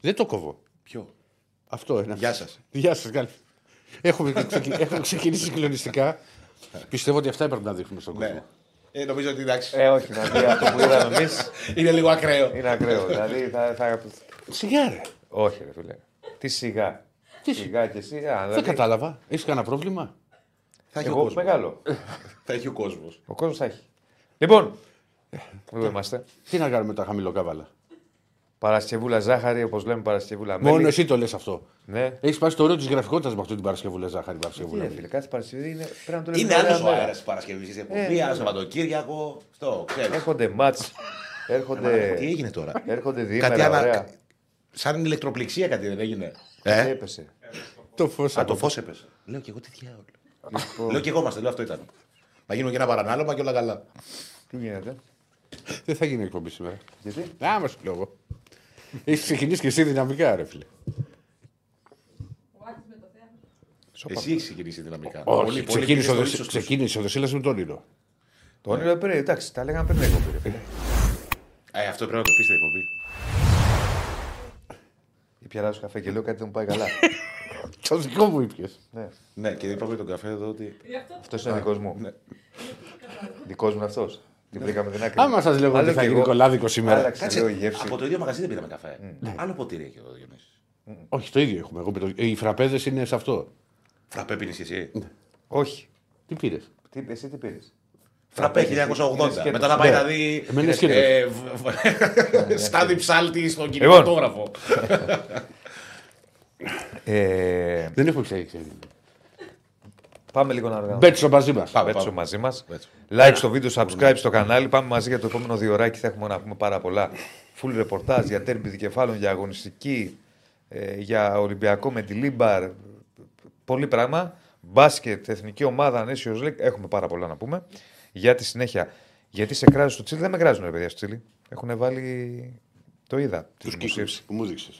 Δεν το κόβω. Ποιο; Αυτό είναι. Γεια σας. Γεια σας, καλή. Έχουμε, ξεκι... Έχουμε ξεκινήσει συγκλονιστικά. Πιστεύω ότι αυτά έπρεπε να δείχνουμε στον κόσμο. Ναι. Ε, νομίζω ότι εντάξει. Ε, όχι, δηλαδή αυτό που είδαμε εμείς Είναι λίγο ακραίο. είναι ακραίο. Δηλαδή θα, θα... Σιγά, ρε. Όχι, ρε φίλε. Τι σιγά. Τι σιγά και εσύ. Α, Δεν δηλαδή, κατάλαβα. Έχεις κανένα πρόβλημα; Θα έχει ο Εγώ κόσμος. μεγάλο. Θα έχει ο κόσμος. Ο κόσμος θα έχει. Λοιπόν, εδώ είμαστε. Τι να κάνουμε με τα χαμηλοκάβαλα; Παρασκευούλα ζάχαρη, όπως λέμε Παρασκευούλα μέλι. Μόνο εσύ το λες αυτό. Ναι. Έχεις πάει στο όριο της γραφικότητας με αυτή την Παρασκευούλα ζάχαρη. Τι Παρασκευούλα. ρε φίλε, κάθε Παρασκευή είναι, πρέπει να το λέμε. Είναι ωραία άλλος ο μέρα. αέρα της Παρασκευής. Είσαι Ε, εκπομπή, άλλο ναι. Σαββατοκύριακο. Αυτό ξέρεις. Έρχονται μάτς, έρχονται, Τι έγινε τώρα; έρχονται Κάτι διήμερα, ανα... ωραία. Σαν ηλεκτροπληξία κάτι δεν έγινε; Ε, Ε, Έπεσε. Το φως. Α, το φως έπεσε. Λέω και εγώ τι διάολο. Λέω και εγώ είμαστε, λέω αυτό ήταν. Να γίνουμε και ένα παρανάλωμα και όλα καλά. Τι γίνεται, Δεν θα γίνει εκπομπή σήμερα. γιατί; Α, μα σου λέω εγώ. Έχεις ξεκινήσει και εσύ δυναμικά, ρε φίλε. Εσύ έχεις ξεκινήσει δυναμικά. Όχι, Πολύ- πολύ ξεκίνησε, πήγες ο στο Δεσ- ύψος τους. ξεκίνησε ο Δεσίλας με τον όνειρο. Το όνειρο πριν, εντάξει, τα λέγαμε πριν εκπομπή. ρε φίλε. Ε, αυτό πρέπει να το πεις στην εκπομπή. Ή πιαράζω καφέ και λέω κάτι δεν μου πάει καλά. Το δικό μου ήπιες. ναι. Ναι, και είπαμε τον καφέ εδώ ότι. Αυτός είναι δικός μου. Ναι. Δικός μου είναι αυτός. Την βρήκαμε την άκρη. Άμα σας λέγω ότι Άλλο θα κι γίνει εγώ. κολλάδικο σήμερα. Άλλαξε λίγο η γεύση. από το ίδιο μαγαζί δεν πήραμε καφέ. Άλλο ποτήρι έχει εδώ Διονύσης. Όχι, το ίδιο έχουμε. Εγώ, με το- Οι φραπέδε είναι σε αυτό. Φραπέ πίνεις και εσύ. Όχι. Τι πήρες; Τι, εσύ τι πήρες; Φραπέ είναι 1980. σκέτος. Μετά να πάει Ναι. να δει. Εμένα είναι σκέτος. ε, β- β- Στάδι ψάλτη στον κινηματόγραφο. Ε, Δεν έχω ξέρει. Πάμε λίγο να οργανώσουμε. Betsson μαζί μας. Πάμε, Betsson πάμε. μαζί μας. Betsson. Like στο βίντεο, subscribe στο κανάλι. Πάμε μαζί για το επόμενο δύο ώρακι. Θα έχουμε να πούμε πάρα πολλά. Full ρεπορτάζ για ντέρμπι δικεφάλων, για αγωνιστική, ε, για Ολυμπιακό με τη Λίμπαρ. Πολύ πράγμα. Μπάσκετ, εθνική ομάδα, Nations League. Έχουμε πάρα πολλά να πούμε. Για τη συνέχεια. Γιατί σε κράζουν στο Τσίλι, δεν με κράζουν ρε παιδιά στο Τσίλι. Έχουν βάλει. Το είδα. Τους κύκλους που μου δείξε.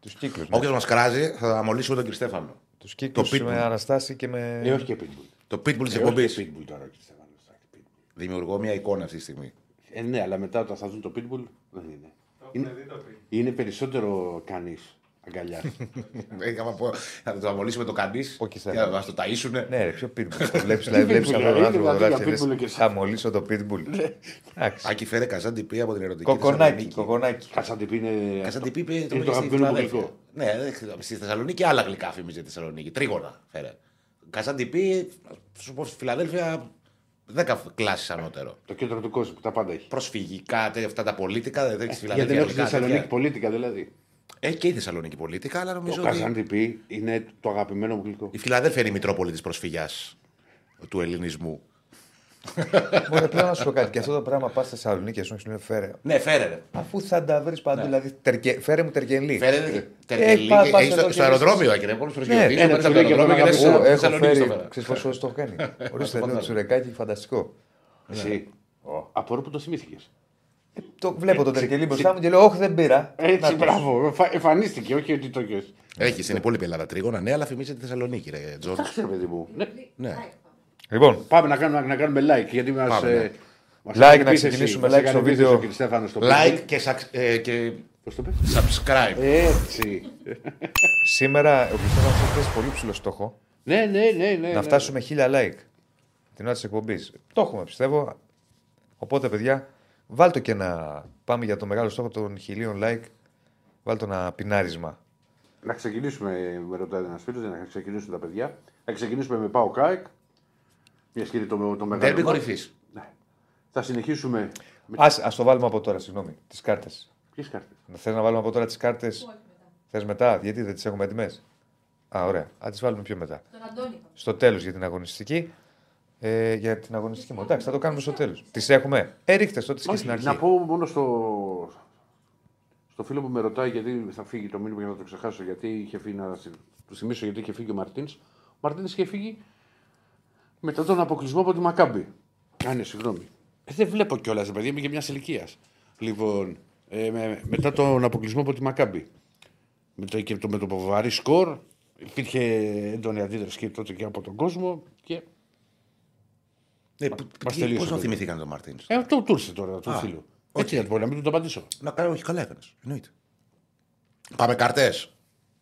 Τους κύκλους. Όποιος μας κράζει θα αμολύσουμε τον κύριο Στέφανο. Τους κύκλου pitbull. με αναστάση και με. Ε, όχι και pitbull. Το pitbull της Ε, εκπομπής. όχι και pitbull τώρα. όχι, Στέφανο, εντάξει, pitbull. Δημιουργώ μια εικόνα αυτή τη στιγμή. Ε, ναι, αλλά μετά όταν θα δουν το pitbull δεν είναι. Είναι, είναι περισσότερο κανείς αγκαλιάς. Είχαμε πω να το αμολύσουμε το κανείς. Όχι, Για να μα το ταΐσουν. Ναι, ρε, ποιο pitbull. Το βλέπεις, δηλαδή, βλέπεις pitbull, αυτόν τον είναι άνθρωπο δηλαδή τώρα για και pitbull λες, και θα μολύσω το pitbull. Εντάξει. Άκη φέρε καζάντι από την ερωτική. Κοκονάκι, Θεσσαλονίκη. κοκονάκι. Κασαντιπί είναι. Καζάντι πει Είναι το το είχε στη αγαπημένο μου Φιλαδέλφια. γλυκό. Ναι, δεν- στη Θεσσαλονίκη άλλα γλυκά φήμιζε τη Θεσσαλονίκη. Τρίγωνα φέρε. Καζάντι πει, σου πω στη Φιλαδέλφια 10 κλάσεις ανώτερο. Το κέντρο του κόσμου, τα πάντα έχει. Προσφυγικά, τέτοια, αυτά τα πολίτικα, δεν έχει στη Γιατί Φιλαδέλφια. δεν έχω στη γλυκά, Θεσσαλονίκη τέτοια. πολίτικα δηλαδή. Έχει και η Θεσσαλονίκη πολίτικα, αλλά νομίζω Το ότι. Καζαντιπί είναι το αγαπημένο μου γλυκό. Η Φιλαδέλφια είναι η Μητρόπολη της προσφυγιάς του ελληνισμού. Μπορεί πλέον να σου πω κάτι. Και αυτό το πράγμα πας στη Θεσσαλονίκη και σου λέει φέρε. Ναι, φέρε. ρε. Αφού θα τα βρεις παντού, δηλαδή τερκε- φέρε μου τεργελή. Φέρε. Ε, Τερκελί. πά- και- πας Έχει εδώ στο- και στο λες- αεροδρόμιο, κύριε. Πολλού Ναι, προσγειωθείς. ένα στο τσουρέκι αεροδρόμιο εδώ και να λες, Εγώ έχω Θεσσαλονίκη στο φέρει. φέρα. Ξέρεις πόσο φορές το έχω κάνει. Ορίστε, λέω τσουρεκάκι φανταστικό. Εσύ. Απορώ που το θυμήθηκες; Ε, Το βλέπω το τερκελί μπροστά μου και λέω, Όχι, δεν πήρα. Έτσι, Να το. μπράβο. Εφα- Εμφανίστηκε, όχι ότι το είχες. Έχεις, είναι πολύ πελάτα τρίγωνα, ναι, αλλά θυμίζει τη Θεσσαλονίκη, ρε Τζον. Εντάξει, ρε παιδί μου. Ναι. Ναι. Λοιπόν, Πάμε να κάνουμε, να κάνουμε like γιατί μας. Πάμε, ναι. Like, να ξεκινήσουμε, like στο βίντεο. Στο Like και, σαξ- ε, και Πώς το πες; subscribe. Έτσι. σήμερα ο Χριστόφανο έχει θέσει πολύ ψηλό στόχο ναι, ναι, ναι, ναι. να φτάσουμε χίλια like την ώρα της εκπομπής. Το έχουμε, πιστεύω. Οπότε, παιδιά, βάλτε και να πάμε για το μεγάλο στόχο των χιλίων like. Βάλτε ένα πινάρισμα. Να ξεκινήσουμε, με ρωτάει ένας φίλος, να ξεκινήσουν τα παιδιά. Να ξεκινήσουμε με ΠΑΟΚ ΑΕΚ. Μια και είναι το, το μεγάλο. Δέρμπι ματς. κορυφής. Ναι. Θα συνεχίσουμε με Ας, ας το βάλουμε από τώρα, συγγνώμη, τις κάρτες. ποιες κάρτες; Θε να βάλουμε από τώρα τις κάρτες. Θες μετά, γιατί δεν τις έχουμε έτοιμες; Α, ωραία. Α τις βάλουμε πιο μετά. Τον Αντώνη. Στο τέλος για την αγωνιστική. Ε, για την αγωνιστική μου. Εντάξει, θα το κάνουμε στο τέλος. Τις έχουμε. Ε, ρίχτες το και στην αρχή. Να πω μόνο στο, στο φίλο που με ρωτάει γιατί θα φύγει το μήνυμα για να το ξεχάσω. Γιατί είχε φύγει να του θυμίσω γιατί είχε φύγει ο Μαρτίνς. Ο Μαρτίνς είχε φύγει μετά τον αποκλεισμό από τη Μακάμπη. Α, ναι, συγγνώμη. Ε, δεν βλέπω κιόλας, παιδί, είμαι και μιας ηλικίας. Λοιπόν, ε, με, μετά τον αποκλεισμό από τη Μακάμπη. Με το, και το, με το βαρύ σκορ, υπήρχε έντονη αντίδραση και τότε και από τον κόσμο. Και... Ναι, μας τελείωσε Πώ το τον παιδί. θυμηθήκαν τον Μαρτίν; Ε, αυτό του ήρθε τώρα, του Α, φίλου. οκ. Έτσι να το πω, να μην του το απαντήσω. Να κάνω, όχι καλά έκανες. Εννοείται. Πάμε κάρτες.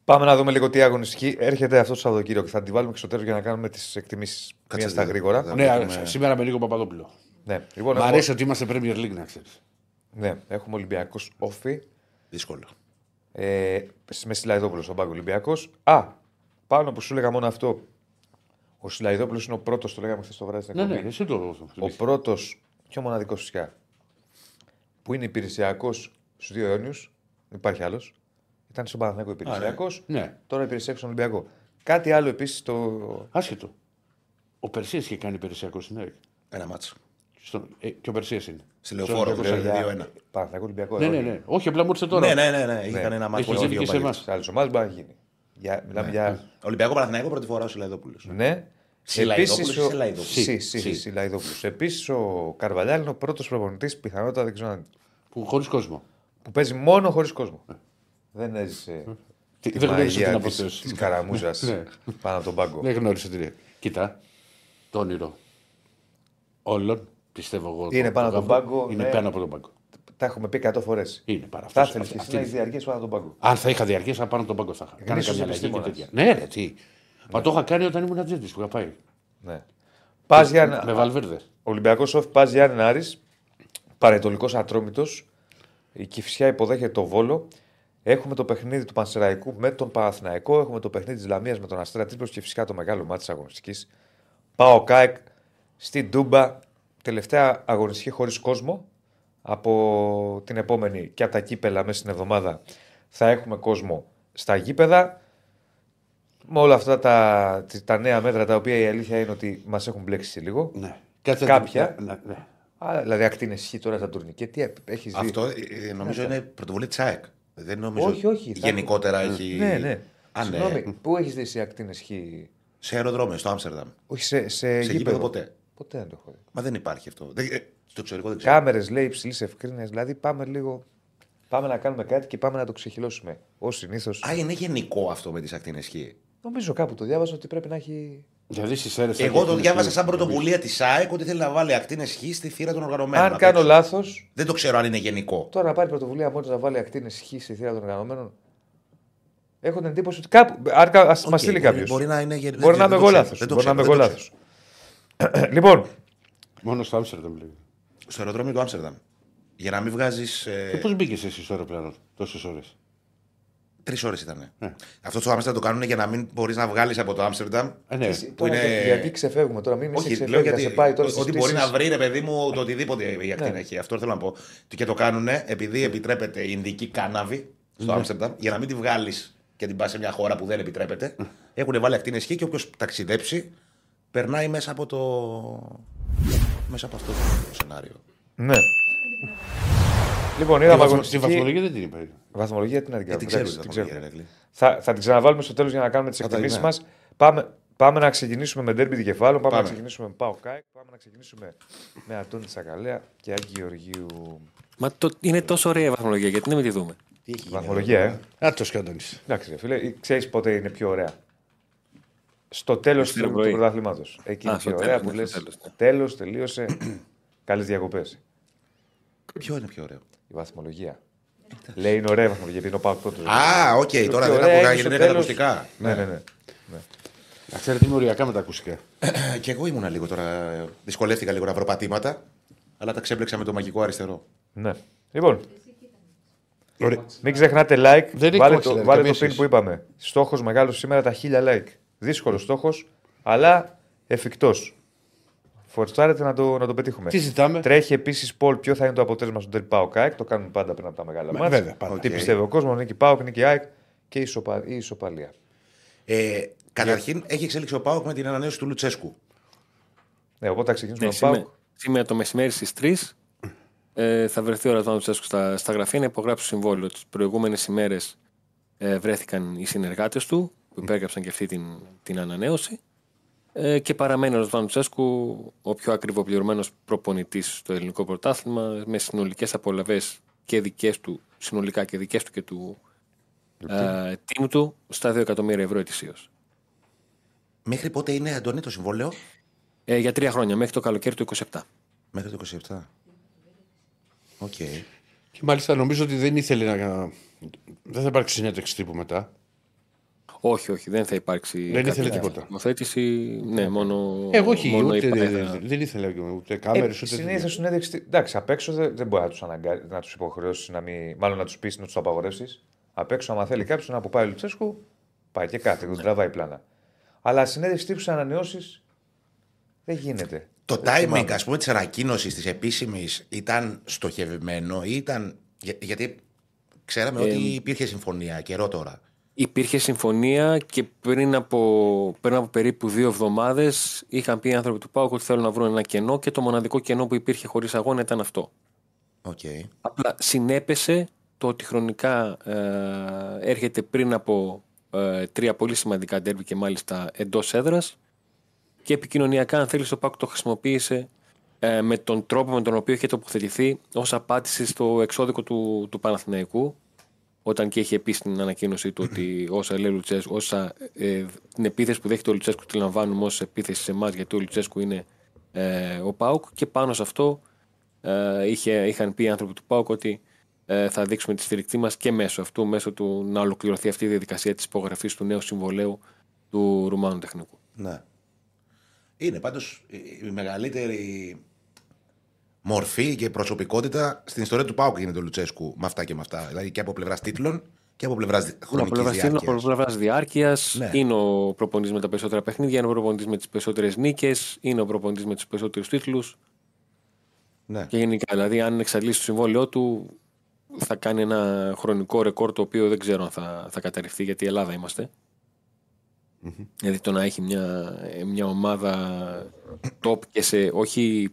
Πάμε να δούμε λίγο τι αγωνιστική έρχεται αυτό το Σαββατοκύριακο και θα τη βάλουμε και στο τέλος για να κάνουμε τις εκτιμήσεις. Μία Κάτσε στα δύο. γρήγορα. Θα Ναι, πούμε- σήμερα με λίγο Παπαδόπουλο. Ναι, λοιπόν, Μ' έχουμε, αρέσει ότι είμαστε Premier League, να ξέρεις. ναι, έχουμε Ολυμπιακός ΟΦΗ. Δύσκολο. Ε, με Σιλαϊδόπουλος στον πάγκο Ολυμπιακός. Α, πάνω που σου έλεγα μόνο αυτό. Ο Σιλαϊδόπουλος είναι ο πρώτος, το λέγαμε χθες το βράδυ στην Ναι, εκπομπή. ναι, εσύ το Ο πρώτος και ο μοναδικός φυσικά που είναι υπηρεσιακός στους δύο αιώνιους. Δεν υπάρχει άλλος. Ήταν στον Παναθηναϊκό υπηρεσιακός. Ναι, Τώρα υπηρεσιακό στον Ολυμπιακό. Κάτι άλλο επίσης το. άσχετο. Ο Περσίας είχε κάνει υπηρεσιακό στην ΑΕΚ. Ένα μάτσο. Στον- ε, και ο Περσίας είναι. Στη λεωφόρο, Στον λέω, Ολυμπιακό. για- 2-1. Παναθηναϊκό Ολυμπιακό. Ναι, ναι, ναι. Όχι, απλά μου ήρθε τώρα. Ναι, ναι, ναι. ναι. Είχαν ένα μάτσο. Έχει δύο ζήσει και σε παλιές. εμάς. Σε άλλε ομάδε μπορεί να γίνει. Για, μιλάμε για. Ολυμπιακό Παναθηναϊκό πρώτη φορά ο Σιλαϊδόπουλος. Ναι. Σιλαϊδόπουλος Επίσης ή ο- Σιλαϊδόπουλος; Σι, Σι, Σι, Σι. Σιλαϊδόπουλος. Επίσης ο Καρβαλιάλ είναι ο πρώτος προπονητής, πιθανότατα δεν ξέρω αν- Που χωρίς κόσμο. που παίζει μόνο χωρίς κόσμο. Δεν έζησε Τι- τη δεν γνώρισε μαγεία την της, αποθέωση. της καραμούζας Ναι. πάνω από τον πάγκο. Δεν γνώρισε την. Κοίτα, το όνειρο όλων, πιστεύω εγώ. Είναι το- πάνω το από τον γάβρο, πάγκο, Είναι ναι. πάνω από τον πάγκο. Τα έχουμε πει 100 φορές. Είναι πάρα Θα αυτός- ήθελες και αυτή- εσύ να αυτή- έχεις διαρκές πάνω από τον πάγκο. Αν θα είχα διαρκέσει, θα πάνω από τον πάγκο θα είχα. Κάνα ίσως καμιά αλλαγή και επιστήμονας. τέτοια. Ναι, ρε, τι. Μα το είχα κάνει όταν ήμουν ατζέντη που είχα πάει. Ναι. Πας για Με Βαλβέρδες. Ολυμπιακός Όφη, πας Γιάννη Άρης, παρετολικός Ατρόμητος, η Κηφισιά υποδέχεται το Βόλο, έχουμε το παιχνίδι του Πανσεραϊκού με τον Παναθηναϊκό, έχουμε το παιχνίδι της Λαμίας με τον Αστέρα Τρίπλος και φυσικά το μεγάλο μάτι της αγωνιστικής. Πάω ΚΑΕΚ στην Τούμπα, τελευταία αγωνιστική χωρίς κόσμο, από την επόμενη και από τα κύπελα μέσα στην εβδομάδα θα έχουμε κόσμο στα γήπεδα. Με όλα αυτά τα, τα νέα μέτρα τα οποία η αλήθεια είναι ότι μας έχουν μπλέξει λίγο. Ναι. Κάτσε Κάποια. Ναι, ναι. Α, δηλαδή ακτίνε χ τώρα στα τουρνικέ. Τι έχεις δει; Αυτό ε, ε, νομίζω είναι πρωτοβουλία της ΑΕΚ. Δεν νομίζω. Όχι, όχι. θα- Γενικότερα έχει. Ναι, ναι. Α, ναι. Συγγνώμη, πού έχεις δει εσύ ακτίνε χ. Σε αεροδρόμιο, στο Άμστερνταμ. Όχι σε, σε, Σε γήπεδο ποτέ. Ποτέ δεν το έχω δει. Μα δεν υπάρχει αυτό. Δεν- ε, στο εξωτερικό δεν ξέρω. Κάμερες λέει υψηλής ευκρίνειας. Δηλαδή πάμε λίγο. Πάμε να κάνουμε κάτι και πάμε να το ξεχυλώσουμε. Ω συνήθως. Α, είναι γενικό αυτό με τις ακτίνες χ. Νομίζω κάπου το διάβασα ότι πρέπει να έχει. Δηλαδή στι αίρες. Εγώ το διάβασα σαν πρωτοβουλία της ΑΕΚ ότι θέλει να βάλει ακτίνες χ στη θύρα των οργανωμένων. Αν απ' κάνω έξω. λάθο, Δεν το ξέρω αν είναι γενικό. τώρα να πάρει πρωτοβουλία μόνος να βάλει ακτίνες χ στη θύρα των οργανωμένων. Έχω την εντύπωση ότι κάπου. Αν κα- ας Οκ, μας στείλει μπορεί- κάποιος. Μπορεί να είναι γεν- Μπορεί δεν- να είμαι δεν το εγώ ξέρω, λάθο. δεν το Μπορεί να είμαι ξέρω, εγώ δεν το λάθο. Λοιπόν, Μόνο στο Άμστερνταμ λέει. ξέρω. Στο αεροδρόμιο του Άμστερνταμ. Για να μην βγάζεις. Και πώς μπήκες εσύ στο αεροπλάνο τόσες ώρες; Τρεις ώρες ήταν. Ναι. Αυτό στο Άμστερνταμ το κάνουν για να μην μπορείς να βγάλεις από το Άμστερνταμ. Ε, ναι. εσύ, που τώρα, είναι- γιατί ξεφεύγουμε τώρα, μην είσαι Όχι, λέω ξεφεύγει, θα γιατί. σε πάει τώρα ότι στις μπορεί να πτήσεις. βρει, ρε παιδί μου, το οτιδήποτε η ακτίνα Ναι. έχει. Αυτό θέλω να πω. Και το κάνουν επειδή επιτρέπεται η Ινδική κάναβη στο Ναι. Άμστερνταμ, για να μην τη βγάλεις και την πας σε μια χώρα που δεν επιτρέπεται. Έχουν βάλει ακτίνες Χ και όποιος ταξιδέψει περνάει μέσα από το. μέσα από αυτό το σενάριο. Ναι. Λοιπόν, Τη είδαμε βαθμο- Τη αγωνιστική. βαθμολογία δεν την είπε. Βαθμολογία τι να την Γιατί κάνουμε. ξέρεις εντάξει, τι την θα ξέρουμε. γίνει. Θα, θα την ξαναβάλουμε στο τέλος για να κάνουμε τις Θα τα εκτιμήσεις ναι. μας. Πάμε, πάμε να ξεκινήσουμε με ντέρμπι δικεφάλων. Πάμε, Πάμε. να ξεκινήσουμε με ΠΑΟΚ-ΑΕΚ. Πάμε να ξεκινήσουμε με Αντώνη Τσακαλέα και Άκη Γεωργίου. Μα το, είναι τόσο ωραία η βαθμολογία, γιατί να μην τη δούμε; Τι έχει γίνει Βαθμολογία, εδώ, ε. Α, το σκάντονι. Εντάξει, ρε φίλε, ξέρεις πότε είναι πιο ωραία. Στο τέλος του Δευτέρα του πρωί. πρωταθλήματος. Εκεί Α, είναι στο πιο τέλος, ωραία ναι, που στο λες. τέλος, ναι. Τέλος, τελείωσε. Καλές διακοπές. Ποιο είναι πιο ωραίο; Η βαθμολογία. Λέει είναι ωραία η βαθμολογία, επειδή είναι ο Πάο πρώτος. Α, οκ, τώρα δεν ωραία ακούγα είναι γιατί στο δεν είχα τα τέλος. ακουστικά. Ναι, ναι, ναι. Να ξέρετε, είμαι οριακά με τα ακουστικά. Και εγώ ήμουνα λίγο τώρα. Δυσκολεύτηκα λίγο να βρω πατήματα. Αλλά τα ξέπλεξα με το μαγικό αριστερό. ναι. Λοιπόν, Ωραία. Μην ξεχνάτε like. Δεν έχει βάλε όχι, το, δηλαδή, βάλε καμία το pin σχέση. που είπαμε. Στόχος μεγάλος σήμερα τα 1000 like. Δύσκολος στόχος, αλλά εφικτός. Φορτσάρετε να το, να το πετύχουμε. Τι ζητάμε; Τρέχει επίσης Πολ ποιο θα είναι το αποτέλεσμα στον Τελ Πάο Κάικ. Το κάνουμε πάντα πριν από τα μεγάλα Μα, μάτια. βέβαια, πάντα. Τι Οκ. πιστεύει ο κόσμος, νίκη Πάο, νίκη ΑΕΚ και η, ισοπα, η ισοπαλία. Ε, καταρχήν έχει εξέλιξει ο Πάοκ με την ανανέωση του Λουτσέσκου. Ναι, οπότε θα ξεκινήσουμε Ναι, με τον σήμερα, Πάο. σήμερα το μεσημέρι στις 3 ε, θα βρεθεί ο Ρασβάνο Τσέσκου στα, στα γραφεία να υπογράψει το συμβόλαιο. Τις προηγούμενες ημέρες ε, βρέθηκαν οι συνεργάτες του που υπέγραψαν και αυτή την, την ανανέωση. Ε, και παραμένει ο Ρασβάνο Τσέσκου ο πιο ακριβοπληρωμένος προπονητής στο ελληνικό πρωτάθλημα με συνολικές απολαυές και δικές του, συνολικά και δικές του και του ε, team του στα 2 εκατομμύρια ευρώ ετησίως. Μέχρι πότε είναι, Αντώνη, το συμβόλαιο; Ε, για τρία χρόνια, μέχρι το καλοκαίρι του 27. Μέχρι το 27. Οκ. Και μάλιστα νομίζω ότι δεν ήθελε να, Δεν θα υπάρξει συνέντευξη τύπου μετά. Όχι, όχι, δεν θα υπάρξει. Δεν κάποια ήθελε τίποτα. τοποθέτηση. Ναι, μόνο. Εγώ όχι, μόνο ούτε, είπα, δεν, θα- δεν ήθελα ούτε κάμερες, ούτε. Συνήθως τέτοια. συνέντευξη. Εντάξει, απ' έξω δεν, δεν μπορεί να τους αναγκα... να τους υποχρεώσεις να μην. Μάλλον να τους πεις να τους απαγορεύσεις. Απ' έξω, άμα θέλει κάποιος να που πάει ο Λουτσέσκου, πάει και κάτι, δεν τραβάει πλάνα. Αλλά συνέντευξη τύπου ανανεώσεις δεν γίνεται. Το timing, ας πούμε, της ανακοίνωσης της επίσημης ήταν στοχευμένο ή ήταν. για- γιατί ξέραμε ότι υπήρχε συμφωνία καιρό τώρα. Υπήρχε συμφωνία και πριν από, πριν από περίπου δύο εβδομάδες είχαν πει οι άνθρωποι του ΠΑΟΚ ότι θέλουν να βρουν ένα κενό και το μοναδικό κενό που υπήρχε χωρίς αγώνα ήταν αυτό. Οκ. Απλά συνέπεσε το ότι χρονικά ε, έρχεται πριν από ε, τρία πολύ σημαντικά ντέρμπι και μάλιστα εντός έδρας. Και επικοινωνιακά, αν θέλεις, ο ΠΑΟΚ το χρησιμοποίησε ε, με τον τρόπο με τον οποίο είχε τοποθετηθεί ως απάντηση στο εξώδικο του, του Παναθηναϊκού. Όταν και είχε πει στην ανακοίνωσή του ότι όσα λέει ο Λουτσέσκου, όσα, ε, την επίθεση που δέχεται ο Λουτσέσκου τη λαμβάνουμε ως επίθεση σε εμάς, γιατί ο Λουτσέσκου είναι ε, ο Πάουκ. Και πάνω σε αυτό ε, είχε, είχαν πει οι άνθρωποι του ΠΑΟΚ ότι ε, θα δείξουμε τη στήριξή μας και μέσω αυτού, μέσω του να ολοκληρωθεί αυτή η διαδικασία της υπογραφής του νέου συμβολέου του Ρουμάνου τεχνικού. Ναι. Είναι πάντως η μεγαλύτερη μορφή και προσωπικότητα στην ιστορία του Πάουκ γίνεται ο Λουτσέσκου με αυτά και με αυτά. Δηλαδή και από πλευράς τίτλων και από πλευράς Είναι από χρονικής πλευράς στήλου, από διάρκεια. πλευράς διάρκειας. Ναι. Είναι ο προπονητής με τα περισσότερα παιχνίδια, είναι ο προπονητής με τις περισσότερες νίκες, είναι ο προπονητής με τους περισσότερους τίτλους. Ναι. Και γενικά, δηλαδή, αν εξαντλήσει το συμβόλαιό του, θα κάνει ένα χρονικό ρεκόρ το οποίο δεν ξέρω αν θα, θα καταρριφθεί, γιατί η Ελλάδα είμαστε. Δηλαδή το να έχει μια, μια ομάδα top και σε όχι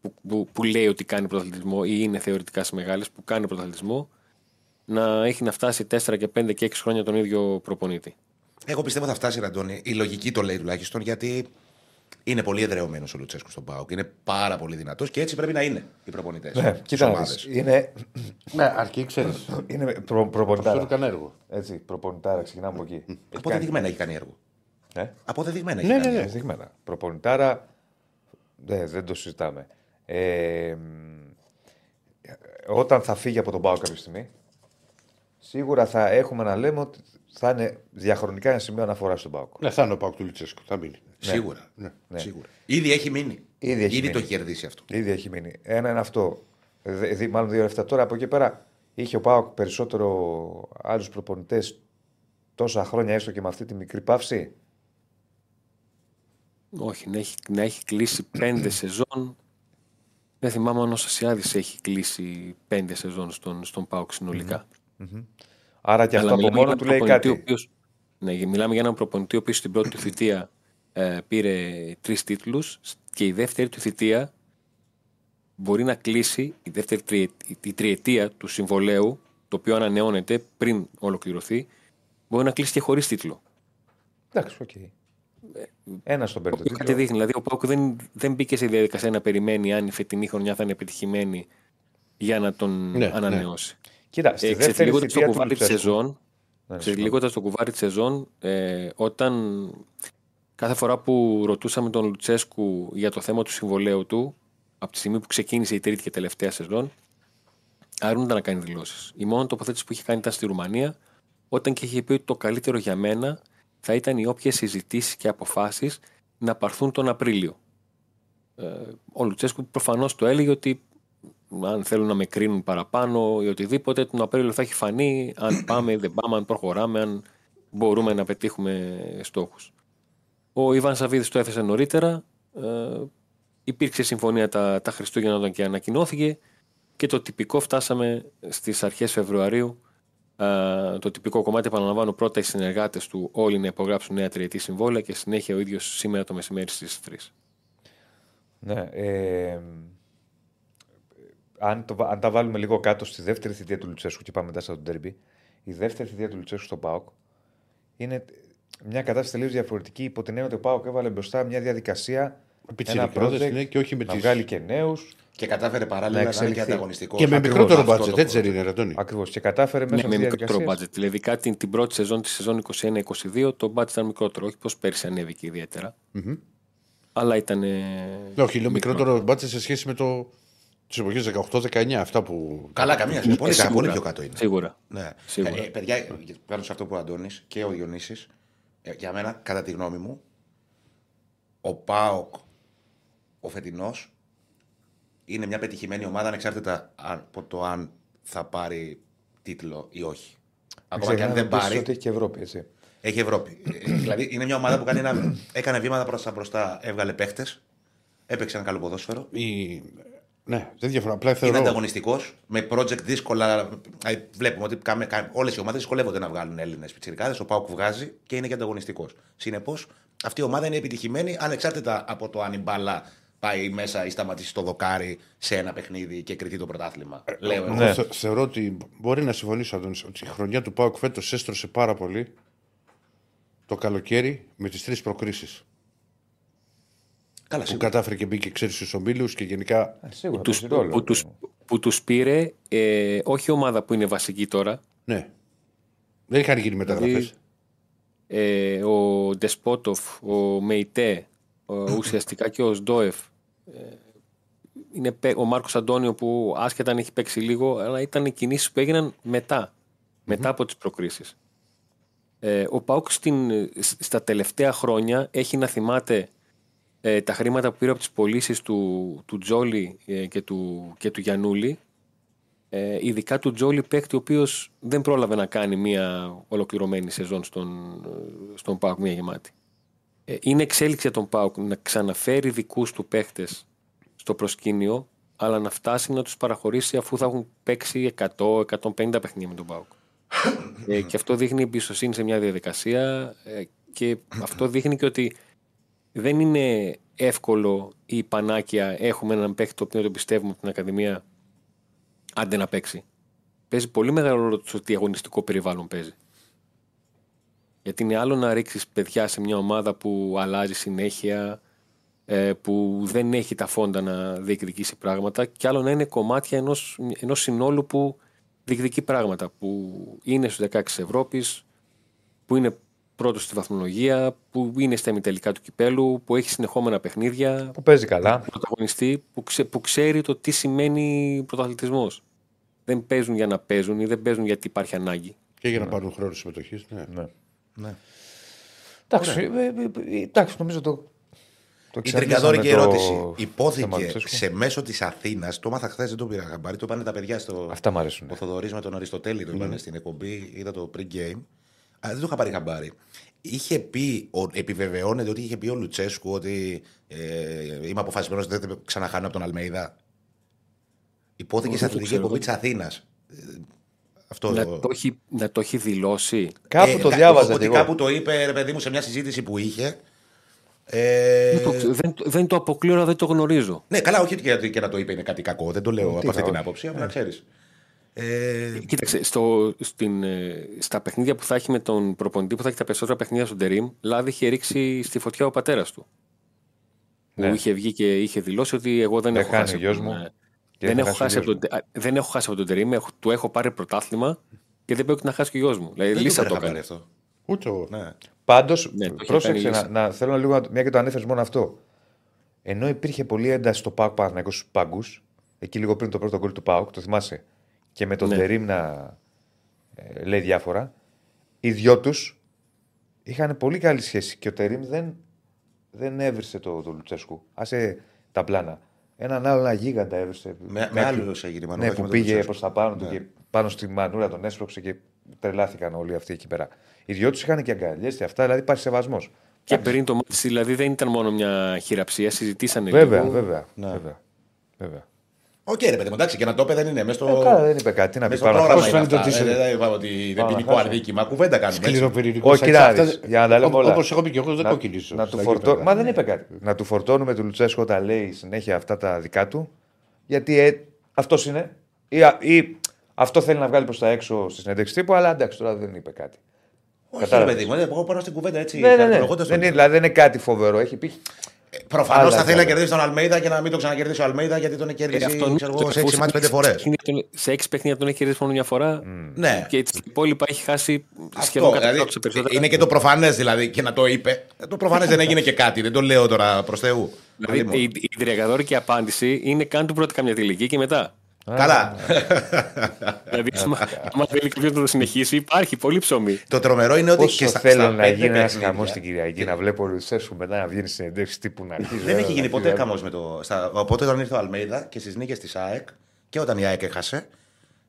που, που, που λέει ότι κάνει πρωταθλητισμό ή είναι θεωρητικά σε μεγάλες που κάνει πρωταθλητισμό να έχει να φτάσει 4 και 5 και 6 χρόνια τον ίδιο προπονήτη. Εγώ πιστεύω θα φτάσει, Ραντώνη. Η λογική το λέει τουλάχιστον γιατί είναι πολύ εδρεωμένος ο Λουτσέσκου στον Πάουκ. Είναι πάρα πολύ δυνατός και έτσι πρέπει να είναι οι προπονητές. Ναι, κοίτα να δεις. Είναι, Ναι, αρκεί, ξέρεις. είναι προ, Αυτό προπονητάρα. έκανε έργο. Έτσι, προπονητάρα, ξεκινάμε από εκεί. Έχει κάνει- Αποδεδειγμένα έχει κάνει έργο. Ε; Αποδεδειγμένα έχει Ναι, κάνει ναι, ναι. έργο. Δεδειγμένα. Προπονητάρα δεν, δεν το συζητάμε. Ε, μ, όταν θα φύγει από τον Πάο κάποια στιγμή, σίγουρα θα έχουμε να λέμε ότι θα είναι διαχρονικά ένα σημείο αναφοράς στον Πάο. Ναι, θα είναι ο Πάουκ του Λουτσέσκου. Θα μείνει. Σίγουρα. Ναι. Σίγουρα. Ήδη έχει μείνει. Ήδη έχει Ήδη μείνει. το έχει κερδίσει αυτό. Ήδη έχει μείνει. Ένα είναι αυτό. Δε- δι- μάλλον δύο λεφτά. Τώρα από εκεί πέρα είχε ο Πάοκ περισσότερο άλλους προπονητές τόσα χρόνια έστω και με αυτή τη μικρή παύση; Όχι, να έχει, να έχει κλείσει 5 σεζόν. Δεν θυμάμαι αν ο Σασιάδης έχει κλείσει 5 σεζόν στον, στον ΠΑΟΚ συνολικά. Άρα και αυτό από μιλάμε μόνο για του έναν λέει προπονητή κάτι. ο οποίος- ναι, μιλάμε για έναν προπονητή ο οποίος στην πρώτη του θητεία ε, πήρε τρεις τίτλους και η δεύτερη του θητεία μπορεί να κλείσει, η δεύτερη τριε- η τριετία του συμβολαίου, το οποίο ανανεώνεται πριν ολοκληρωθεί, μπορεί να κλείσει και χωρίς τίτλο. Εντάξει, οκ. Ένα στον παίρνει το Κάτι τίτλο. δείχνει. Δηλαδή, ο ΠΑΟΚ δεν, δεν μπήκε σε διαδικασία να περιμένει αν η φετινή χρονιά θα είναι επιτυχημένη για να τον Ναι, ανανεώσει. Κοίτα, στη Ε, δεύτερη ξετυλίγοντας το θητεία του κουβάρι της Λουτσέσκου. σεζόν, Ναι, ξετυλίγοντας το κουβάρι της σεζόν, ε, όταν κάθε φορά που ρωτούσαμε τον Λουτσέσκου για το θέμα του συμβολέου του, από τη στιγμή που ξεκίνησε η τρίτη και τελευταία σεζόν, αρνούνταν να κάνει δηλώσεις. Η μόνη τοποθέτηση που είχε κάνει ήταν στη Ρουμανία, όταν και είχε πει ότι το καλύτερο για μένα θα ήταν οι όποιες συζητήσεις και αποφάσεις να πάρθουν τον Απρίλιο. Ε, ο Λουτσέσκου προφανώς το έλεγε ότι αν θέλουν να με κρίνουν παραπάνω ή οτιδήποτε, τον Απρίλιο θα έχει φανεί αν πάμε, δεν πάμε, αν προχωράμε, αν μπορούμε να πετύχουμε στόχους. Ο Ιβάν Σαββίδης το έθεσε νωρίτερα. Ε, υπήρξε συμφωνία τα, τα Χριστούγεννα όταν και ανακοινώθηκε και το τυπικό φτάσαμε στις αρχές Φεβρουαρίου. Ε, το τυπικό κομμάτι, επαναλαμβάνω, πρώτα οι συνεργάτες του όλοι να υπογράψουν νέα τριετή συμβόλαια και συνέχεια ο ίδιος σήμερα το μεσημέρι στις 3. Ναι, ε, αν, το, βα- αν τα βάλουμε λίγο κάτω στη δεύτερη θητεία του Λουτσέσκου και πάμε μετά στο Ντέρμπι, η δεύτερη θητεία του Λουτσέσκου στον ΠΑΟΚ είναι μια κατάσταση τελείως διαφορετική υπό την έννοια ότι ο ΠΑΟΚ έβαλε μπροστά μια διαδικασία. Ένα Πιτσιρικάδες, project ναι, και όχι με να τις- βγάλει και νέους. Και κατάφερε παράλληλα Να να, είναι και εξελιχθεί. ανταγωνιστικός. Και με Ακριβώς, μικρότερο αυτό μπάτζετ, το έτσι δεν project. είναι, Ραντώνη. Ακριβώς. Και κατάφερε μέσα Ναι, από με τη μικρότερο διαδικασία. budget. Δηλαδή κάτι την, την πρώτη σεζόν, τη σεζόν 21-22, το budget ήταν μικρότερο. Όχι πως πέρσι ανέβηκε ιδιαίτερα. Αλλά ήταν. Ναι, Όχι, λέω μικρότερο μπάτζετ σε σχέση με το, Τη εποχή 18-19, αυτά που. Καλά, καμία σχέση. Πολύ, σίγουρα. πολύ πιο κάτω είναι. Σίγουρα. Ναι. Σίγουρα. Ε, ε, παιδιά, πάνω σε αυτό που ο Αντώνης και ο Διονύσης, ε, για μένα, κατά τη γνώμη μου, ο Πάοκ, ο φετινός, είναι μια πετυχημένη ομάδα ανεξάρτητα από το αν θα πάρει τίτλο ή όχι. Ακόμα και αν δεν πάρει, Ότι έχει και Ευρώπη, έτσι. έχει Ευρώπη. Ε, δηλαδή είναι μια ομάδα που κάνει ένα, έκανε βήματα προς τα μπροστά, έβγαλε παίχτες, έπαιξε ένα καλό ποδόσφαιρο. Η... Ναι, δεν διαφορά. Απλά Είναι θεωρώ. ανταγωνιστικός, με project δύσκολα. ε, Βλέπουμε ότι όλες οι ομάδες δυσκολεύονται να βγάλουν Έλληνες πιτσιρικάδες. Ο Πάουκ βγάζει και είναι και ανταγωνιστικός. Συνεπώς, αυτή η ομάδα είναι επιτυχημένη ανεξάρτητα από το αν η μπάλα πάει μέσα ή σταματήσει στο δοκάρι σε ένα παιχνίδι και κρυθεί το πρωτάθλημα. Λέω εγώ. Εγώ θε- θεωρώ ότι μπορεί να συμφωνήσω Αντώνης, ότι η χρονιά του Πάουκ φέτος έστρωσε πάρα πολύ το καλοκαίρι με τις τρεις προκρίσεις. Καλά, Που σίγουρα. κατάφερε και μπήκε ξέρεις στους ομίλους και γενικά. Ε, Σίγουρα. τους, παίζει ρόλο. που, τους, που τους πήρε ε, όχι ομάδα που είναι βασική τώρα. Ναι. Δεν είχαν γίνει μεταγραφές. Δηλαδή, ε, ο Ντεσπότοφ, ο Μεϊτέ, ο, ουσιαστικά και ο Σντόεφ. Ε, είναι παί- ο Μάρκος Αντώνιο που άσχετα αν έχει παίξει λίγο, αλλά ήταν οι κινήσεις που έγιναν μετά, μετά από τις προκρίσεις. Ε, ο Πάουκ στην, στα τελευταία χρόνια έχει να θυμάται ε, τα χρήματα που πήρε από τις πωλήσεις του, του Τζόλι ε, και, του, και του Γιαννούλη ε, ειδικά του Τζόλι παίκτη ο οποίος δεν πρόλαβε να κάνει μια ολοκληρωμένη σεζόν στον, ε, στον Πάουκ, μια γεμάτη. Ε, είναι εξέλιξη για τον Πάουκ να ξαναφέρει δικούς του παίκτες στο προσκήνιο, αλλά να φτάσει να τους παραχωρήσει αφού θα έχουν παίξει 100-150 παιχνίδια με τον Πάουκ. ε, και αυτό δείχνει εμπιστοσύνη σε μια διαδικασία ε, και αυτό δείχνει και ότι δεν είναι εύκολο ή πανάκια έχουμε έναν παίκτη το οποίο τον πιστεύουμε από την Ακαδημία άντε να παίξει. Παίζει πολύ μεγάλο ρόλο στο τι αγωνιστικό περιβάλλον παίζει. Γιατί είναι άλλο να ρίξεις παιδιά σε μια ομάδα που αλλάζει συνέχεια, ε, που δεν έχει τα φόντα να διεκδικήσει πράγματα, και άλλο να είναι κομμάτια ενός, ενός συνόλου που διεκδικεί πράγματα, που είναι στους 16 Ευρώπης, που είναι πρώτος στη βαθμολογία, που είναι στα ημιτελικά του κυπέλου, που έχει συνεχόμενα παιχνίδια, Που παίζει καλά. πρωταγωνιστή που, ξε- που ξέρει το τι σημαίνει πρωταθλητισμός. Δεν παίζουν για να παίζουν ή δεν παίζουν γιατί υπάρχει ανάγκη. Και για να πάρουν χρόνο συμμετοχής. Ναι. Ναι. Ναι. Εντάξει, ε, ε, ε, εντάξει, νομίζω το. το Η τριγκαδόρικη εξαντλήσαμε το ερώτηση. θέμα Υπόθηκε του Τσέσκου. σε μέσο της Αθήνας, το μάθα χθες, δεν το πήρα χαμπάρι, το είπανε τα παιδιά στο. Αυτά μου αρέσουν. Ο Θοδωρή με τον Αριστοτέλη το είπανε στην εκπομπή, είδα το pre-game. Α, δεν το είχα πάρει χαμπάρι. Είχε πει, ο, επιβεβαιώνεται ότι είχε πει ο Λουτσέσκου ότι ε, είμαι αποφασισμένος ότι δεν θα ξαναχάνω από τον Αλμέιδα. Υπόθηκε σε δεν το αθλητική ξέρω. εκπομπή της Αθήνας. Αυτό Να, το έχει, να το έχει δηλώσει. Κάπου το κα- διάβαζα ότι και εγώ. κάπου το είπε, ρε παιδί μου, σε μια συζήτηση που είχε. Ε, Δεν, το, δεν, το- δεν το αποκλείω, αλλά δεν το γνωρίζω. Ναι, καλά, όχι γιατί και να το είπε είναι κάτι κακό. Δεν το λέω από αυτή να, την όχι. άποψη, αλλά να ξέρεις. Ε, Κοίταξε, στο, στην, ε, στα παιχνίδια που θα έχει με τον προπονητή που θα έχει τα περισσότερα παιχνίδια στον Τερήμ, Λάδι είχε ρίξει στη φωτιά ο πατέρας του. Ναι. Που είχε βγει και είχε δηλώσει ότι εγώ δεν Δεν έχω χάνει χάσει. ο γιος από τον, μου ε, και δεν, θα έχω χάσει ο χάσει από γιος τον, α, δεν έχω χάσει από τον Τερήμ, έχω, του έχω πάρει πρωτάθλημα και δεν πρέπει να χάσει και ο γιος μου. Δηλαδή, δεν λύσα το το πήρα έκανε. χαμπάρι αυτό. Ούτε ο... Ναι. Πάντως, Ναι, το είχε πρόσεξε κάνει να, λύση. να, θέλω λίγο, να- μια και το ανέφερες μόνο αυτό. Ενώ υπήρχε πολλή ένταση στο Πάουκ Παναθηναϊκός στους πάγκους, εκεί λίγο πριν το πρώτο γκολ του Πάουκ, το θυμάσαι, και με τον Ναι. Τερήμ να ε, λέει διάφορα, οι δυο τους είχαν πολύ καλή σχέση και ο Τερήμ δεν, δεν έβρισε το, το Λουτσέσκου. Άσε τα πλάνα. Έναν άλλο ένα γίγαντα έβρισε. Με, με άλλους έγινε μάλλον, Ναι, όχι που με τον πήγε Λουτσέσκου. προς τα πάνω του Ναι. και πάνω στη μανούρα τον έσπρωξε και τρελάθηκαν όλοι αυτοί εκεί πέρα. Οι δυο τους είχαν και αγκαλιές και αυτά, δηλαδή υπάρχει σεβασμός. Και πριν το μάτι, δηλαδή δεν ήταν μόνο μια χειραψία, συζητήσανε Βέβαια, λίγο. βέβαια. Ναι. βέβαια. βέβαια. Οκ, ρε παιδί μου, εντάξει, και να το είπε δεν είναι. Μέσα στο, Ε, καλά, δεν είπε κάτι. Τι να πει μες στο πάνω. πρόγραμμα Πώς είναι φαίνεται αυτά. ότι είσαι- Δεν δεν είπαμε ότι δεν Πάμε να ποινικό χάσουμε. αδίκημα. Κουβέντα κάνουμε. έτσι. Σκληροπυρηνικό. Όχι, κύριε Άρης, για να τα λέμε όλα. Όπως έχω πει και εγώ, δεν Να- κοκκινίζω. Να του στα φορτώ... γήπεδα. Μα δεν είπε κάτι. Να του φορτώνουμε του Λουτσέσκο όταν λέει συνέχεια αυτά τα δικά του. Γιατί ε, αυτός είναι. Ή, α- ή αυτό θέλει να βγάλει προς τα έξω στη συνέντευξη τύπου, αλλά εντάξει τώρα δεν είπε κάτι. Όχι, ρε Κατάλαβες. παιδί μου, εγώ πάω στην κουβέντα έτσι. Ναι, ναι, ναι. χαριτολογώντας Δεν το. είναι, δηλαδή δεν είναι κάτι φοβερό. Έχει πει. Προφανώς Άλλα θα θέλει να καλά. κερδίσει τον Αλμέιδα και να μην το ξανακερδίσει ο Αλμέιδα γιατί τον έχει Ε, κερδίσει αυτό ξέρω το- εγώ, σε αφού 6 μάτς πέντε έξι φορές. παιχνίδια τον- Σε έξι παιχνίδια τον έχει κερδίσει μόνο μια φορά. Ναι. Και τα υπόλοιπα έχει χάσει Αυτό, σχεδόν κατά δηλαδή, δηλαδή, περισσότερα. είναι και το προφανές δηλαδή και να το είπε. Ε, Το προφανές δεν έγινε και κάτι, δεν το λέω τώρα προς Θεού. Δηλαδή η, η δριακαδόρικη απάντηση είναι καν του πρώτη καμιά τελική και μετά. Καλά. δηλαδή, άμα θέλει κάποιος να το συνεχίσει, υπάρχει πολύ ψωμί. το τρομερό είναι ότι Πόσο και στα, θέλω στα να πέντε γίνει ένας παιχνίδια- χαμός την Κυριακή, να βλέπω ο Λουτσέσκου μετά να βγαίνει συνεντεύξει τύπου να αρχίζει. Δεν έχει γίνει ποτέ χαμό. χαμός με το. Στα, οπότε όταν ήρθε ο Αλμέιδα και στις νίκες της ΑΕΚ και όταν η ΑΕΚ έχασε,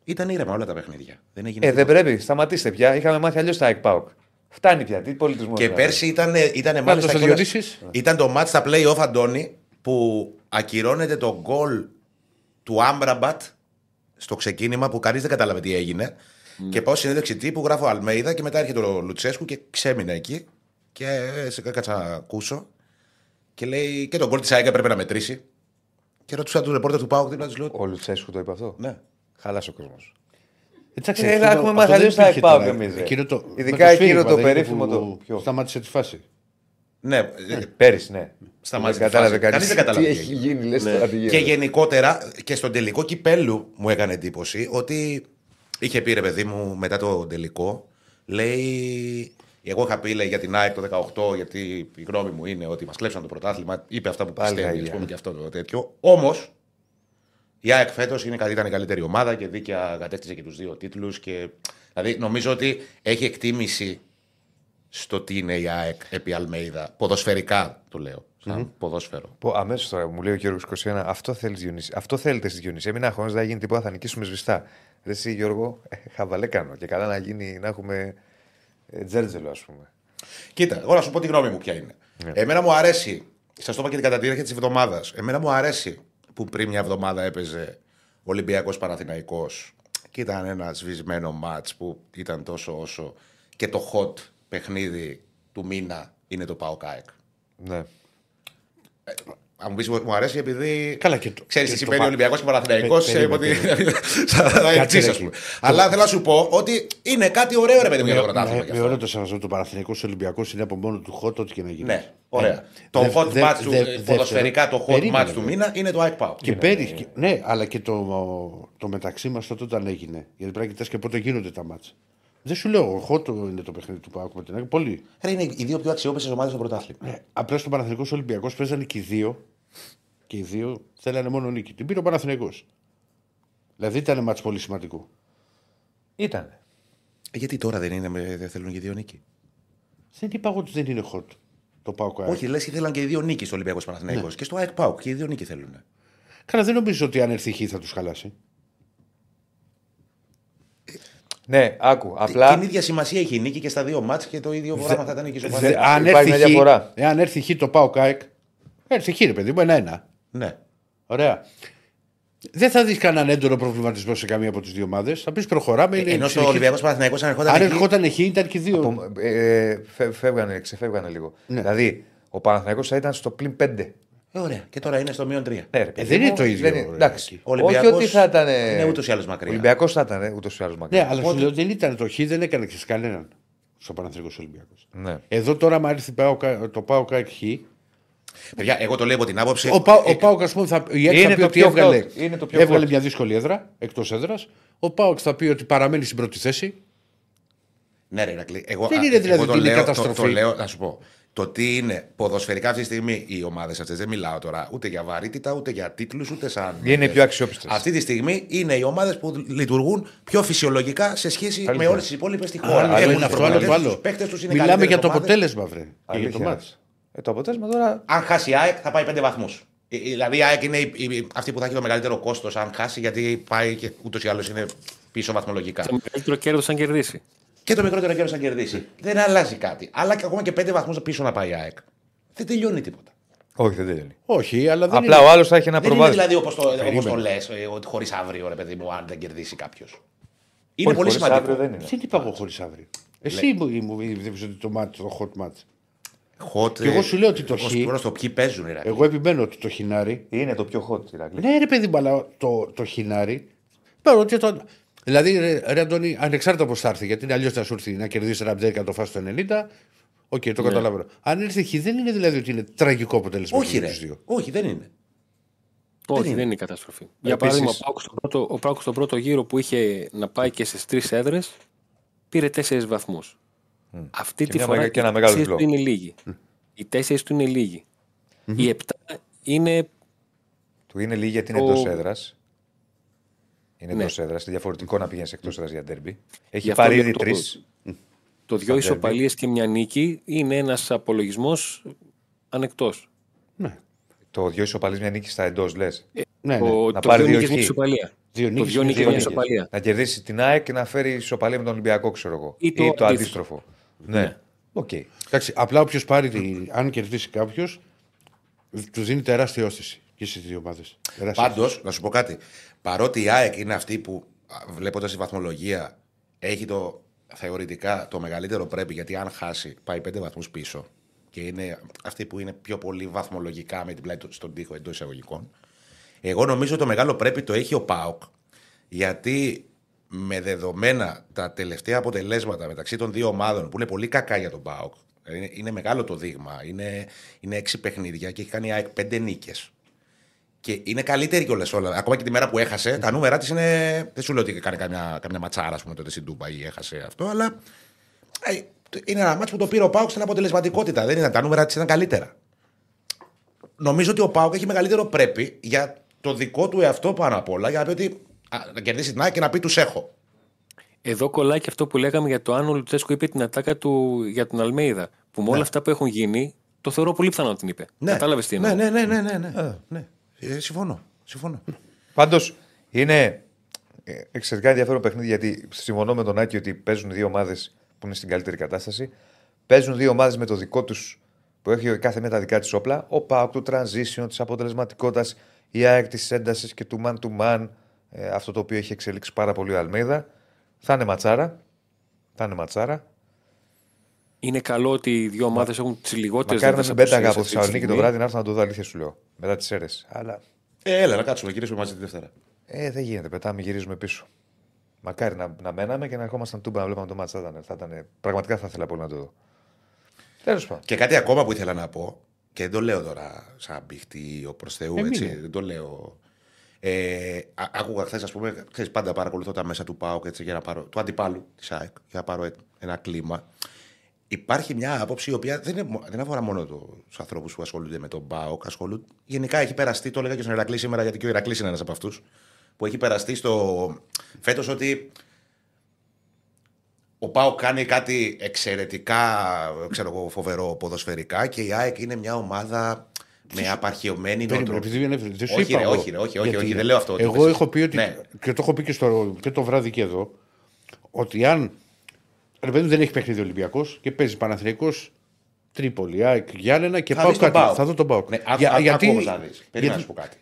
ήταν ήρεμα όλα τα παιχνίδια. Δεν έγινε Ε, δεν τίποτα. πρέπει, σταματήστε πια. Είχαμε μάθει αλλιώς τα ΕΚΠΑΟΚ. Φτάνει πια, τι πολιτισμός. Και πέρσι ήταν, ήταν μάλιστα. Μάλιστα, κιόλας- Διονύσης. Ήταν το match στα play-off, Αντώνη, που ακυρώνεται το γκολ του Άμπραμπατ στο ξεκίνημα που κανείς δεν κατάλαβε τι έγινε. Και πάω συνέντευξη τύπου, γράφω Αλμέιδα και μετά έρχεται ο Λουτσέσκου και ξέμεινε εκεί. Και ε, σε κάτσα να ακούσω. Και λέει και τον γκολ της ΑΕΚ πρέπει να μετρήσει. Και ρώτησα του ρεπόρτερ του Πάουκ δίπλα του λέω. Ο Λουτσέσκου το είπε αυτό; Ναι. Χαλά ο κόσμος. Εντάξει, Ε, αυτό έχουμε το- μάθει αυτό δεν αλλιώς τα υπήρχε ΕΚΠΑΟΚ τώρα. εμείς, ρε. Εκείνο το- Ειδικά με εκείνο σφύριγμα, το δεν είναι περίφημο που το- ποιο; Σταμάτησε τη φάση. Ναι. ε, Πέρυσι, ναι. Σταμάτησε Δεν τη κατάλαβε φάση. κανείς. Κανείς δεν κατάλαβε Τι τι έχει έγινε. γίνει, λες τώρα τι Και γίνεται. γενικότερα και στον τελικό κυπέλου μου έκανε εντύπωση ότι είχε πει ρε παιδί μου μετά το τελικό, λέει. Εγώ είχα πει λέει, για την ΑΕΚ το 18, γιατί η γνώμη μου είναι ότι μας κλέψαν το πρωτάθλημα. Είπε αυτά που Πάλι πιστεύει, ίδια. ας πούμε, και αυτό το τέτοιο. Όμως η ΑΕΚ φέτος ήταν η καλύτερη ομάδα και δίκαια κατέκτησε και τους δύο τίτλους. Και... Δηλαδή νομίζω ότι έχει εκτίμηση στο τι είναι η ΑΕΚ επί Αλμέιδα. Ποδοσφαιρικά το λέω. Σαν ποδόσφαιρο. Αμέσως τώρα μου λέει ο Γιώργος 21, αυτό, θέλεις, Διονύση. αυτό θέλετε στι Διονύση. Έμεινα αγώνα, δεν θα γίνει τίποτα, θα νικήσουμε σβηστά. Ρε εσύ Γιώργο, ε, χαβαλέ κάνω. Και καλά να γίνει, να έχουμε ε, τζέρτζελο, ας πούμε. Κοίτα, εγώ να σου πω τη γνώμη μου ποια είναι. Εμένα μου αρέσει, σας το είπα και κατά τη διάρκεια της εβδομάδας, εμένα μου αρέσει που πριν μια εβδομάδα έπαιζε Ολυμπιακός Παναθηναϊκός και ήταν ένα σβησμένο ματ που ήταν τόσο όσο και το hot παιχνίδι του μήνα είναι το ΠΑΟΚ ΑΕΚ. Ναι. Αν μου πεις μου αρέσει επειδή. Καλά, και το- Ξέρεις και τι το σημαίνει πα- Ολυμπιακός και Παναθυναϊκό. Πε- περίμενε, Θα εξή, ρε, ας πούμε. Αλλά θέλω να σου πω ότι είναι κάτι ωραίο ρε παιδί μου για το πρωτάθλημα. κι Με αυτό. ωραίο το σεβασμό του Παναθηναϊκού Ολυμπιακός είναι από μόνο του hot ό,τι και να γίνει. Ναι, ωραία. το Δε- hot δε- match του, δε- ε, δεύτερο. ποδοσφαιρικά το hot Περίμενε, match του βέβαια. μήνα είναι το ΑΕΚ Πάο. Και πέρυσι, και- ναι, αλλά και το, το μεταξύ μας τότε όταν έγινε. Γιατί πρέπει να κοιτάς και πότε γίνονται τα μάτσα. Δεν σου λέω, hot είναι το παιχνίδι του Πάουκ με την ΑΕΚ. Πολύ. Ρε, είναι οι δύο πιο αξιόπιστες ομάδες στο πρωτάθλημα. Ναι, απλά στο Παναθηναϊκός Ολυμπιακός παίζανε και οι δύο. Και οι δύο θέλανε μόνο νίκη. Την πήρε ο Παναθηναϊκός. Δηλαδή ήταν μάτς πολύ σημαντικό. Ήταν. Ε, γιατί τώρα δεν, είναι, με- δεν θέλουν και οι δύο νίκη; Δεν είπα εγώ ότι δεν είναι hot το Πάουκ. ΑΕΚ. Όχι, λες και θέλαν και οι δύο νίκη στο Ολυμπιακός Παναθυναϊκό. Ναι. Και στο ΑΕΚ Πάο και οι δύο νίκη θέλουν. Καλά, δεν νομίζω ότι αν έρθει η Χ θα τους χαλάσει. Ναι, άκου. Την Απλά. ίδια σημασία έχει η νίκη και στα δύο μάτς και το ίδιο πράγμα θα ήταν και στο δε- Παναθηναϊκό. αν, υπάρχει έρθει μια Χ, διαφορά. εάν έρθει Χ το Πάουκ ΑΕΚ, έρθει Χ ρε παιδί μου, ένα-ένα. Ναι. Ωραία. Δεν θα δεις κανέναν έντονο προβληματισμό σε καμία από τις δύο ομάδες. Θα πεις προχωράμε. Είναι Ενώ στο συνεχή- Ολυμπιακό Παναθυναϊκό αν ερχόταν. Αν εκεί- ερχόταν Χ ήταν και δύο. απο- ε, φε- φεύγανε, ξεφεύγανε λίγο. Ναι. Δηλαδή, ο Παναθηναϊκός θα ήταν στο πλην 5. Ε, ωραία. Και τώρα είναι στο μείον 3. Ναι, ρε, παιδί δεν μου, είναι το ίδιο, δεν είναι- ρε, εντάξει. εκεί. Ο Ολυμπιακός Όχι ότι θα ήταν. είναι ούτως ή άλλως μακριά. Ο Ολυμπιακός θα ήταν ούτως ή άλλως μακριά. Ναι, αλλά σου λέω δεν ήταν το Χ, δεν έκανε και σε κανέναν στο Παναθρικό Ολυμπιακός. Ναι. Εδώ τώρα, άμα έρθει ΠΑΟΚ- το Πάουκ ΑΕΚ Χ, Παιδιά, εγώ το λέω από την άποψη. ο, Πα, ε, ο Πάουκ, ας πούμε, θα, η ΑΕΚ Είναι θα πει το ότι πιο έβγαλε, hot. Είναι το πιο έβγαλε hot. μια δύσκολη έδρα εκτός έδρας. Ο Πάουκ θα πει ότι παραμένει στην πρώτη θέση. Ναι, ρε, Ηρακλή. Εγώ, Δεν α, είναι δηλαδή εγώ το ότι είναι λέω, το, καταστροφή. το λέω, να σου πω. Το τι είναι ποδοσφαιρικά αυτή τη στιγμή οι ομάδες αυτές, δεν μιλάω τώρα ούτε για βαρύτητα, ούτε για τίτλους, ούτε σαν. Είναι πιο αξιόπιστες. Αυτή τη στιγμή είναι οι ομάδες που λειτουργούν πιο φυσιολογικά σε σχέση με Αλήθεια. όλες τις υπόλοιπες στη χώρα. Άλλο Έχουν είναι αυτό, άλλο το προπονητές, άλλο. τους παίκτες τους είναι Μιλάμε καλύτερες για το ομάδες. αποτέλεσμα, βρε. Και για το Αλήθεια. μάτς. Ε, το αποτέλεσμα τώρα. Αν χάσει η ΑΕΚ θα πάει πέντε βαθμούς. Δηλαδή η ΑΕΚ είναι η- η- αυτή που θα έχει το μεγαλύτερο κόστος αν χάσει, γιατί πάει και ούτως ή άλλως είναι πίσω βαθμολογικά. Το μεγαλύτερο κέρδος αν κερδίσει. Και το μικρότερο κέρδο αν κερδίσει. Δεν αλλάζει κάτι. Αλλά και ακόμα και πέντε βαθμούς πίσω να πάει η ΑΕΚ. Δεν τελειώνει τίποτα. Όχι, δεν τελειώνει. Όχι, αλλά δεν Απλά είναι. ο άλλος θα έχει ένα Δεν είναι προβάδισμα. δηλαδή όπως το, όπως Περίμενε. το λε, ότι χωρίς αύριο, ρε παιδί μου, αν δεν κερδίσει κάποιος. Είναι Όχι, πολύ χωρίς σημαντικό. αύριο δεν είναι. Δεν είπα εγώ χωρίς αύριο; Εσύ μου μου είπε ότι το μάτι, το hot match. Hot, Και εγώ σου λέω ότι το όπως Χ- Τώρα στο ποιοι παίζουν, ρε. Εγώ επιμένω ότι το χινάρι. Είναι το πιο hot, Ηρακλή. Ναι, ρε παιδί μου, αλλά το, το χινάρι. Παίρνω ότι το. Δηλαδή, ρε, ρε Αντώνη, ανεξάρτητα πώς θα έρθει, γιατί αλλιώς θα σου έρθει να κερδίσεις ένα μπτέρ και να το φάσει το 90. Οκ, το καταλαβαίνω. Αν έρθει χ, δεν είναι δηλαδή ότι είναι τραγικό αποτέλεσμα. Όχι, για ρε. τους δύο. Όχι, δεν είναι. Όχι, είναι. δεν είναι η καταστροφή. Για Επίσης- παράδειγμα, ο Πάουκ στον πρώτο, ο Πάουκ στον πρώτο γύρο που είχε να πάει και στις τρεις έδρες πήρε τέσσερις βαθμούς. Αυτή Και τη μια φορά μεγα- και ένα οι μεγάλο τέσσερις διπλό. του είναι λίγοι. Οι τέσσερις του είναι λίγοι. Οι επτά είναι Του είναι λίγη γιατί είναι Το- εντός έδρας. Είναι Ναι. εντό έδρας. Είναι διαφορετικό να πηγαίνεις εκτός έδρας για ντέρμπι. Έχει Γι' αυτό πάρει λέω ήδη το- τρεις. το δυο Στα ισοπαλίες και μια νίκη είναι ένας απολογισμός ανεκτός. Ναι. Το δυο ισοπαλεί μια νίκη στα εντός, λες. Ναι, ναι. Το, Να το πάρει δύο δύο νίκες μια χ. ισοπαλία. Δύο Το νίκες δύο και νίκες δύο μια νίκες. ισοπαλία. Να κερδίσει την ΑΕΚ και να φέρει ισοπαλία με τον Ολυμπιακό, ξέρω εγώ. Ή το το αντίστροφο. αντίστροφο. Ναι. Οκ. Εντάξει, απλά όποιος πάρει, τη, αν κερδίσει κάποιος, τους δίνει τεράστια ώθηση και στις δύο ομάδες. Πάντως, να σου πω κάτι. Παρότι η ΑΕΚ είναι αυτή που βλέποντας τη βαθμολογία έχει το θεωρητικά το μεγαλύτερο πρέπει, γιατί αν χάσει πάει πέντε βαθμούς πίσω και είναι αυτή που είναι πιο πολύ βαθμολογικά με την πλάτη του στον τοίχο εντός εισαγωγικών. Εγώ νομίζω το μεγάλο πρέπει το έχει ο ΠΑΟΚ γιατί με δεδομένα τα τελευταία αποτελέσματα μεταξύ των δύο ομάδων που είναι πολύ κακά για τον ΠΑΟΚ. Είναι, είναι μεγάλο το δείγμα. Είναι, είναι έξι παιχνίδια και έχει κάνει η ΑΕΚ πέντε νίκες. Και είναι καλύτερη κιόλας όλα. Ακόμα και τη μέρα που έχασε, τα νούμερα της είναι. Δεν σου λέω ότι έκανε καμιά, καμιά ματσάρα, ας πούμε, τότε στην Τούμπα ή έχασε αυτό, αλλά. ε, είναι ένα μάτσο που το πήρε ο Πάουκ στην αποτελεσματικότητα. Δεν ήταν, τα νούμερα της ήταν καλύτερα. Νομίζω ότι ο Πάουκ έχει μεγαλύτερο πρέπει για το δικό του εαυτό πάνω απ' όλα, για να πει ότι. α, να κερδίσει την ΑΕΚ και να πει τους έχω. Εδώ κολλάει και αυτό που λέγαμε για το αν ο Λουτσέσκο είπε την ατάκα του για τον Αλμέιδα. Που με όλα αυτά που έχουν γίνει, το θεωρώ πολύ πιθανό να την είπε. Κατάλαβες τι εννοώ. Ναι, ναι, ναι, ναι. ναι, ναι. ναι. Ε, συμφωνώ. συμφωνώ. Πάντως είναι ε, εξαιρετικά ενδιαφέρον παιχνίδι γιατί συμφωνώ με τον Άκη ότι παίζουν δύο ομάδες που είναι στην καλύτερη κατάσταση. Παίζουν δύο ομάδες με το δικό τους που έχει κάθε μία τα δικά της όπλα. Ο Πάοκ του transition, της αποτελεσματικότητας, η ΑΕΚ της έντασης και του man to man. ε, αυτό το οποίο έχει εξελίξει πάρα πολύ ο Αλμέιδα. Θα είναι ματσάρα. Θα είναι ματσάρα. Είναι καλό ότι οι δύο ομάδες έχουν τις λιγότερες Μακάρι να μην πέταγα από Θεσσαλονίκη το βράδυ να έρθω να το δω αλήθεια σου λέω. Μετά τις αίρες. Αλλά Ε, έλα, να κάτσουμε, γυρίσουμε μαζί τη Δευτέρα. ε, δεν γίνεται. Πετάμε, γυρίζουμε πίσω. Μακάρι να, να μέναμε και να ερχόμασταν τούμπα να βλέπαμε το μάτσα. Θα ήταν, θα ήταν, πραγματικά θα ήθελα πολύ να το δω. Τέλος πάντων. Και κάτι ακόμα που ήθελα να πω, και δεν το λέω τώρα σαν μπιχτή ο προς Θεού, Ε, μην έτσι. είναι. Δεν το λέω. Ε, α- άκουγα χθες, ας πούμε, ξέρεις, πάντα παρακολουθώ τα μέσα του ΠΑΟΚ έτσι, για να πάρω, του αντιπάλου της ΑΕΚ, για να πάρω ε- ένα κλίμα. Υπάρχει μια άποψη η οποία δεν, είναι, μο- δεν αφορά μόνο τους ανθρώπους που ασχολούνται με τον ΠΑΟΚ. Ασχολούνται, γενικά έχει περαστεί, το έλεγα και στον Ηρακλή σήμερα, γιατί και ο Ηρακλής είναι ένας από αυτούς, που έχει περαστεί στο φέτος ότι ο Πάο κάνει κάτι εξαιρετικά ξέρω εγώ, φοβερό ποδοσφαιρικά και η ΑΕΚ είναι μια ομάδα με απαρχαιωμένη Περίμενε, νοοτροπία. επειδή δεν, δεν σου Όχι, είπα ρε, εγώ. όχι, ρε, όχι, όχι, Γιατί όχι, δεν λέω αυτό. Εγώ Τι έχω πει ότι. Ναι. Και το έχω πει και, στο, και το βράδυ και εδώ. Ότι αν. Ρε παιδί μου, δεν έχει παιχνίδι Ολυμπιακός και παίζει Παναθηναϊκός Τρίπολη, ΑΕΚ, Γιάννενα και Θα πάω δεις τον κάτι. ΠΑΟΚ. Θα δω τον Πάοκ. Ναι, άκου- άκου- άκου όμως να δεις. Περίμενα να σου πω κάτι.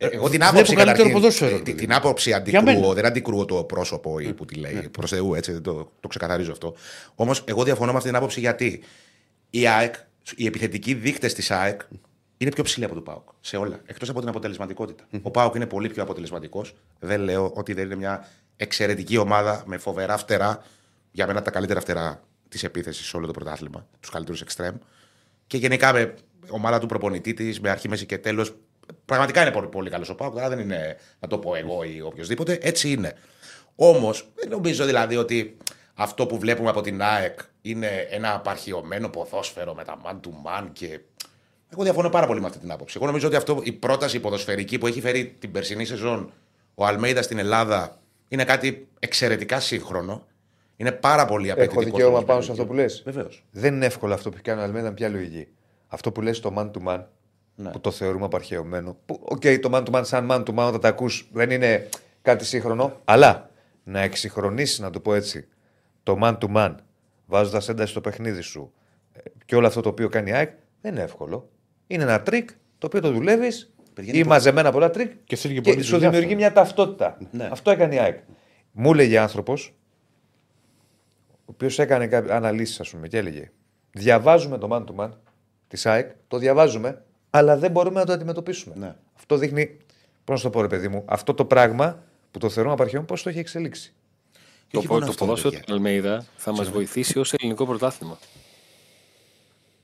Ε, Εγώ την βλέπω άποψη, καλύτερο καταρχήν, ποδόσφαιρο, ε, παιδί. την άποψη Για αντικρούω, μένα. Ναι. δεν αντικρούω το πρόσωπο ή που τη λέει. Προς Θεού, έτσι, δεν το, το ξεκαθαρίζω αυτό. Όμως, εγώ διαφωνώ με αυτή την άποψη γιατί η ΑΕΚ, οι επιθετικοί δείκτες της ΑΕΚ είναι πιο ψηλοί από του ΠΑΟΚ. Σε όλα. Εκτός από την αποτελεσματικότητα. Ο ΠΑΟΚ είναι πολύ πιο αποτελεσματικός. Δεν λέω ότι δεν είναι μια εξαιρετική ομάδα με φοβερά φτερά. Για μένα τα καλύτερα φτερά της επίθεσης σε όλο το πρωτάθλημα. Τους καλύτερους εξτρέμ. Και γενικά με ομάδα του προπονητή της, με αρχή, μέση και τέλος. Πραγματικά είναι πολύ, πολύ καλός ο Πάουκ. Τώρα δεν είναι να το πω εγώ ή οποιοδήποτε. Έτσι είναι. Όμως δεν νομίζω δηλαδή ότι αυτό που βλέπουμε από την ΑΕΚ είναι ένα απαρχαιωμένο ποδόσφαιρο με τα man to man και. Εγώ διαφωνώ πάρα πολύ με αυτή την άποψη. Εγώ νομίζω ότι αυτό, η πρόταση ποδοσφαιρική που έχει φέρει την περσινή σεζόν ο Αλμέιδα στην Ελλάδα είναι κάτι εξαιρετικά σύγχρονο. Είναι πάρα πολύ απαιτητικό. Έχω δικαίωμα πάνω σε αυτό που λες. Βεβαίως. Δεν είναι εύκολο αυτό που έχει κάνει ο Αλμέιδα με ποια λογική. Αυτό που λες το man to man, Ναι. που το θεωρούμε απαρχαιωμένο. Που, οκ, το man to man, σαν man to man, όταν τα ακούς, δεν είναι κάτι σύγχρονο. Αλλά να εκσυγχρονίσει, να το πω έτσι, το man to man, βάζοντας ένταση στο παιχνίδι σου ε, και όλο αυτό το οποίο κάνει η ΑΕΚ, δεν είναι εύκολο. Είναι ένα τρίκ το οποίο το δουλεύεις Παιδιά, ή είναι μαζεμένα πολλά τρίκ Και θέλει και και πολλή σου δουλειά δημιουργεί αυτό. μια ταυτότητα. Ναι. Αυτό έκανε η ΑΕΚ. Μου έλεγε άνθρωπος, ο οποίος έκανε αναλύσεις, ας πούμε, και έλεγε: Διαβάζουμε το man to man της ΑΕΚ, το διαβάζουμε, αλλά δεν μπορούμε να το αντιμετωπίσουμε. Ναι. Αυτό δείχνει, πώς να σου το πω, ρε παιδί μου, αυτό το πράγμα που το θεωρούμε απαρχαιόν, πώς το έχει εξελίξει. Το, όχι πο- μόνο το αυτό, ποδόσφαιρο παιδιά. του Αλμέιδα θα μας βοηθήσει ως ελληνικό πρωτάθλημα.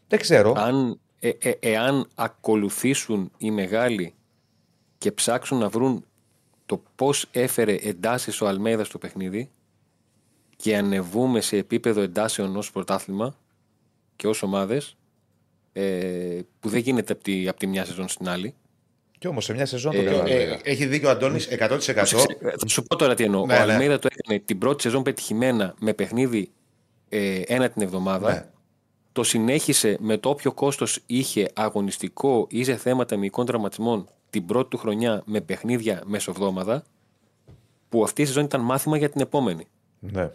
Δεν ξέρω. Αν, ε, ε, εάν ακολουθήσουν οι μεγάλοι και ψάξουν να βρουν το πώς έφερε εντάσεις ο Αλμέιδας στο παιχνίδι και ανεβούμε σε επίπεδο εντάσεων ως πρωτάθλημα και ως ομάδες ε, που δεν γίνεται από τη, απ' τη μια σεζόν στην άλλη Κι όμως σε μια σεζόν το Ε, κάνει. Ε, έχει δίκιο ο Αντώνη 100%. Πρόσεξε, ε, Θα σου πω τώρα τι εννοώ. Ναι, ο ναι. Αλμέιδα το έκανε την πρώτη σεζόν πετυχημένα με παιχνίδι ε, ένα την εβδομάδα. Ναι. Το συνέχισε με το όποιο κόστος είχε αγωνιστικό ή σε θέματα μυϊκών τραυματισμών την πρώτη του χρονιά με παιχνίδια μεσοβδόμαδα. Που αυτή η σεζόν ήταν μάθημα για την επόμενη. Ναι.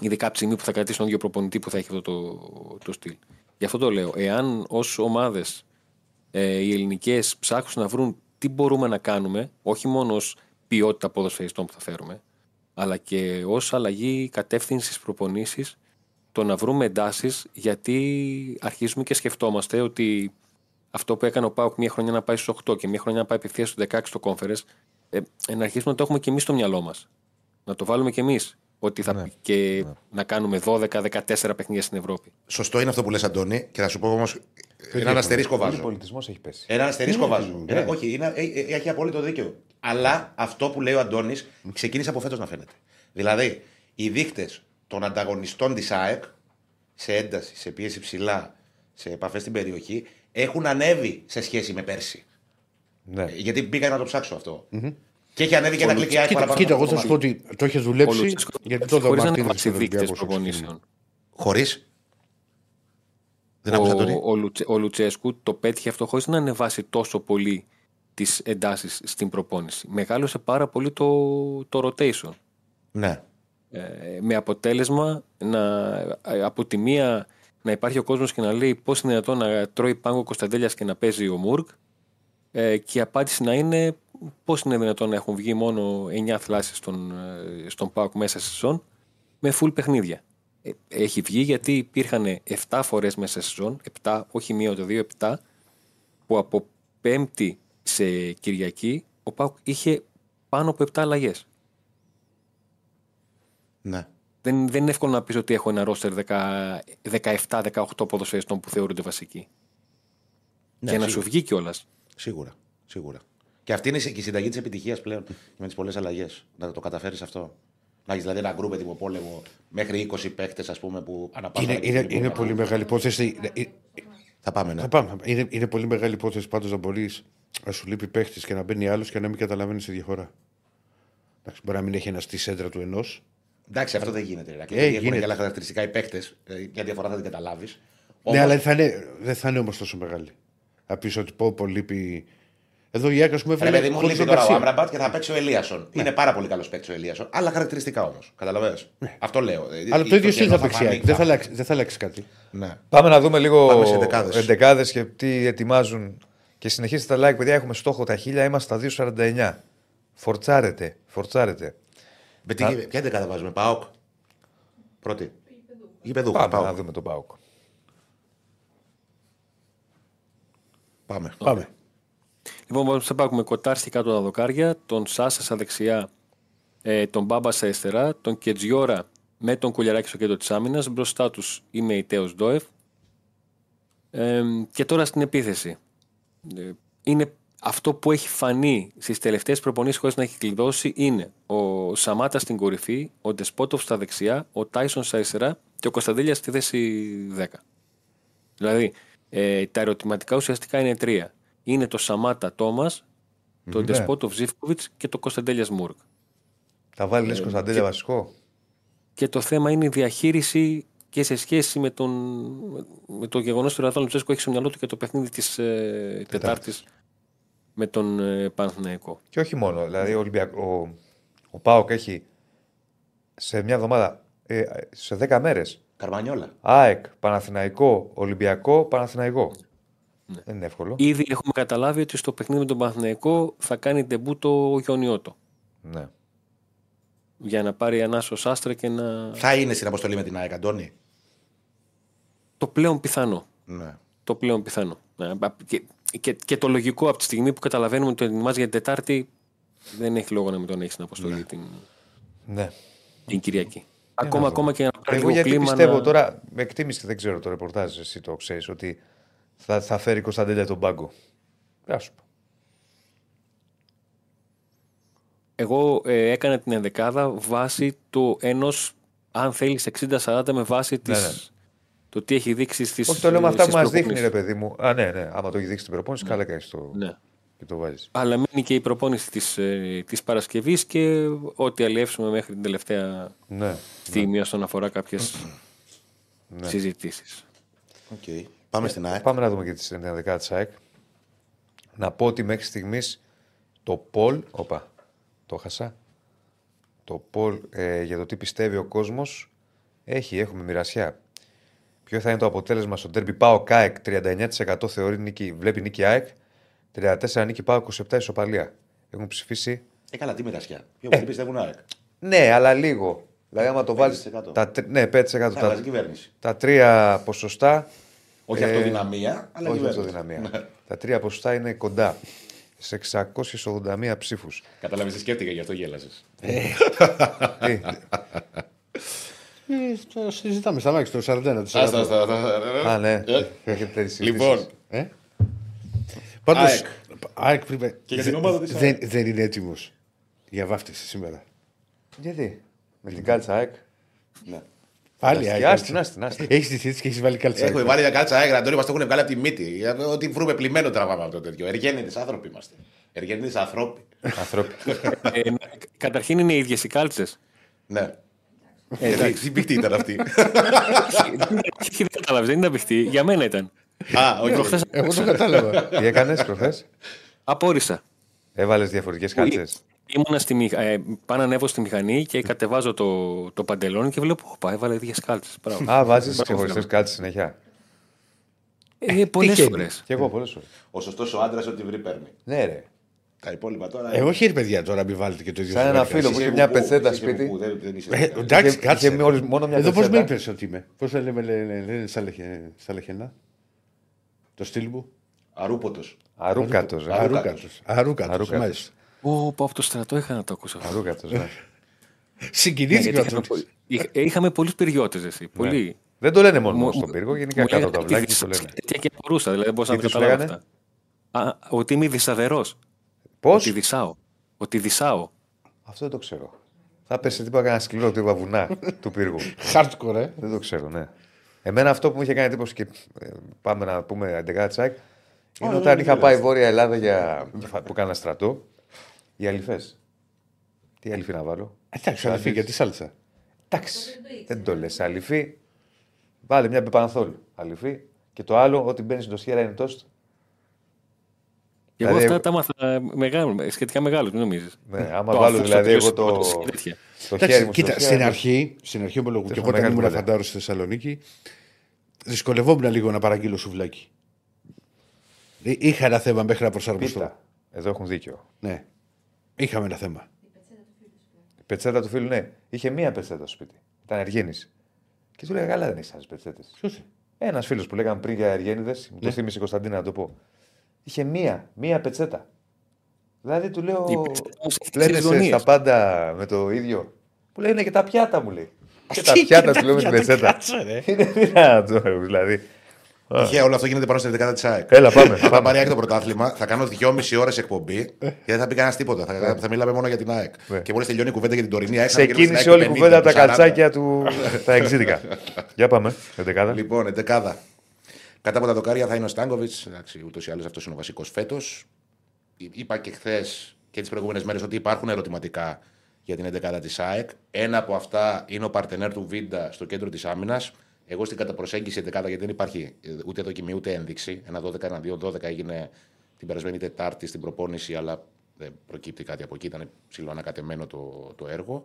Ειδικά από τη στιγμή που θα κρατήσει τον ίδιο προπονητή που θα έχει αυτό το, το στυλ. Γι' αυτό το λέω. Εάν ως ομάδες ε, οι ελληνικές ψάχνουν να βρουν τι μπορούμε να κάνουμε, όχι μόνο ως ποιότητα ποδοσφαιριστών που θα φέρουμε, αλλά και ως αλλαγή κατεύθυνσης προπονήσεις, το να βρούμε εντάσεις, γιατί αρχίζουμε και σκεφτόμαστε ότι αυτό που έκανε ο Πάουκ μία χρονιά να πάει στους 8 και μία χρονιά να πάει απευθείας στους 16 στο conference, ε, ε, να αρχίσουμε να το έχουμε και εμείς στο μυαλό μας. Να το βάλουμε και εμείς. Ότι θα και να κάνουμε 12-14 παιχνίδια στην Ευρώπη. Σωστό είναι αυτό που λες, Αντώνη, και θα σου πω όμως. Ένα αστερίσκο Ο βάζω. πολιτισμός έχει πέσει; Ένα αστερίσκο Ναι, βάζω. ναι. Ε, όχι, είναι, ε, ε, έχει απόλυτο δίκιο. Αλλά αυτό που λέει ο Αντώνης ξεκίνησε από φέτος να φαίνεται. Δηλαδή, οι δείκτες των ανταγωνιστών της ΑΕΚ σε ένταση, σε πίεση ψηλά, σε επαφές στην περιοχή έχουν ανέβει σε σχέση με πέρσι. Ναι. Ε, Γιατί πήγα να το ψάξω αυτό. Και έχει ανέβει και ένα κλικ η ΑΕΚ Κοίτα, παραπάνω. κοίτα, εγώ θα σου πω ότι το έχεις Ο δουλέψει. Λουτσέσκο Γιατί το χωρίς να Μαρτίνez ανεβάσει στον δείκτες Ολυμπιακό προπονήσεων. Χωρίς; Δεν άκουσα, Αντώνη. Ο, ο, Λουτσε- ο Λουτσέσκου το πέτυχε αυτό χωρίς να ανεβάσει τόσο πολύ τις εντάσεις στην προπόνηση. Μεγάλωσε πάρα πολύ το, το rotation. Ναι. Ε, με αποτέλεσμα να, ε, από τη μία να υπάρχει ο κόσμος και να λέει πώς είναι δυνατόν να τρώει πάγκο ο Κωνσταντέλιας και να παίζει ο Μουρκ ε, και η απάντηση να είναι πώς είναι δυνατόν να έχουν βγει μόνο 9 θλάσεις στον, ε, στον ΠΑΟΚ μέσα σε σεζόν με full παιχνίδια. Ε, έχει βγει γιατί υπήρχαν 7 φορές μέσα σε σεζόν, 7, όχι μία ούτε δύο, 7 που από Πέμπτη σε Κυριακή ο ΠΑΟΚ είχε πάνω από 7 αλλαγές. ναι. Δεν, δεν είναι εύκολο να πεις ότι έχω ένα ρόστερ 17-18 ποδοσφαιριστών που θεωρούνται βασικοί. Ναι, και να σίγουρα. σου βγει κιόλας. Σίγουρα. Σίγουρα. Και αυτή είναι και η συνταγή της επιτυχίας πλέον και με τις πολλές αλλαγές. Να το καταφέρεις αυτό. Να έχεις δηλαδή ένα γκρουπ έτοιμο πόλεμο μέχρι 20 παίκτες, ας πούμε, που αναπάσχουν. Είναι, είναι, είναι πολύ μεγάλη υπόθεση. Ε, Θα πάμε, ναι. Θα πάμε. Είναι, είναι πολύ μεγάλη υπόθεση πάντως να μπορείς να σου λείπει παίχτης και να μπαίνει άλλος και να μην καταλαβαίνεις τη διαφορά. Εντάξει, μπορεί να μην έχει ένα στη σέντρα του ενός. Εντάξει, αυτό δεν γίνεται. ρε. Ε, Γιατί έχουν γίνεται. και άλλα χαρακτηριστικά οι παίκτες. Μια διαφορά θα την καταλάβεις. Ναι, αλλά δεν θα είναι, δεν θα είναι όμως τόσο μεγάλη. Θα πεις ότι πω, πω λείπει. Εδώ η Άκρα, ας πούμε, Ρε παιδί μου, χωρίς λείπει τον τώρα ο Γκαρσία. Άμπραμπατ και θα παίξει ο Ελίασον. Είναι πάρα πολύ καλός παίκτης ο Ελίασον. Άλλα χαρακτηριστικά όμως. Καταλαβαίνω. Αυτό λέω. Ναι. Αλλά το ίδιο στυλ θα παίξει. η φανεί. ΑΕΚ. Δεν θα αλλάξει- δεν θα αλλάξει κάτι. Ναι. Πάμε να δούμε λίγο Πάμε σε εντεκάδες. εντεκάδες και τι ετοιμάζουν. Και συνεχίστε τα like, παιδιά. Έχουμε στόχο τα χίλια, είμαστε στα 2,49. Φορτσάρετε, φορτσάρετε. Με τι, ποια δεκάδα βάζουμε, Πάοκ. Πρώτη. Γηπεδούχο. Πάμε Πάοκ. να δούμε τον Πάουκ. Πάμε. Πάμε. Λοιπόν, θα πάμε κοτάρski κάτω τα δοκάρια, τον Σάσα στα δεξιά, ε, τον Μπάμπα στα αριστερά, τον Κετζιόρα με τον Κουλιαράκη στο κέντρο της άμυνας. Μπροστά τους είμαι η Τέος Ντόεφ. Ε, και τώρα στην επίθεση. Ε, είναι αυτό που έχει φανεί στις τελευταίες προπονήσεις χωρίς να έχει κλειδώσει είναι ο Σαμάτα στην κορυφή, ο Ντεσπότοφ στα δεξιά, ο Τάισον στα αριστερά και ο Κωνσταντέλιας στη θέση 10. Δηλαδή, ε, τα ερωτηματικά ουσιαστικά είναι τρία. Είναι το Σαμάτα Τόμας, τον Ντεσπότοφ Ζήφκοβιτ και το Κωνσταντέλιας Μούρκ. Θα βάλει λες Κωνσταντέλια βασικό. Και το θέμα είναι η διαχείριση και σε σχέση με, τον, με το γεγονός ότι ο Ραδόν Λουτσέσκο έχει στο μυαλό του και το παιχνίδι της ε, Τετάρτης με τον ε, Παναθηναϊκό. Και όχι μόνο. Δηλαδή, ο, Ολυμπιακ... ο, ο Πάοκ έχει σε μια εβδομάδα, ε, σε 10 μέρες, Καρμανιόλα. ΑΕΚ, Παναθηναϊκό, Ολυμπιακό, Παναθηναϊκό. Ναι. Δεν είναι εύκολο. Ήδη έχουμε καταλάβει ότι στο παιχνίδι με τον Παναθηναϊκό θα κάνει ντεμπούτο ο Γιονιώτο. Ναι. Για να πάρει ανάσο άστρα και να. Θα είναι στην αποστολή με την ΑΕΚ, Αντώνη; Το πλέον πιθανό. Ναι. Το πλέον πιθανό. Ναι, Και, και, και το λογικό από τη στιγμή που καταλαβαίνουμε ότι το ετοιμάζει για την Τετάρτη, δεν έχει λόγο να μην τον έχει στην αποστολή την, ναι. την Κυριακή. Ακόμα, ακόμα και να πάρει Εγώ λίγο γιατί κλίμα πιστεύω να... τώρα, με εκτίμηση δεν ξέρω το ρεπορτάζ, εσύ το ξέρεις, ότι θα, θα φέρει Κωνσταντέλια τον πάγκο. Γεια σου. πω. Εγώ ε, έκανα την ενδεκάδα βάσει το ενός, αν θέλεις, 60-40 με βάση της, Ναι, ναι. το τι έχει δείξει στις Όχι, το λέω με αυτά που στις μας δείχνει, προπονήσεις. ρε παιδί μου. Α, ναι, ναι. Άμα το έχει δείξει στην προπόνηση, καλά κάνει το. Ναι. Και το βάζεις. Αλλά μείνει και η προπόνηση της, ε, της Παρασκευής και ό,τι αλλιεύσουμε μέχρι την τελευταία Ναι. στιγμή όσον αφορά κάποιες συζητήσεις. Οκ. Πάμε στην ΑΕΚ. Πάμε να δούμε και τη 11 της ΑΕΚ. Να πω ότι μέχρι στιγμής το poll. Όπα, το 'χασα. Το poll ε, για το τι πιστεύει ο κόσμος έχει, έχουμε μοιρασιά. Ποιο θα είναι το αποτέλεσμα στο ντέρμπι ΠΑΟΚ ΑΕΚ 39% θεωρεί νίκη, βλέπει νίκη ΑΕΚ, 34 νίκη ΠΑΟΚ 27 ισοπαλία. Έχουν ψηφίσει. Ε, καλά, τι μοιρασιά. Πιο πολύ πιστεύουν ΑΕΚ. Ναι, αλλά λίγο. Δηλαδή, άμα το βάλεις. 5%. Τα, τρι- ναι, 5%. Θα Τα, αλλάζει κυβέρνηση. τα τρία ποσοστά Όχι Ε, αυτοδυναμία, αλλά όχι κυβέρνηση. αυτοδυναμία. τα τρία ποσοστά είναι κοντά. Σε 681 ψήφους. Κατάλαβε τι σκέφτηκα, γι' αυτό γέλασες. Ε, το συζητάμε στα μάξι το 41. Το 41. Α, ναι. Ε, Έχετε τέτοιες Λοιπόν, συζητήσεις. Ε; Πάντως, ΑΕΚ. ΑΕΚ πριν- Και για δεν- την ομάδα της δεν, δεν είναι έτοιμος για βάφτιση σήμερα. Γιατί; Με την κάλτσα ΑΕΚ; ναι. Πάλι Άστη, ΑΕΚ. άστη, άστη, άστη. Έχεις τη θέση και έχεις βάλει κάλτσα. Έχω βάλει μια κάλτσα ΑΕΚ, Αντώνη, μας το έχουν βγάλει από τη μύτη. Για το Ότι βρούμε πλημμένο τραβάμε από το τέτοιο. Εργέννητες άνθρωποι είμαστε. Εργέννητες ανθρώποι. Ανθρώποι. Ε, καταρχήν είναι οι ίδιες οι κάλτσες. Ναι. Ε, Τι- Τι πηχτή ήταν αυτή. Όχι, δεν κατάλαβες, δεν ήταν παιχτή. Για μένα ήταν. Α, όχι. Προχθές Εγώ το κατάλαβα. Τι έκανες προχθές; απόρρισα. Έβαλες διαφορετικές κάλτσες. Ήμουνα στη μηχα... ε, πάνω ανέβω στη μηχανή και κατεβάζω το, το παντελόνι και βλέπω, όπα, έβαλε ίδιες κάλτσες. Α, βάζεις ξεχωριστές κάλτσες συνέχεια. Ε, Πολλές τυχαίνει. φορές. Κι εγώ πολλές φορές. Ο σωστός ο άντρας ό,τι βρει παίρνει. Ναι, ρε. Τα υπόλοιπα τώρα. Εγώ όχι ρε παιδιά τώρα μην βάλετε και το ίδιο. Σαν στο ένα podcast. φίλο που είχε μια κουκού, πετσέτα είσαι σπίτι. κουκού, δεν- δεν είσαι Ε, τέτοιο. Εντάξει, Είχε- κάτσε. είχε μόλις- μόνο μια Εδώ πώς με πετσέτα. είπες ότι είμαι; Πώς θα λέμε, λένε, λένε στα, λεχε, στα λεχενά; Το στυλ μου. Αρούποτος. Αρούκατος. Αρούκατος. Αρούκατος. Αρούκατος. Μάλιστα. Ω, πω από το στρατό είχα να το ακούσω. αυτό. Αρούκατος. Ναι. Συγκινήθηκε ο Γιατί είχαμε, Τσούτης. πο- είχα- ε, είχαμε πολλούς περιότε, εσύ. Πολύ. Δεν το λένε μόνο Μου- στον πύργο, γενικά μου κάτω λέγανε από τα ότι βλάκια το δυσ- λένε. τέτοια και απορούσα, δηλαδή δεν μπορούσα να Τι τα τους καταλάβω λέγανε; αυτά. Α, ότι είμαι δυσαδερό. Πώς; Ότι δυσάω. Ότι δυσάω. Αυτό δεν το ξέρω. Θα πέσει τίποτα κανένα σκληρό τύπα βουνά του πύργου. Hardcore, ε. Δεν το ξέρω, ναι. Εμένα αυτό που μου είχε κάνει εντύπωση και ε, πάμε να πούμε αντεγά τσάκ είναι όταν είχα πάει Βόρεια Ελλάδα για, που κάνα στρατό, οι αληφέ. Τι αληφή να βάλω; Εντάξει, αδερφή, γιατί σάλτσα. Εντάξει, δεν το λες. Αληφή, βάλε μια μπεπανθόλ. Αληφή. Και το άλλο, ότι μπαίνει στο σχέρα είναι τόστ. Και εγώ Δηλαδή, αυτά τα μάθα μεγάλο, σχετικά μεγάλο, μην νομίζεις. Ναι, άμα βάλω δηλαδή εγώ το, το χέρι Εντάξει, μου κοίτα, στο στην σχέρα, αρχή, στην αρχή ομολογώ και Έχω εγώ όταν μεγάλη ήμουν κουβέντα. φαντάρο στη Θεσσαλονίκη, δυσκολευόμουν λίγο να παραγγείλω σουβλάκι. Ε, Είχα ένα θέμα μέχρι να προσαρμοστώ. Πίτα. Εδώ έχουν δίκιο. Ναι. Είχαμε ένα θέμα. Η πετσέτα του φίλου, ναι. Είχε μία πετσέτα στο σπίτι. Ήταν Εργένη. Και του λέγα, καλά δεν έχει άλλε πετσέτες. Ποιος Ένας φίλος που λέγαμε πριν για Εργένιδε, μου το Ναι. θύμισε η Κωνσταντίνα να το πω. Είχε μία, μία πετσέτα. Δηλαδή του λέω. Η πετσέτα όμως έχει Λένε τις σε γωνίες. στα πάντα με το ίδιο. Μου λέει είναι και τα πιάτα μου λέει. Και τα Τι, πιάτα και του λέω με τα την πιάτα, πετσέτα. κάτσε, ρε. Είναι δυνατό, δηλαδή. Τυχαία όλο αυτό γίνεται πάνω στη δεκάδα της ΑΕΚ. Έλα, πάμε. Αν τα πάμε. πάρει η ΑΕΚ το πρωτάθλημα, θα κάνω δυόμιση ώρες εκπομπή και δεν θα πει κανένας τίποτα. Θα, θα μιλάμε μόνο για την ΑΕΚ. Ναι. Και μόλις τελειώνει η κουβέντα για την τωρινή ΑΕΚ. θα γυρίσουμε στην Ξεκίνησε ΑΕΚ όλη η του κουβέντα από τα 50, του 40. καλτσάκια του. τα εξήδικα. Για πάμε. Εντεκάδα. Λοιπόν, εντεκάδα. Κατά από τα δοκάρια θα είναι ο Στάνκοβιτς. Ούτως ή άλλως αυτός είναι ο βασικός φέτος. Είπα και χθες και τις προηγούμενες μέρες ότι υπάρχουν ερωτηματικά για την εντεκάδα της ΑΕΚ. Ένα από αυτά είναι ο παρτενέρ του Βίντα στο κέντρο της άμυνας. Εγώ στην καταπροσέγγιση εντεκάδα, γιατί δεν υπάρχει ε, ούτε δοκιμή ούτε ένδειξη. Ένα 12, ένα 2, 12 έγινε την περασμένη Τετάρτη στην προπόνηση, αλλά δεν προκύπτει κάτι από εκεί. Ήταν ψηλό ανακατεμένο το, το έργο.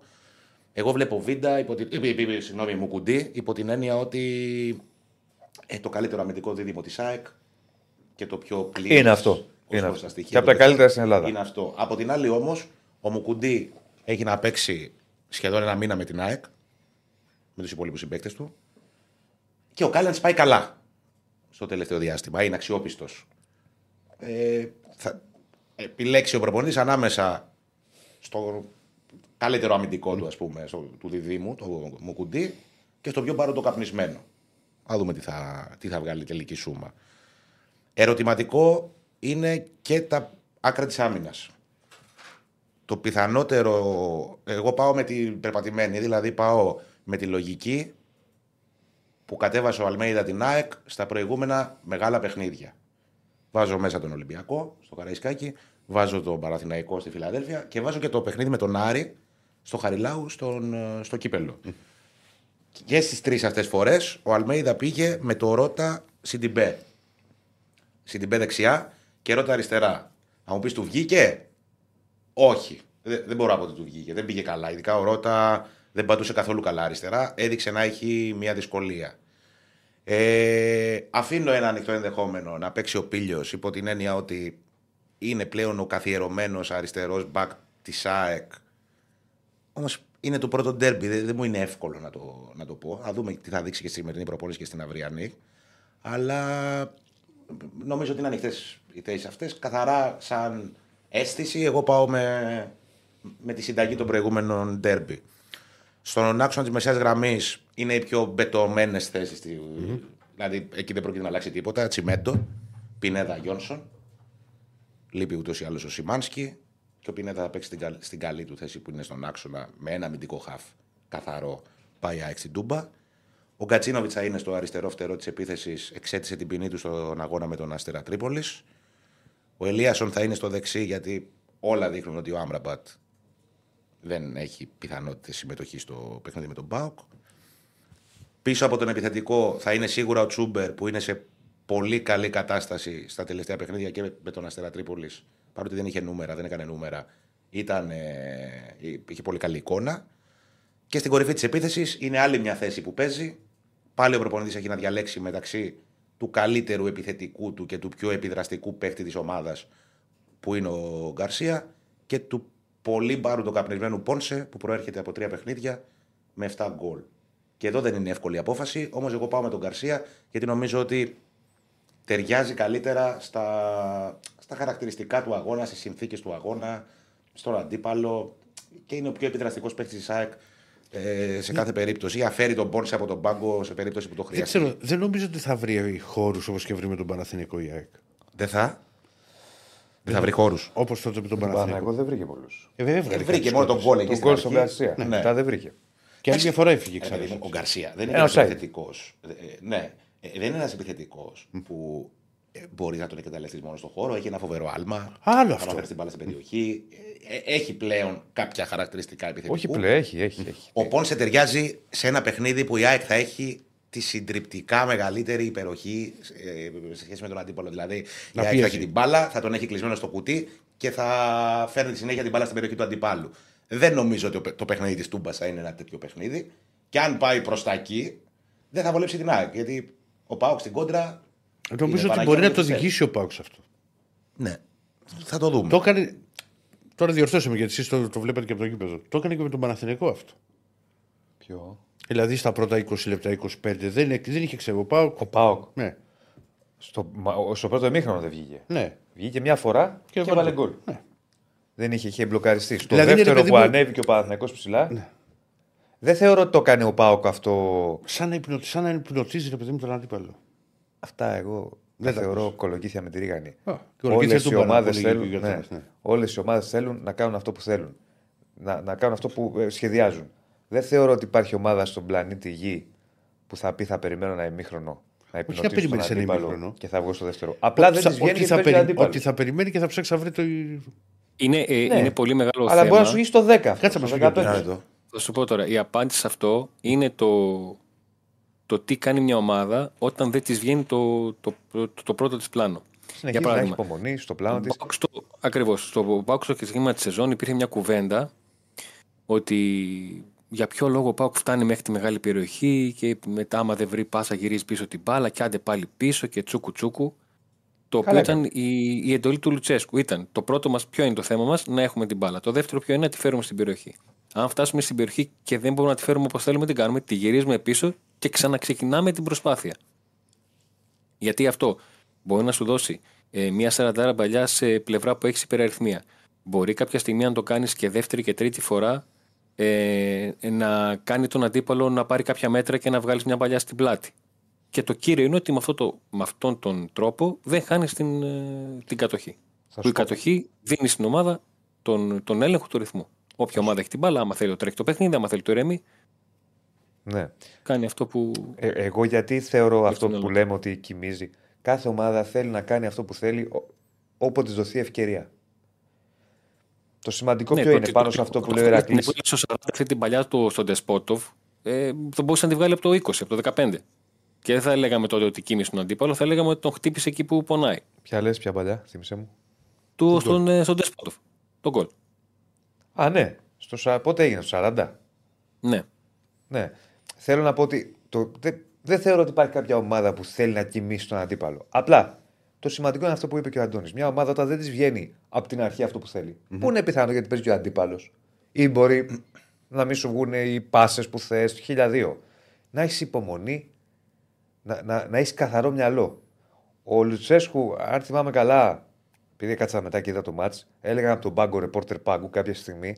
Εγώ βλέπω Βίντα, υπό την, ε, ε, ε, συγγνώμη, μου κουντί, υπό την έννοια ότι ε, το καλύτερο αμυντικό δίδυμο της ΑΕΚ και το πιο πλήρες. Είναι αυτό. Είναι αυτό. Και από τα καλύτερα στην Ελλάδα. Είναι αυτό. Από την άλλη όμως, ο Μουκουντή έχει να παίξει σχεδόν ένα μήνα με την ΑΕΚ, με τους υπόλοιπους συμπαίκτες του. Και ο Κάλιαν πάει καλά στο τελευταίο διάστημα. Είναι αξιόπιστος. Ε, θα επιλέξει ο προπονητής ανάμεσα στο καλύτερο αμυντικό του, ας πούμε, στο, του διδήμου, το Μουκουντή, και στο πιο παρόν το καπνισμένο. Να δούμε τι θα, τι θα βγάλει η τελική σούμα. Ερωτηματικό είναι και τα άκρα της άμυνας. Το πιθανότερο, εγώ πάω με την περπατημένη, δηλαδή πάω με τη λογική που κατέβασε ο Αλμέιδα την ΑΕΚ στα προηγούμενα μεγάλα παιχνίδια. Βάζω μέσα τον Ολυμπιακό στο Καραϊσκάκι, βάζω τον Παραθυναϊκό στη Φιλαδέλφια και βάζω και το παιχνίδι με τον Άρη στο Χαριλάου στον, ε, στο κύπελο. Και στις τρεις αυτές φορές ο Αλμέιδα πήγε με το Ρότα Σιντιμπέ. Σιντιμπέ δεξιά και Ρότα αριστερά. Αν μου πεις του βγήκε, όχι. Δεν, δεν μπορώ να πω ότι του βγήκε. Δεν πήγε καλά. Ειδικά ο Ρότα δεν πατούσε καθόλου καλά αριστερά. Έδειξε να έχει μια δυσκολία. Ε, αφήνω ένα ανοιχτό ενδεχόμενο να παίξει ο Πίλιος υπό την έννοια ότι είναι πλέον ο καθιερωμένος αριστερός μπακ της ΑΕΚ. Όμως είναι το πρώτο ντέρμπι, δεν, δεν μου είναι εύκολο να το, να το πω. Θα δούμε τι θα δείξει και στη σημερινή προπόνηση και στην αυριανή. Αλλά νομίζω ότι είναι ανοιχτές οι θέσεις αυτές. Καθαρά σαν αίσθηση, εγώ πάω με, με τη συνταγή των προηγούμενων ντέρμπι. Στον άξονα της μεσαίας γραμμής είναι οι πιο μπετωμένες θέσεις. Mm-hmm. Δηλαδή εκεί δεν πρόκειται να αλλάξει τίποτα. Τσιμέντο, Πινέδα Γιόνσον. Λείπει ούτως ή άλλως ο Σιμάνσκι. Και ο Πινέδα θα παίξει στην, καλ- στην καλή του θέση που είναι στον άξονα με ένα αμυντικό χαφ καθαρό. Πάει ΑΕΚ στην Τούμπα. Ο Γκατσίνοβιτ θα είναι στο αριστερό φτερό της επίθεσης. Εξέτησε την ποινή του στον αγώνα με τον Αστέρα Τρίπολης. Ο Ελίασον θα είναι στο δεξί γιατί όλα δείχνουν ότι ο Άμραμπατ δεν έχει πιθανότητε συμμετοχή στο παιχνίδι με τον Μπάουκ. Πίσω από τον επιθετικό θα είναι σίγουρα ο Τσούμπερ που είναι σε πολύ καλή κατάσταση στα τελευταία παιχνίδια και με τον Αστέρα Τρίπολης. Παρότι δεν είχε νούμερα, δεν έκανε νούμερα, ήταν, ε, είχε πολύ καλή εικόνα. Και στην κορυφή της επίθεσης είναι άλλη μια θέση που παίζει. Πάλι ο προπονητής έχει να διαλέξει μεταξύ του καλύτερου επιθετικού του και του πιο επιδραστικού παίκτη της ομάδας που είναι ο Γκαρσία και του πολύ μπάρου καπνισμένου Πόνσε που προέρχεται από τρία παιχνίδια με 7 γκολ. Και εδώ δεν είναι εύκολη απόφαση, όμως εγώ πάω με τον Γκαρσία γιατί νομίζω ότι ταιριάζει καλύτερα στα, στα χαρακτηριστικά του αγώνα, στις συνθήκες του αγώνα, στον αντίπαλο και είναι ο πιο επιδραστικός παίκτης της ΑΕΚ ε, σε κάθε περίπτωση. Ή αφαίρει τον Πόνσε από τον πάγκο σε περίπτωση που το Δεν χρειάζεται. ξέρω, δεν νομίζω ότι θα βρει χώρους όπως και βρει με τον Παναθηνικό η ΑΕΚ. Δεν θα. Δεν θα βρει χώρους. Όπως τότε με τον Τον Παναγιώτο Παναθηνικό. δεν βρήκε πολλούς. Ε, βέβαια, έβγαλε Βρήκε κάποιους μόνο τον κόντρες. γκολ εκεί Τον στην γκολ στον αρχή. Γκαρσία. Ναι. Μετά δεν βρήκε. Και άλλη μια φορά έφυγε Ρε παιδί ξανά. μου, Ο Γκαρσία δεν είναι Ένα ένα offside. επιθετικό. Ναι, Ε, δεν είναι ένας επιθετικός που ε, μπορεί να τον εκμεταλλευτείς μόνο στον χώρο. Έχει ένα φοβερό άλμα. Άλλο Θα αυτό. φέρει την μπάλα στην περιοχή. Ε, ε, Έχει πλέον κάποια χαρακτηριστικά επιθετικού. Όχι πλέον, έχει, έχει. έχει. Ο Πόνσε ταιριάζει σε ένα παιχνίδι που η ΑΕΚ θα έχει τη συντριπτικά μεγαλύτερη υπεροχή ε, σε σχέση με τον αντίπαλο. Δηλαδή, Να η ΑΕΚ θα πιέσει. έχει την μπάλα, θα τον έχει κλεισμένο στο κουτί και θα φέρνει τη συνέχεια την μπάλα στην περιοχή του αντιπάλου. Δεν νομίζω ότι το παιχνίδι της Τούμπας θα είναι ένα τέτοιο παιχνίδι. Και αν πάει προς τα εκεί, δεν θα βολέψει την ΑΕΚ. Γιατί ο Πάοξ στην κόντρα. Νομίζω είναι ότι Παναγιώτη μπορεί να και το ξέρει. διηγήσει ο Πάουξ αυτό. Ναι, θα το δούμε. Το έκανε. Τώρα διορθώσαμε γιατί εσείς το, το βλέπατε και από το γήπεδο. Το έκανε και με τον Παναθηνικό αυτό. Ποιο; Δηλαδή στα πρώτα 20 λεπτά, 25 δεν, δεν είχε ξέρω. Ο Πάουκ. Ο Πάοκ. Ναι, Στο, μα- στο πρώτο εμίχρονο δεν βγήκε. ναι. Βγήκε μια φορά και, έβαλε βάλε γκολ. γκολ. Ναι. Δεν είχε, είχε μπλοκαριστεί. Στο Δηλαδή είναι, δεύτερο ρε παιδί που μου- ανέβηκε ο Παναθηναϊκός ψηλά. Δεν θεωρώ ότι το κάνει ο Πάοκ αυτό. Σαν να, υπνο, σαν να υπνοτίζεις ρε παιδί μου τον αντίπαλο. Αυτά εγώ Δεν τα τα θεωρώ ακούς. κολοκύθια με τη ρίγανη. Α, κολοκύθια Όλες του οι Μπάνα, ομάδες που λέγει θέλουν, ο ναι, Γιώργος, ναι. όλες οι ομάδες θέλουν να κάνουν αυτό που θέλουν. Να, να κάνουν αυτό που ε, σχεδιάζουν. Δεν θεωρώ ότι υπάρχει ομάδα στον πλανήτη Γη που θα πει θα περιμένω ένα ημίχρονο να υπνοτήσω τον περιμένεις ένα αντίπαλο ημίχρονο. και θα βγω στο δεύτερο. Απλά δεν θα- τη βγαίνει ότι, και θα παίζει περι- αντίπαλο. ότι θα περιμένει και θα ψάξει να βρει το. Είναι, ε, Ναι. είναι πολύ μεγάλο Αλλά θέμα. μπορεί να σου γίνει στο 10. αυτό, Κάτσε στο μας πει 15. Ένα λεπτό. Θα σου πω τώρα, η απάντηση σε αυτό είναι το, το τι κάνει μια ομάδα όταν δεν της βγαίνει το, το, το, το πρώτο της πλάνο. Συνεχίζει να έχει υπομονή στο πλάνο της. Ακριβώς. Στο Πάουκ στο ξεκίνημα της σεζόν υπήρχε μια κουβέντα ότι για ποιο λόγο ο Πάουκ φτάνει μέχρι τη μεγάλη περιοχή και μετά, άμα δεν βρει πάσα, γυρίζει πίσω την μπάλα και άντε πάλι πίσω και τσούκου τσούκου. Το οποίο Καλά ήταν η, η εντολή του Λουτσέσκου. Ήταν το πρώτο μας, ποιο είναι το θέμα μας, να έχουμε την μπάλα. Το δεύτερο, ποιο είναι να τη φέρουμε στην περιοχή. Αν φτάσουμε στην περιοχή και δεν μπορούμε να τη φέρουμε όπως θέλουμε, την κάνουμε, τη γυρίζουμε πίσω και ξαναξεκινάμε την προσπάθεια. Γιατί αυτό μπορεί να σου δώσει ε, μια σαραντάρα παλιά σε πλευρά που έχεις υπεραριθμία. Μπορεί κάποια στιγμή να το κάνεις και δεύτερη και τρίτη φορά ε, να κάνει τον αντίπαλο να πάρει κάποια μέτρα και να βγάλεις μια παλιά στην πλάτη. Και το κύριο είναι ότι με, αυτό το, με αυτόν τον τρόπο δεν χάνεις την, ε, την κατοχή. Θα Που η σου πω. κατοχή δίνει στην ομάδα τον, τον έλεγχο του ρυθμού. Όποια ομάδα έχει την μπάλα, άμα θέλει το τρέχει το παιχνίδι, άμα θέλει το ρέμι, Ναι. κάνει αυτό που. Ε, εγώ γιατί θεωρώ αυτό στο που μυαλό. λέμε ότι κοιμίζει. Κάθε ομάδα θέλει να κάνει αυτό που θέλει ό- όποτε της δοθεί ευκαιρία. Το σημαντικό Ναι, ποιο το είναι ότι- πάνω το- σε αυτό το- που το- λέει ο το- Ηρακλής. που έλεγε στο Σαράντα αυτή την παλιά του στον Ντεσπότοβ, ε, θα μπορούσε να τη βγάλει από το 20, από το 15. Και δεν θα λέγαμε τότε ότι κίνησε τον αντίπαλο, θα λέγαμε ότι τον χτύπησε εκεί που πονάει. Ποια λες, ποια παλιά, θύμισε μου. Του, στον, ε, στον Ντεσπότοβ. Τον γκολ. Α, ναι. Στο, σα- πότε έγινε, στο 40. Ναι. Ναι. Θέλω να πω ότι το, δεν, δεν θεωρώ ότι υπάρχει κάποια ομάδα που θέλει να κοιμήσει τον αντίπαλο. Απλά το σημαντικό είναι αυτό που είπε και ο Αντώνης. Μια ομάδα όταν δεν της βγαίνει από την αρχή αυτό που θελει Πού είναι πιθανό γιατί παίζει και ο αντίπαλος. Ή μπορεί να μην σου βγουν οι πάσες που θες, χιλιαδίο. Να έχεις υπομονή, να, να, να έχεις καθαρό μυαλό. Ο Λουτσέσκου, αν θυμάμαι καλά, επειδή έκατσα μετά και είδα το μάτς, έλεγαν από τον πάγκο ρεπόρτερ πάγκου κάποια στιγμή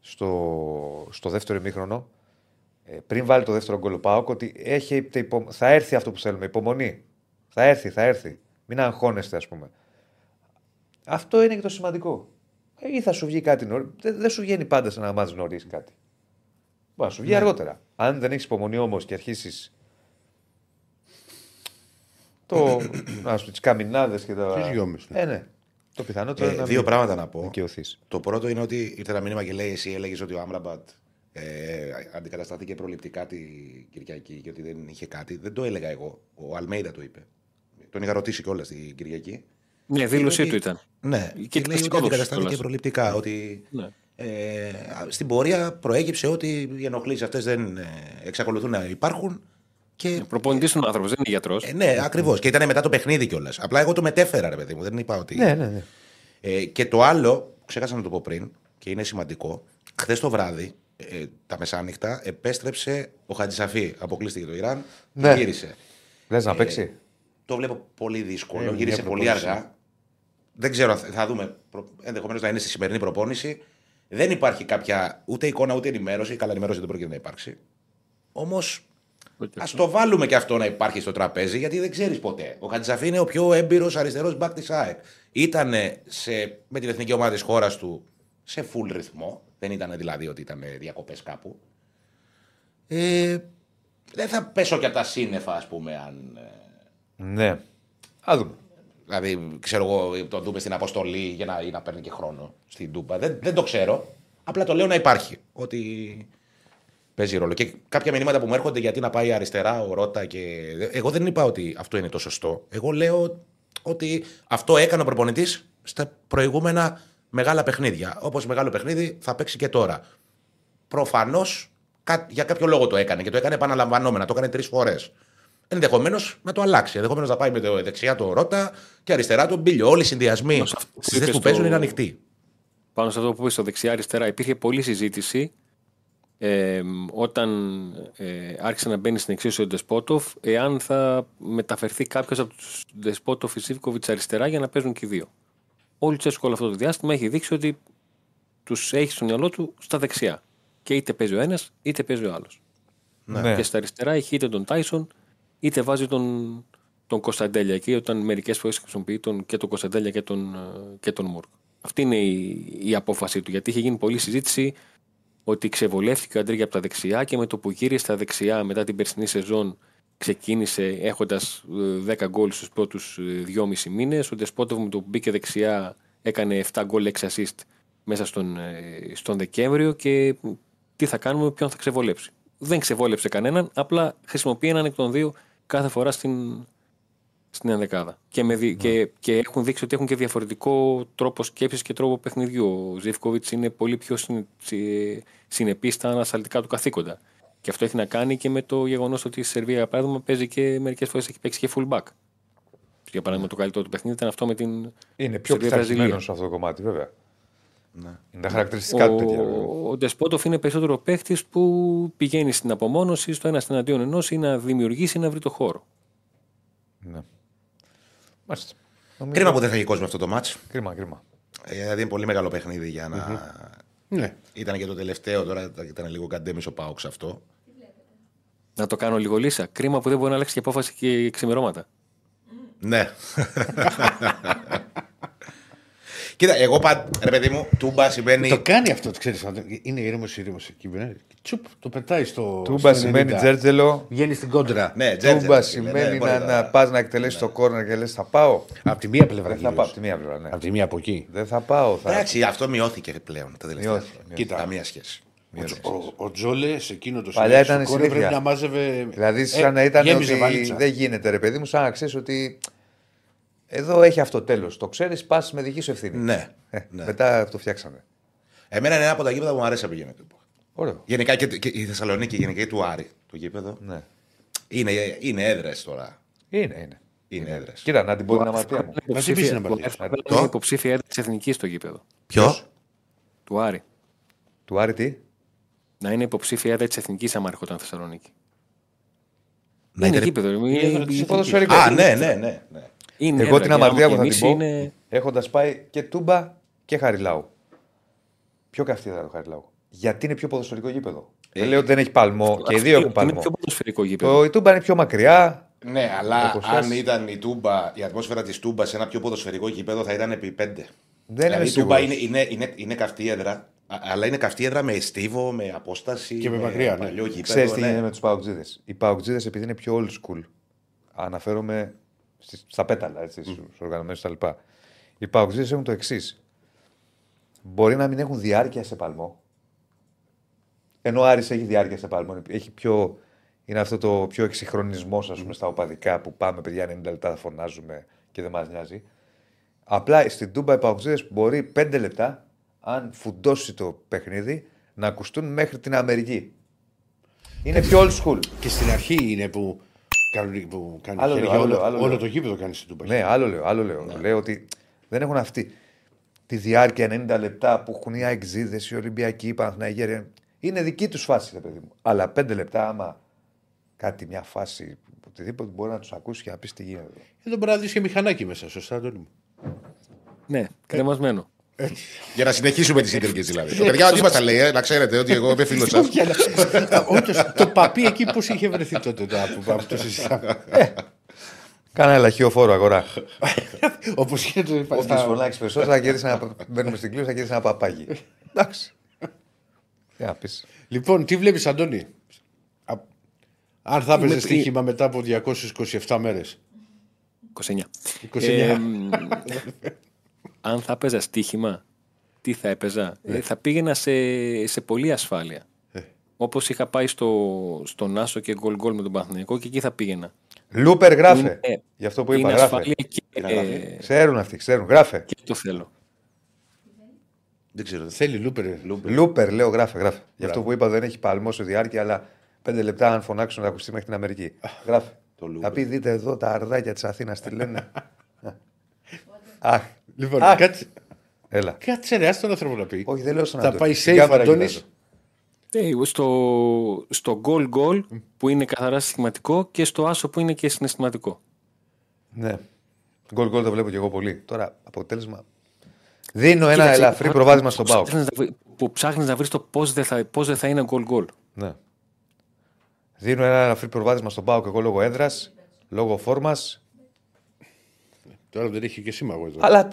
στο, στο δεύτερο ημίχρονο, ε, πριν βάλει το δεύτερο γκολ ο Πάοκ, ότι έχετε υπο... θα έρθει αυτό που θέλουμε. Υπομονή. Θα έρθει, θα έρθει. Μην αγχώνεστε, ας πούμε. Αυτό είναι και το σημαντικό. Ε, ή θα σου βγει κάτι νωρί. Δεν, δεν σου βγαίνει πάντα σε ένα μάτς νωρίς κάτι. Μπορεί να σου βγει αργότερα. Αν δεν έχεις υπομονή όμως και αρχίσεις. Το, να σου τις καμινάδες και τα. Τις γιόμες, ναι. Ε, ναι. Το πιθανότερο Ε, είναι να δύο μην πράγματα να πω. δικαιωθείς. Το πρώτο είναι ότι ήρθε ένα μήνυμα και λέει: Εσύ έλεγες ότι ο Άμραμπατ ε, αντικαταστάθηκε προληπτικά την Κυριακή και ότι δεν είχε κάτι. Δεν το έλεγα εγώ. Ο Αλμέιδα το είπε. Τον είχα ρωτήσει κιόλας την Κυριακή. Ναι, δήλωσή ότι- του ήταν. Ναι, Και και, ήταν λέει ότι αισιόδοξος αντικαταστάθηκε κιόλας. προληπτικά. Ότι Ναι. ε, στην πορεία προέκυψε ότι οι ενοχλήσεις αυτές δεν ε, εξακολουθούν να υπάρχουν. Και, Προπονητής είναι ο άνθρωπος, δεν είναι γιατρός. ε, ναι, ακριβώς. Και ήταν μετά το παιχνίδι κιόλας. Απλά εγώ το μετέφερα, ρε παιδί μου. Δεν είπα ότι. Ναι, ναι, ναι. Ε, και το άλλο, ξέχασα να το πω πριν και είναι σημαντικό. Χθες το βράδυ, ε, τα μεσάνυχτα, επέστρεψε ο Χατζησαφή. Αποκλείστηκε το Ιράν Ναι. και γύρισε. Λες να παίξει. Το βλέπω πολύ δύσκολο. Ε, μια γύρισε πολύ προπόνηση. αργά. Δεν ξέρω, θα θα δούμε. Ενδεχομένως να είναι στη σημερινή προπόνηση. Δεν υπάρχει κάποια ούτε εικόνα ούτε ενημέρωση. Καλά, ενημέρωση δεν πρόκειται να υπάρξει. Όμως Α το βάλουμε και αυτό να υπάρχει στο τραπέζι, γιατί δεν ξέρεις ποτέ. Ο Χατζησαφή είναι ο πιο έμπειρος αριστερός μπακ της ΑΕΚ. Ήταν με την εθνική ομάδα της χώρας του σε full ρυθμό. Δεν ήταν δηλαδή ότι ήταν διακοπές κάπου. Ε, δεν θα πέσω και από τα σύννεφα, ας πούμε, αν. ε, Ναι. Α δούμε. Δηλαδή, ξέρω εγώ, το δούμε στην αποστολή για να, ή να παίρνει και χρόνο στην Τούπα. Δεν, δεν το ξέρω. Απλά το λέω να υπάρχει. Ότι παίζει ρόλο. Και κάποια μηνύματα που μου έρχονται γιατί να πάει αριστερά ο Ρότα και. Εγώ δεν είπα ότι αυτό είναι το σωστό. Εγώ λέω ότι αυτό έκανε ο προπονητής στα προηγούμενα μεγάλα παιχνίδια. Όπως μεγάλο παιχνίδι θα παίξει και τώρα. Προφανώς για κάποιο λόγο το έκανε και το έκανε επαναλαμβανόμενα. Το έκανε τρεις φορές. Ενδεχομένως να το αλλάξει. Ενδεχομένως να πάει με το δεξιά το Ρότα και αριστερά τον Μπίλιο. Όλοι οι συνδυασμοί Όμως αυτό που στις θέσει είπες που παίζουν στο- είναι ανοιχτοί. Πάνω σε αυτό που είπες στο δεξιά-αριστερά, υπήρχε πολλή συζήτηση ε, όταν ε, άρχισε να μπαίνει στην εξίσωση ο Ντεσπότοφ, εάν θα μεταφερθεί κάποιος από τους Ντεσπότοφ ή Σίβκοβιτς αριστερά για να παίζουν και οι δύο. Ο Λουτσέσκο όλο αυτό το διάστημα έχει δείξει ότι τους έχει στο μυαλό του στα δεξιά. Και είτε παίζει ο ένας είτε παίζει ο άλλος. Ναι. Και στα αριστερά έχει είτε τον Τάισον είτε βάζει τον, τον Κωνσταντέλια εκεί, όταν μερικές φορές χρησιμοποιεί τον, και τον Κωνσταντέλια και τον, ε, και τον Μουρκ. Αυτή είναι η, η απόφαση του. Γιατί είχε γίνει πολλή συζήτηση ότι ξεβολεύτηκε ο Αντρίγια από τα δεξιά και με το που γύρισε στα δεξιά μετά την περσινή σεζόν ξεκίνησε έχοντας 10 γκολ στους πρώτους 2,5 μήνες. Ο Ντεσπότοβ με το που μπήκε δεξιά έκανε 7 γκολ 6 assist μέσα στον, ε, στον Δεκέμβριο και τι θα κάνουμε, ποιον θα ξεβολέψει. Δεν ξεβόλεψε κανέναν, απλά χρησιμοποιεί έναν εκ των δύο κάθε φορά στην, στην ενδεκάδα. Και, με, δι- και, και έχουν δείξει ότι έχουν και διαφορετικό τρόπο σκέψης και τρόπο παιχνιδιού. Ο Ζήφκοβιτς είναι πολύ πιο συν, συνεπής στα ανασταλτικά του καθήκοντα. Και αυτό έχει να κάνει και με το γεγονός ότι η Σερβία, για παράδειγμα, παίζει και μερικές φορές έχει παίξει και fullback. Για παράδειγμα, το καλύτερο του παιχνίδι ήταν αυτό με την. Είναι πιο Σερβία-Βραζιλία. πειθαρχημένο σε αυτό το κομμάτι, βέβαια. Είναι τα χαρακτηριστικά του τέτοια. βέβαια. Ο, ο Ντεσπότοφ είναι περισσότερο παίχτη που πηγαίνει στην απομόνωση, στο ένα εναντίον ενός ή να δημιουργήσει ή να βρει το χώρο. Ναι. Μάλιστα. Νομίζω- Κρίμα που δεν θα έχει κόσμος αυτό το μάτς. Κρίμα, κρίμα. Ε, Δηλαδή είναι πολύ μεγάλο παιχνίδι για να. Ναι. Ήταν και το τελευταίο, τώρα ήταν λίγο καντέμις ο Πάοξ αυτό. Να το κάνω λίγο λύσα. Κρίμα που δεν μπορεί να αλλάξει και απόφαση και ξημερώματα. Ναι. Κοίτα, εγώ πάντα. Ρε παιδί μου, τούμπα σημαίνει. Το κάνει αυτό, ξέρεις. Είναι ήρεμος ήρεμος εκεί. ε. Τσουπ, το πετάει στο. Τούμπα στο σημαίνει 90. Τζέρτζελο. Βγαίνει στην κόντρα. Ναι, τζέρτζελ, Τούμπα φίλε, σημαίνει δεν μπορεί να, να πας να εκτελέσεις το κόρνερ και λες θα πάω. Από τη μία πλευρά. Δεν θα κυρίως. πάω από τη μία πλευρά. Ναι. Από τη μία από εκεί. Δεν θα πάω. Θα... Εντάξει, αυτό μειώθηκε πλέον τα τελευταία Μειώθηκε, χρόνια. Κοίτα. Καμία σχέση. Ο, ο Τζόλε σε εκείνο το Παλιά σημείο ήταν στο κόρνερ συνήθεια. πρέπει να μάζευε. Δηλαδή, ε, σαν να ήταν γέμιζε ότι βαλίτσα. δεν γίνεται, ρε παιδί μου, σαν να ξέρεις ότι εδώ έχει αυτό τέλος. Το ξέρεις, πας με δική σου ευθύνη. Ναι. Ε, ναι. Μετά το φτιάξαμε. Εμένα είναι ένα από τα γήπεδα που μου αρέσει να πηγαίνω. Ωραίο. Γενικά και, και η Θεσσαλονίκη, γενικά και του Άρη, το γήπεδο. Ναι. Είναι, είναι έδρες τώρα. Είναι, είναι. Είναι έδρες. Κοίτα, να την πω την αμαρτία μου. Μα τι πεις να μαρτύρεις. Το; Είναι υποψήφια έδρα τη εθνικής στο γήπεδο. Ποιο; Του Άρη. Του Άρη τι; Να είναι υποψήφια έδρα τη εθνικής άμα έρχονταν Θεσσαλονίκη. Να είναι ήταν- γήπεδο. Είναι, έδρα της είναι- Ποδοσφαιρικό. Α, ναι, ναι, ναι. Ναι. είναι Εγώ έδρα την και αμαρτία άμα μου θα και την πω. εμείς είναι- Έχοντας πάει και τούμπα και χαριλάου. Πιο καυτή έδρα του χαριλάου. Γιατί είναι πιο ποδοσφαιρικό γήπεδο. Δεν λέω ότι δεν έχει παλμό. Και οι δύο έχουν Είναι παλμό. πιο ποδοσφαιρικό γήπεδο. Το η τούμπα είναι πιο μακριά. Ναι, αλλά Υποστάσεις. αν ήταν η, τούμπα, η ατμόσφαιρα της Τούμπας σε ένα πιο ποδοσφαιρικό γήπεδο θα ήταν επί πέντε. Δεν είμαι δηλαδή, η Τούμπα σίγουρος. είναι, είναι, είναι, είναι καυτή έδρα, α- αλλά είναι καυτή έδρα με στίβο, με απόσταση. Και με μακριά, ναι. Παλιό γήπεδο, Ξέρεις τι ναι. γίνεται με τους παουτζίδε. Οι παουτζίδε, επειδή είναι πιο old school, αναφέρομαι στις- στα πέταλα, έτσι, στους οργανωμένους κτλ. Οι παουτζίδε έχουν το εξής. Μπορεί να μην έχουν διάρκεια σε παλμό. Ενώ ο Άρης έχει διάρκεια σε παλμό. Έχει πιο, είναι αυτό το πιο εξυγχρονισμός, ας πούμε, στα οπαδικά που πάμε, παιδιά, 90 λεπτά θα φωνάζουμε και δεν μας νοιάζει. Απλά στην Τούμπα οι παουτζίδε μπορεί 5 λεπτά, αν φουντώσει το παιχνίδι, να ακουστούν μέχρι την Αμερική. Είναι πιο old school. Και στην αρχή είναι που, κάνουν, που κάνει Άλλο χέρια, λέω, άλλο όλο, λέω, άλλο όλο λέω. το γήπεδο κάνεις στην Τούμπα. Ναι, άλλο λέω. Άλλο λέω. λέω ότι δεν έχουν αυτή τη διάρκεια 90 λεπτά που έχουν οι αεξίδες, οι Ολυμπιακοί, οι Παναθηναϊκοί. Είναι δική τους φάση, ρε παιδί μου. Αλλά 5 λεπτά, άμα κάτι, μια φάση, οτιδήποτε μπορεί να τους ακούσει και να πεις τι γίνεται. Εδώ μπορεί να δεις και μηχανάκι μέσα, σωστά, Αντώνη μου. Ναι, κρεμασμένο. Για να συνεχίσουμε τις ίντερνετ δηλαδή. Το παιδιά όχι μας τα λέει, ε, να ξέρετε ότι εγώ είμαι φίλος σας. Όντως, το παπί εκεί πώς είχε βρεθεί τότε το που που το συζητάμε. Κάνα ελαχείο φόρο αγορά. Όπως γίνεται. Όποιος στα- φωνάξει περισσότερο, θα κερδίσει ένα. Μπαίνουμε στην κλήρωση, θα κερδίσει ένα παπάκι. Εντάξει. Τι να πεις. Λοιπόν, τι βλέπεις, Αντώνη; Α- Αν θα έπαιζες Είμαι- στοίχημα μετά από 227 μέρες. 29. 29. Ε, μ, αν θα έπαιζα στοίχημα, τι θα έπαιζα. Ε, θα πήγαινα σε, σε πολλή ασφάλεια. Όπως είχα πάει στο, στο Νάσο και γκολ γκολ με τον Παναθηναϊκό και εκεί θα πήγαινα. Λούπερ γράφε. Είναι- Γι' αυτό που είπα, είναι γράφε. ασφάλεια και, ε, Ξέρουν αυτοί, ξέρουν. Γράφε. και το θέλω. Δεν ξέρω. Θέλει Λούπερ. Λούπερ, λέω, γράφε, γράφε. Γι' αυτό που είπα δεν έχει παλμό σε διάρκεια, αλλά πέντε λεπτά αν φωνάξουν να ακουστεί μέχρι την Αμερική. Γράφε. Looper. Θα πει, δείτε εδώ τα αρδάκια της Αθήνας τι λένε. Αχ, Λοιπόν, Α. κάτσε, έλα. κάτσε ρε, άστο τον άνθρωπο να πει. Όχι, δεν λέω στον Θα Αντώνη. πάει Στην safe, κάμερα Αντώνης. κοιτάζω. Ε, στο, στο goal goal που είναι καθαρά συστηματικό και στο άσο που είναι και συναισθηματικό. Ναι. Γκολ γκολ το βλέπω και εγώ πολύ. Τώρα αποτέλεσμα. Δίνω ένα Κοίταξε, ελαφρύ που προβάδισμα στον Πάο. ψάχνεις να βρει- Που ψάχνεις να βρεις το πώς δεν, θα- πώς δεν θα είναι goal goal. Ναι. Δίνω ένα ελαφρύ προβάδισμα στον Πάο και εγώ λόγω έδρας, λόγω φόρμας. Τώρα δεν έχει και σήμα εδώ. Αλλά.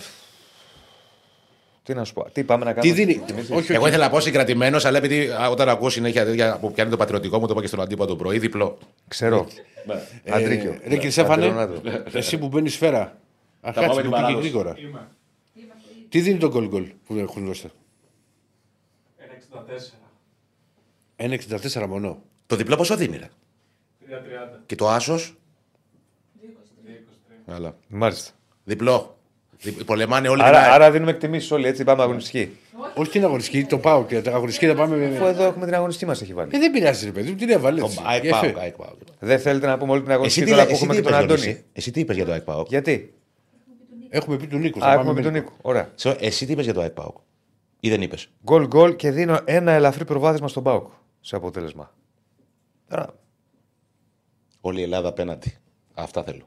Τι να σου πω, τι πάμε να Τι κάνουμε; δίνει. Όχι, Εγώ όχι. ήθελα να πω συγκρατημένος, αλλά επειδή α, όταν ακούω συνέχεια τέτοια που πιάνει το πατριωτικό μου, το είπα και στον αντίπατο το πρωί, διπλό. Ξέρω. Αντρίκιο. Ε, Ρε Κυρσέφανε, Πατερονάτο. εσύ που μπαίνεις σφαίρα. πάμε Αρχάτσε την που πήγε παράδοση. γρήγορα. Τι δίνει το γκολ γκολ που έχουν δώσει; 1,64 μόνο. Το διπλό πόσο δίνει, ρε; Και το άσος; Αλλά. Μάλιστα. Διπλό. Δι- Πολεμάνε όλοι Άρα, την άρα δίνουμε εκτιμήσεις όλοι, έτσι πάμε αγωνιστική. Όχι την αγωνιστική, το πάω και την αγωνιστική θα πάμε. Αφού με- εδώ έχουμε την αγωνιστική μας έχει βάλει. Ε, δεν πειράζει, ρε παιδί μου, την έβαλε. Το έτσι. ΑΕΚ Και ΠΑΟΚ, έφε. ΑΕΚ ΠΑΟΚ. Δεν θέλετε να πούμε όλη την Εσύ αγωνιστική τι τώρα λέ- που εσύ έχουμε τι και τον είπες, Αντώνη; Γιώργη, Εσύ τι είπες για το ΑΕΚ ΠΑΟΚ. Γιατί; Έχουμε πει του Νίκου. Α, θα έχουμε πάμε με τον με- Νίκο. Ωραία. Σε- Εσύ τι είπες για το ΑΕΚ ΠΑΟΚ. Ή δεν είπες; Γκολ γκολ και δίνω ένα ελαφρύ προβάδισμα στον Πάοκ σε αποτέλεσμα. Τώρα Όλη η Ελλάδα απέναντι. Αυτά θέλω.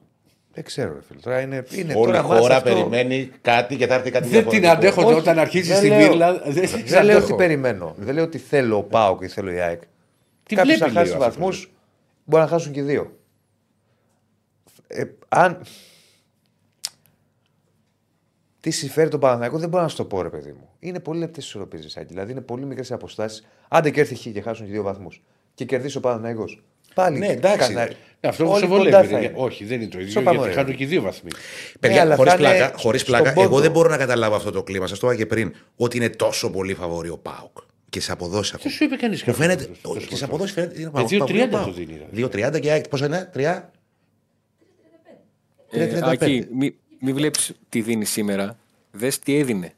Δεν ξέρω, ρε φίλε. Τώρα είναι. είναι Όλη η τώρα μάτς χώρα αυτό. περιμένει κάτι και θα έρθει κάτι Δεν την διαφορετικό. αντέχω Όχι, όταν αρχίζεις δεν στη λέω- Μύρλα. Δεν Δεν την λέω αντέχω. ότι περιμένω. Δεν λέω ότι θέλω ο Πάοκ ή θέλω η ΑΕΚ. Τι Κάποιο βλέπει, θα λέει χάσει ο άνθρωπος. βαθμούς, μπορεί να χάσουν και δύο. Ε, αν. Τι συμφέρει τον Παναθηναϊκό δεν μπορώ να σου το πω, ρε παιδί μου. Είναι πολύ λεπτές ισορροπίες, Δηλαδή είναι πολύ μικρές αποστάσεις. Άντε και έρθει χ και χάσουν και δύο βαθμούς. Και κερδίσει ο Παναθηναϊκός. Πάλι. Ναι, εντάξει. καθαρι- Ναι, Αυτό που όλοι σε κοντά βολεύει. θα ρε. είναι. Όχι, δεν είναι το ίδιο. Σοπα, Γιατί μωρέ. χάνουν και δύο βαθμοί. Παιδιά, αλλά χωρίς θα είναι πλάκα, χωρίς στον πλάκα πόντο. εγώ δεν μπορώ να καταλάβω αυτό το κλίμα. Σας το είπα και πριν. Ότι είναι τόσο πολύ φαβορή ο Πάοκ. Και σε αποδόσεις Δεν σου είπε κανείς Μου φαίνεται. Και σε αποδόσεις φαίνεται. είναι Με 2.30 ΠΑΟΚ. το δίνει, ρε. 2.30 και ΑΕΚ πόσο είναι, 3. Ε, 3.35. Άκη, μην μη βλέπεις τι δίνει σήμερα. Δες τι έδινε.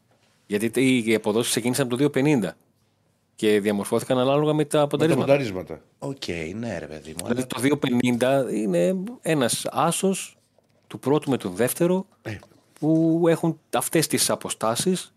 Γιατί τε- οι αποδόσεις ξεκίνησαν από το 2,50 και διαμορφώθηκαν ανάλογα με τα Με τα αποτελέσματα. πονταρίσματα. Οκ, ναι, ρε παιδί μου. Δηλαδή αλλά- το 2,50 είναι ένας άσος του πρώτου με τον δεύτερο Ε. που έχουν αυτές τις αποστάσεις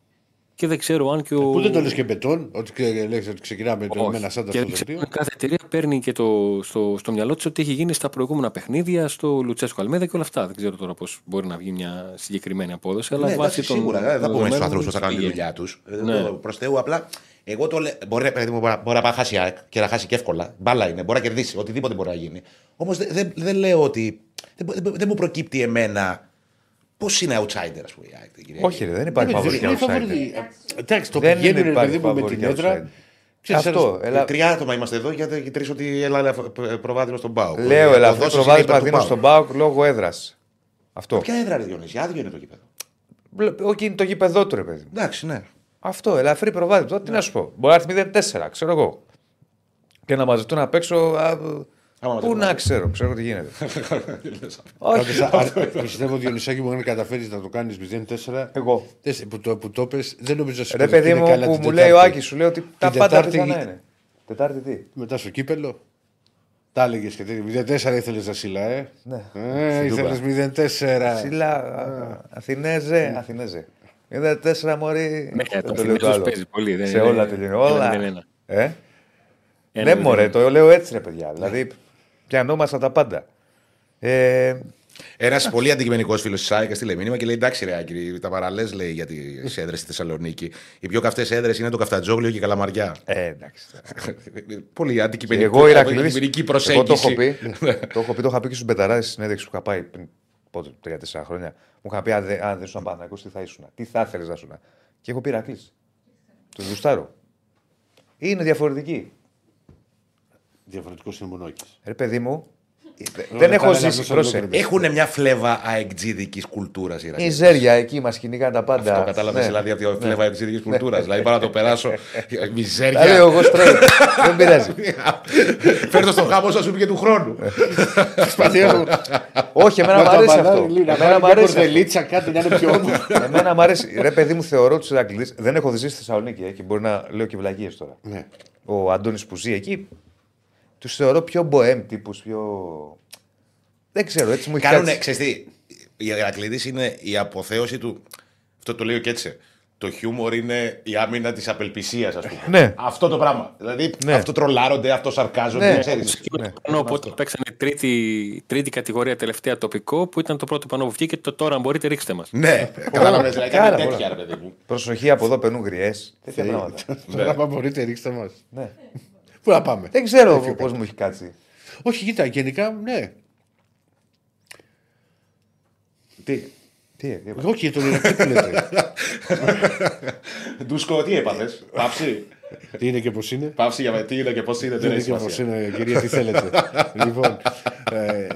και δεν ξέρω αν και ο. Πού δεν το λες και μπετόν, ότι ξε- λες ότι ξεκινάμε το- με ένα σάντα και στο δεν ξέρω δελτίο. αν κάθε εταιρεία παίρνει και το, στο, στο μυαλό της ότι έχει γίνει στα προηγούμενα παιχνίδια, στο Λουτσέσκο Αλμέδα και όλα αυτά. Δεν ξέρω τώρα πώς μπορεί να βγει μια συγκεκριμένη απόδοση. Αλλά Ναι, βάσει εντάξει, των. σίγουρα. Δεν θα πούμε στους δεδομένων ανθρώπους που θα κάνουν τη πήγε. δουλειά τους. Ναι. Προς Θεού, απλά εγώ το λέω. Μπορεί, παιδί μου, μπορεί, μπορεί να πάει να χάσει η ΑΕΚ και να χάσει και εύκολα. Μπάλα είναι, μπορεί να κερδίσει. Οτιδήποτε μπορεί να γίνει. Όμως δεν δεν- δεν λέω ότι. Δεν, δεν- δεν μου προκύπτει εμένα πώς είναι outsider, ας πούμε, η ΑΕΚ. την Κυριακή. Όχι, ρε, δεν υπάρχει Ναι, φαβορή δεν για είναι outsider. φαβορή. Εντάξει, το Δεν πηγαίνουν είναι ρε παιδί υπάρχει μου με φαβορή την για έδρα. outsider. Ξέρεις, Αυτό. ένας- Ελα... Τρία άτομα είμαστε εδώ γιατί οι τρεις ότι έλα προβάδισμα στον Πάο. Λέω ελαφρύ προβάδισμα Αθήνα στον Πάοκ λόγω έδρας. Αυτό. Ποια έδρα ρε Διονύση, άδειο είναι το γήπεδο. Βλέ- Όχι, είναι το γήπεδό του, ρε παιδί μου. Εντάξει, ναι. Αυτό, ελαφρύ προβάδισμα. Τώρα τι να σου πω. Μπορεί να έρθει 0-4, ξέρω εγώ. Και να μαζευτούν απ' έξω. α, Πού μαζευτούν να απ' ξέρω, ξέρω τι γίνεται. Πάντως, Όχι. α- α- Πιστεύω Διονυσάκη μου αν καταφέρεις να το κάνεις 0-4. Εγώ. τεσ- Που το, που το πες, δεν νομίζω να Ρε σηκωθεί παιδί είναι μου καλά που την μου λέει ο Τετάρτη. Άκης, σου λέει ότι τα Την πάντα Τετάρτη- πιθανά είναι. Τετάρτη τι; Μετά στο κύπελο. Τα έλεγες και τέτοια. 0-4 ήθελες να σιλά, ε; Ναι. Ε, Στην ήθελες 0-4. Ψηλά. α, Αθηνέζε, Αθηνέζε. Είναι τέσσερα μωρή. Ναι, δεν το το λέω το Αθηνέζος άλλο. παίζει πολύ, δεν Σε είναι- όλα τελειώνει. ένα Όλα. μηδέν ένα. Ε; Ένα Ναι, μηδέν μωρέ, ένα. το λέω έτσι, ρε παιδιά. Δηλαδή, πιανόμασταν τα πάντα. Ε, Ένας πολύ αντικειμενικός φίλος της ΑΕΚ έστειλε μήνυμα και λέει: Εντάξει, ρε Άκη, τα παραλές λέει για τι έδρε στη Θεσσαλονίκη. Οι πιο καυτές έδρε είναι το Καφτατζόγλιο και η Καλαμαριά. ε, εντάξει. πολύ Και αντικειμενικό. εγώ Ηρακλής, αντικειμενική εγώ προσέγγιση. το έχω πει, το έχω πει, το είχα πει και στους Μπεταράδες στη συνέντευξη που είχα πάει πριν πότε, τρία-τέσσερα χρόνια. Μου είχα πει: Αν δεν, αν δεν ήσουν Παναγιώ, τι θα ήσουν, τι θα ήθελες να ήσουν. Και έχω πει Ηρακλής. Του γουστάρω. Είναι διαφορετικοί. Διαφορετικός είναι μόνο εκεί. Ρε παιδί μου, Ωραία, δεν έχω καλά, ζήσει. αυτό Πρόσε. ολόκληρο. Έχουν μια φλέβα αεκτζίδικης κουλτούρας οι Ηρακλείς. Μιζέρια εκεί μας κυνηγάνε τα πάντα. Αυτό κατάλαβες Ναι. δηλαδή από τη φλέβα αεκτζίδικης κουλτούρας. Δηλαδή πάω να το περάσω. Τα λέω Μιζέρια. εγώ straight. δεν πειράζει. Φέρνω στον χάμο σα σου πει και του χρόνου. Όχι, εμένα μου αρέσει αυτό. Εμένα μου αρέσει. αυτό. κορδελίτσα κάτι να είναι πιο όμορφο. Εμένα μου αρέσει. Ρε παιδί μου, θεωρώ τους Ηρακλήδε. Δεν έχω ζήσει στη Θεσσαλονίκη ε, και μπορεί να λέω και βλαγίε τώρα. Ναι. Ο Αντώνης που ζει εκεί, τους θεωρώ πιο μποέμ τύπους, πιο. Δεν ξέρω, έτσι μου έχει Κάνουνε, κάτσει. ξέρεις τι, η Ηρακλήδης είναι η αποθέωση του. Αυτό το λέει ο Κέτσε. Το χιούμορ είναι η άμυνα της απελπισίας, ας πούμε. Ναι. Αυτό το πράγμα. Δηλαδή Ναι. αυτό τρολάρονται, αυτό σαρκάζονται. Ναι. ξέρεις. Ναι. Πανό, οπότε παίξανε τρίτη, τρίτη κατηγορία τελευταία τοπικό που ήταν το πρώτο πανό που βγήκε. Το τώρα αν μπορείτε ρίξτε μας. Ναι, κατάλαβες. Δηλαδή Κάρα κάτι πολλά. τέτοια, ρε παιδί μου. Προσοχή από εδώ περνούν γριές. Τέτοια πράγματα. Τώρα άμα μπορείτε ρίξτε μας. Ναι. Πού να πάμε; Δεν ξέρω πώς μου έχει κάτσει. Όχι, κοίτα, γενικά ναι. Τι. Τι, τι είπα; Όχι, τον Ηρακλή που λέτε. Ντούσκο, τι έπαθε. Πάψη; Τι είναι και πώς είναι; Πάψη για τι είναι και πώς είναι, Τι δεν είναι έχει και πώς σημασία. είναι, κυρία, τι θέλετε. λοιπόν, ε,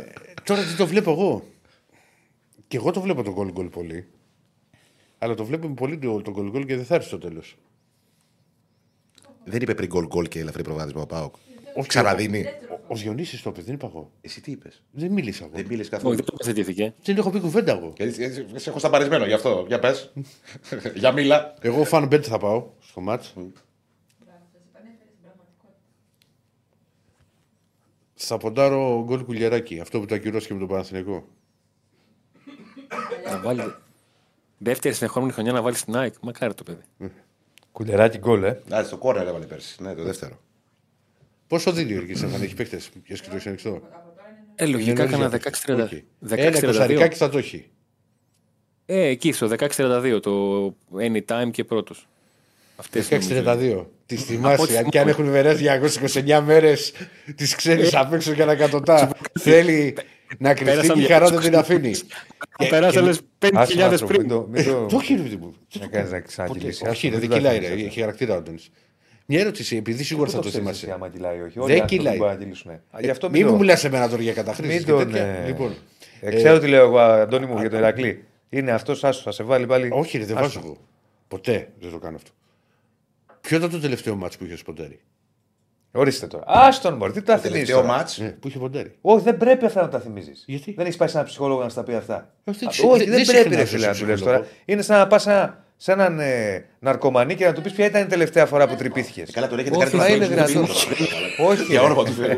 τώρα τι το βλέπω εγώ. Και εγώ το βλέπω το γκολ γκολ πολύ. Αλλά το βλέπουμε πολύ το, το γκολ γκολ και δεν θα έρθει στο τέλος. Δεν είπε πριν γκολ γκολ και ελαφρύ προβάδισμα ο Πάοκ. Όχι, Ξαναδίνει. Ο Διονύσης το είπε, δεν είπα εγώ. Εσύ τι είπες; Δεν μίλησα εγώ. Δεν μίλησες Όχι, καθόλου. δεν τοποθετήθηκε. Δεν έχω πει κουβέντα εγώ. Γιατί έτσι, σε έχω σταμπαρισμένο γι' αυτό. Για πες. Για μίλα. Εγώ fan bet θα πάω στο μάτς. Θα ποντάρω γκολ κουλιαράκι, αυτό που το ακυρώσει με τον Παναθηναϊκό. να βάλει. Δεύτερη συνεχόμενη χρονιά να βάλει στην ΑΕΚ. Μακάρι το παιδί. Κουλεράκι γκολ, ε. Να το κόρνερ έβαλε πέρσι. Ναι, το δεύτερο. Πόσο δίνει ο Γιώργης αν έχει παίκτες, ποιος και το έχει ανοιχτό. Ε, λογικά Είναι έκανα νωρίς για 16-32. Όχι. Ένα 16-32. κοσαρικάκι θα το έχει. Ε, εκεί στο 16-32 το anytime και πρώτο. Αυτέ 16-32. Τι Από ό,τι θυμάσαι, αν και αν θυμάμαι. έχουν περάσει 229 μέρε, τι ξέρει απ' έξω και ανακατοτά. Θέλει Να κρυφτεί Πέρασαν και η χαρά δεν την αφήνει. Πέρασαν λες 5.000 Άσο, πριν. Μην το, μην το... Το όχι, ρε παιδί μου. Να κάνεις να ξανακυλήσει. Ποτέ. Όχι, Άσο, ρε, μην δεν το κυλάει, αφήνεις ρε. έτσι. Έχει χαρακτήρα ο Αντώνη. Μια ερώτηση, επειδή σίγουρα Πού θα το ξέρεις εσύ θυμάσαι. άμα κυλάει ή όχι. Δεν Όλοι οι άνθρωποι κυλάει. μπορούν να κυλήσουν. Α, Γι' αυτό Μην μιλώ. μου μιλάς εμένα τώρα για καταχρήσεις. Μην τον. ε, Λοιπόν, ε, Ξέρω τι λέω εγώ, Αντώνη μου, για τον Ηρακλή. Είναι αυτός, άσος, θα σε βάλει πάλι. όχι, ρε, δεν Άσο. βάζω εγώ. Ποτέ δεν το κάνω αυτό. Ποιο ήταν το τελευταίο μάτσο που είχε ποντέρι. Ορίστε τώρα. Άστον μπορεί, τι τα θυμίζει. Τελευταίο μάτς. Ναι, που είχε ποντέρι. Όχι, δεν πρέπει αυτά να τα θυμίζεις. Γιατί; Δεν έχεις πάει σε έναν ψυχολόγο να στα πει αυτά. Όχι, Α, δεν- Όχι, δεν δεν σε πρέπει, ρε χρειάζεσαι φίλε, να του λες ψυχολόγο. τώρα. Είναι σαν να πας σε έναν ε, ναρκωμανί και να του πεις ποια ήταν η τελευταία φορά που τρυπήθηκες. Καλά, τον έχετε Όχι, κάνει μα το είναι Facebook, δυνατόν. είναι Όχι, Για ρε. όνομα του Θεού.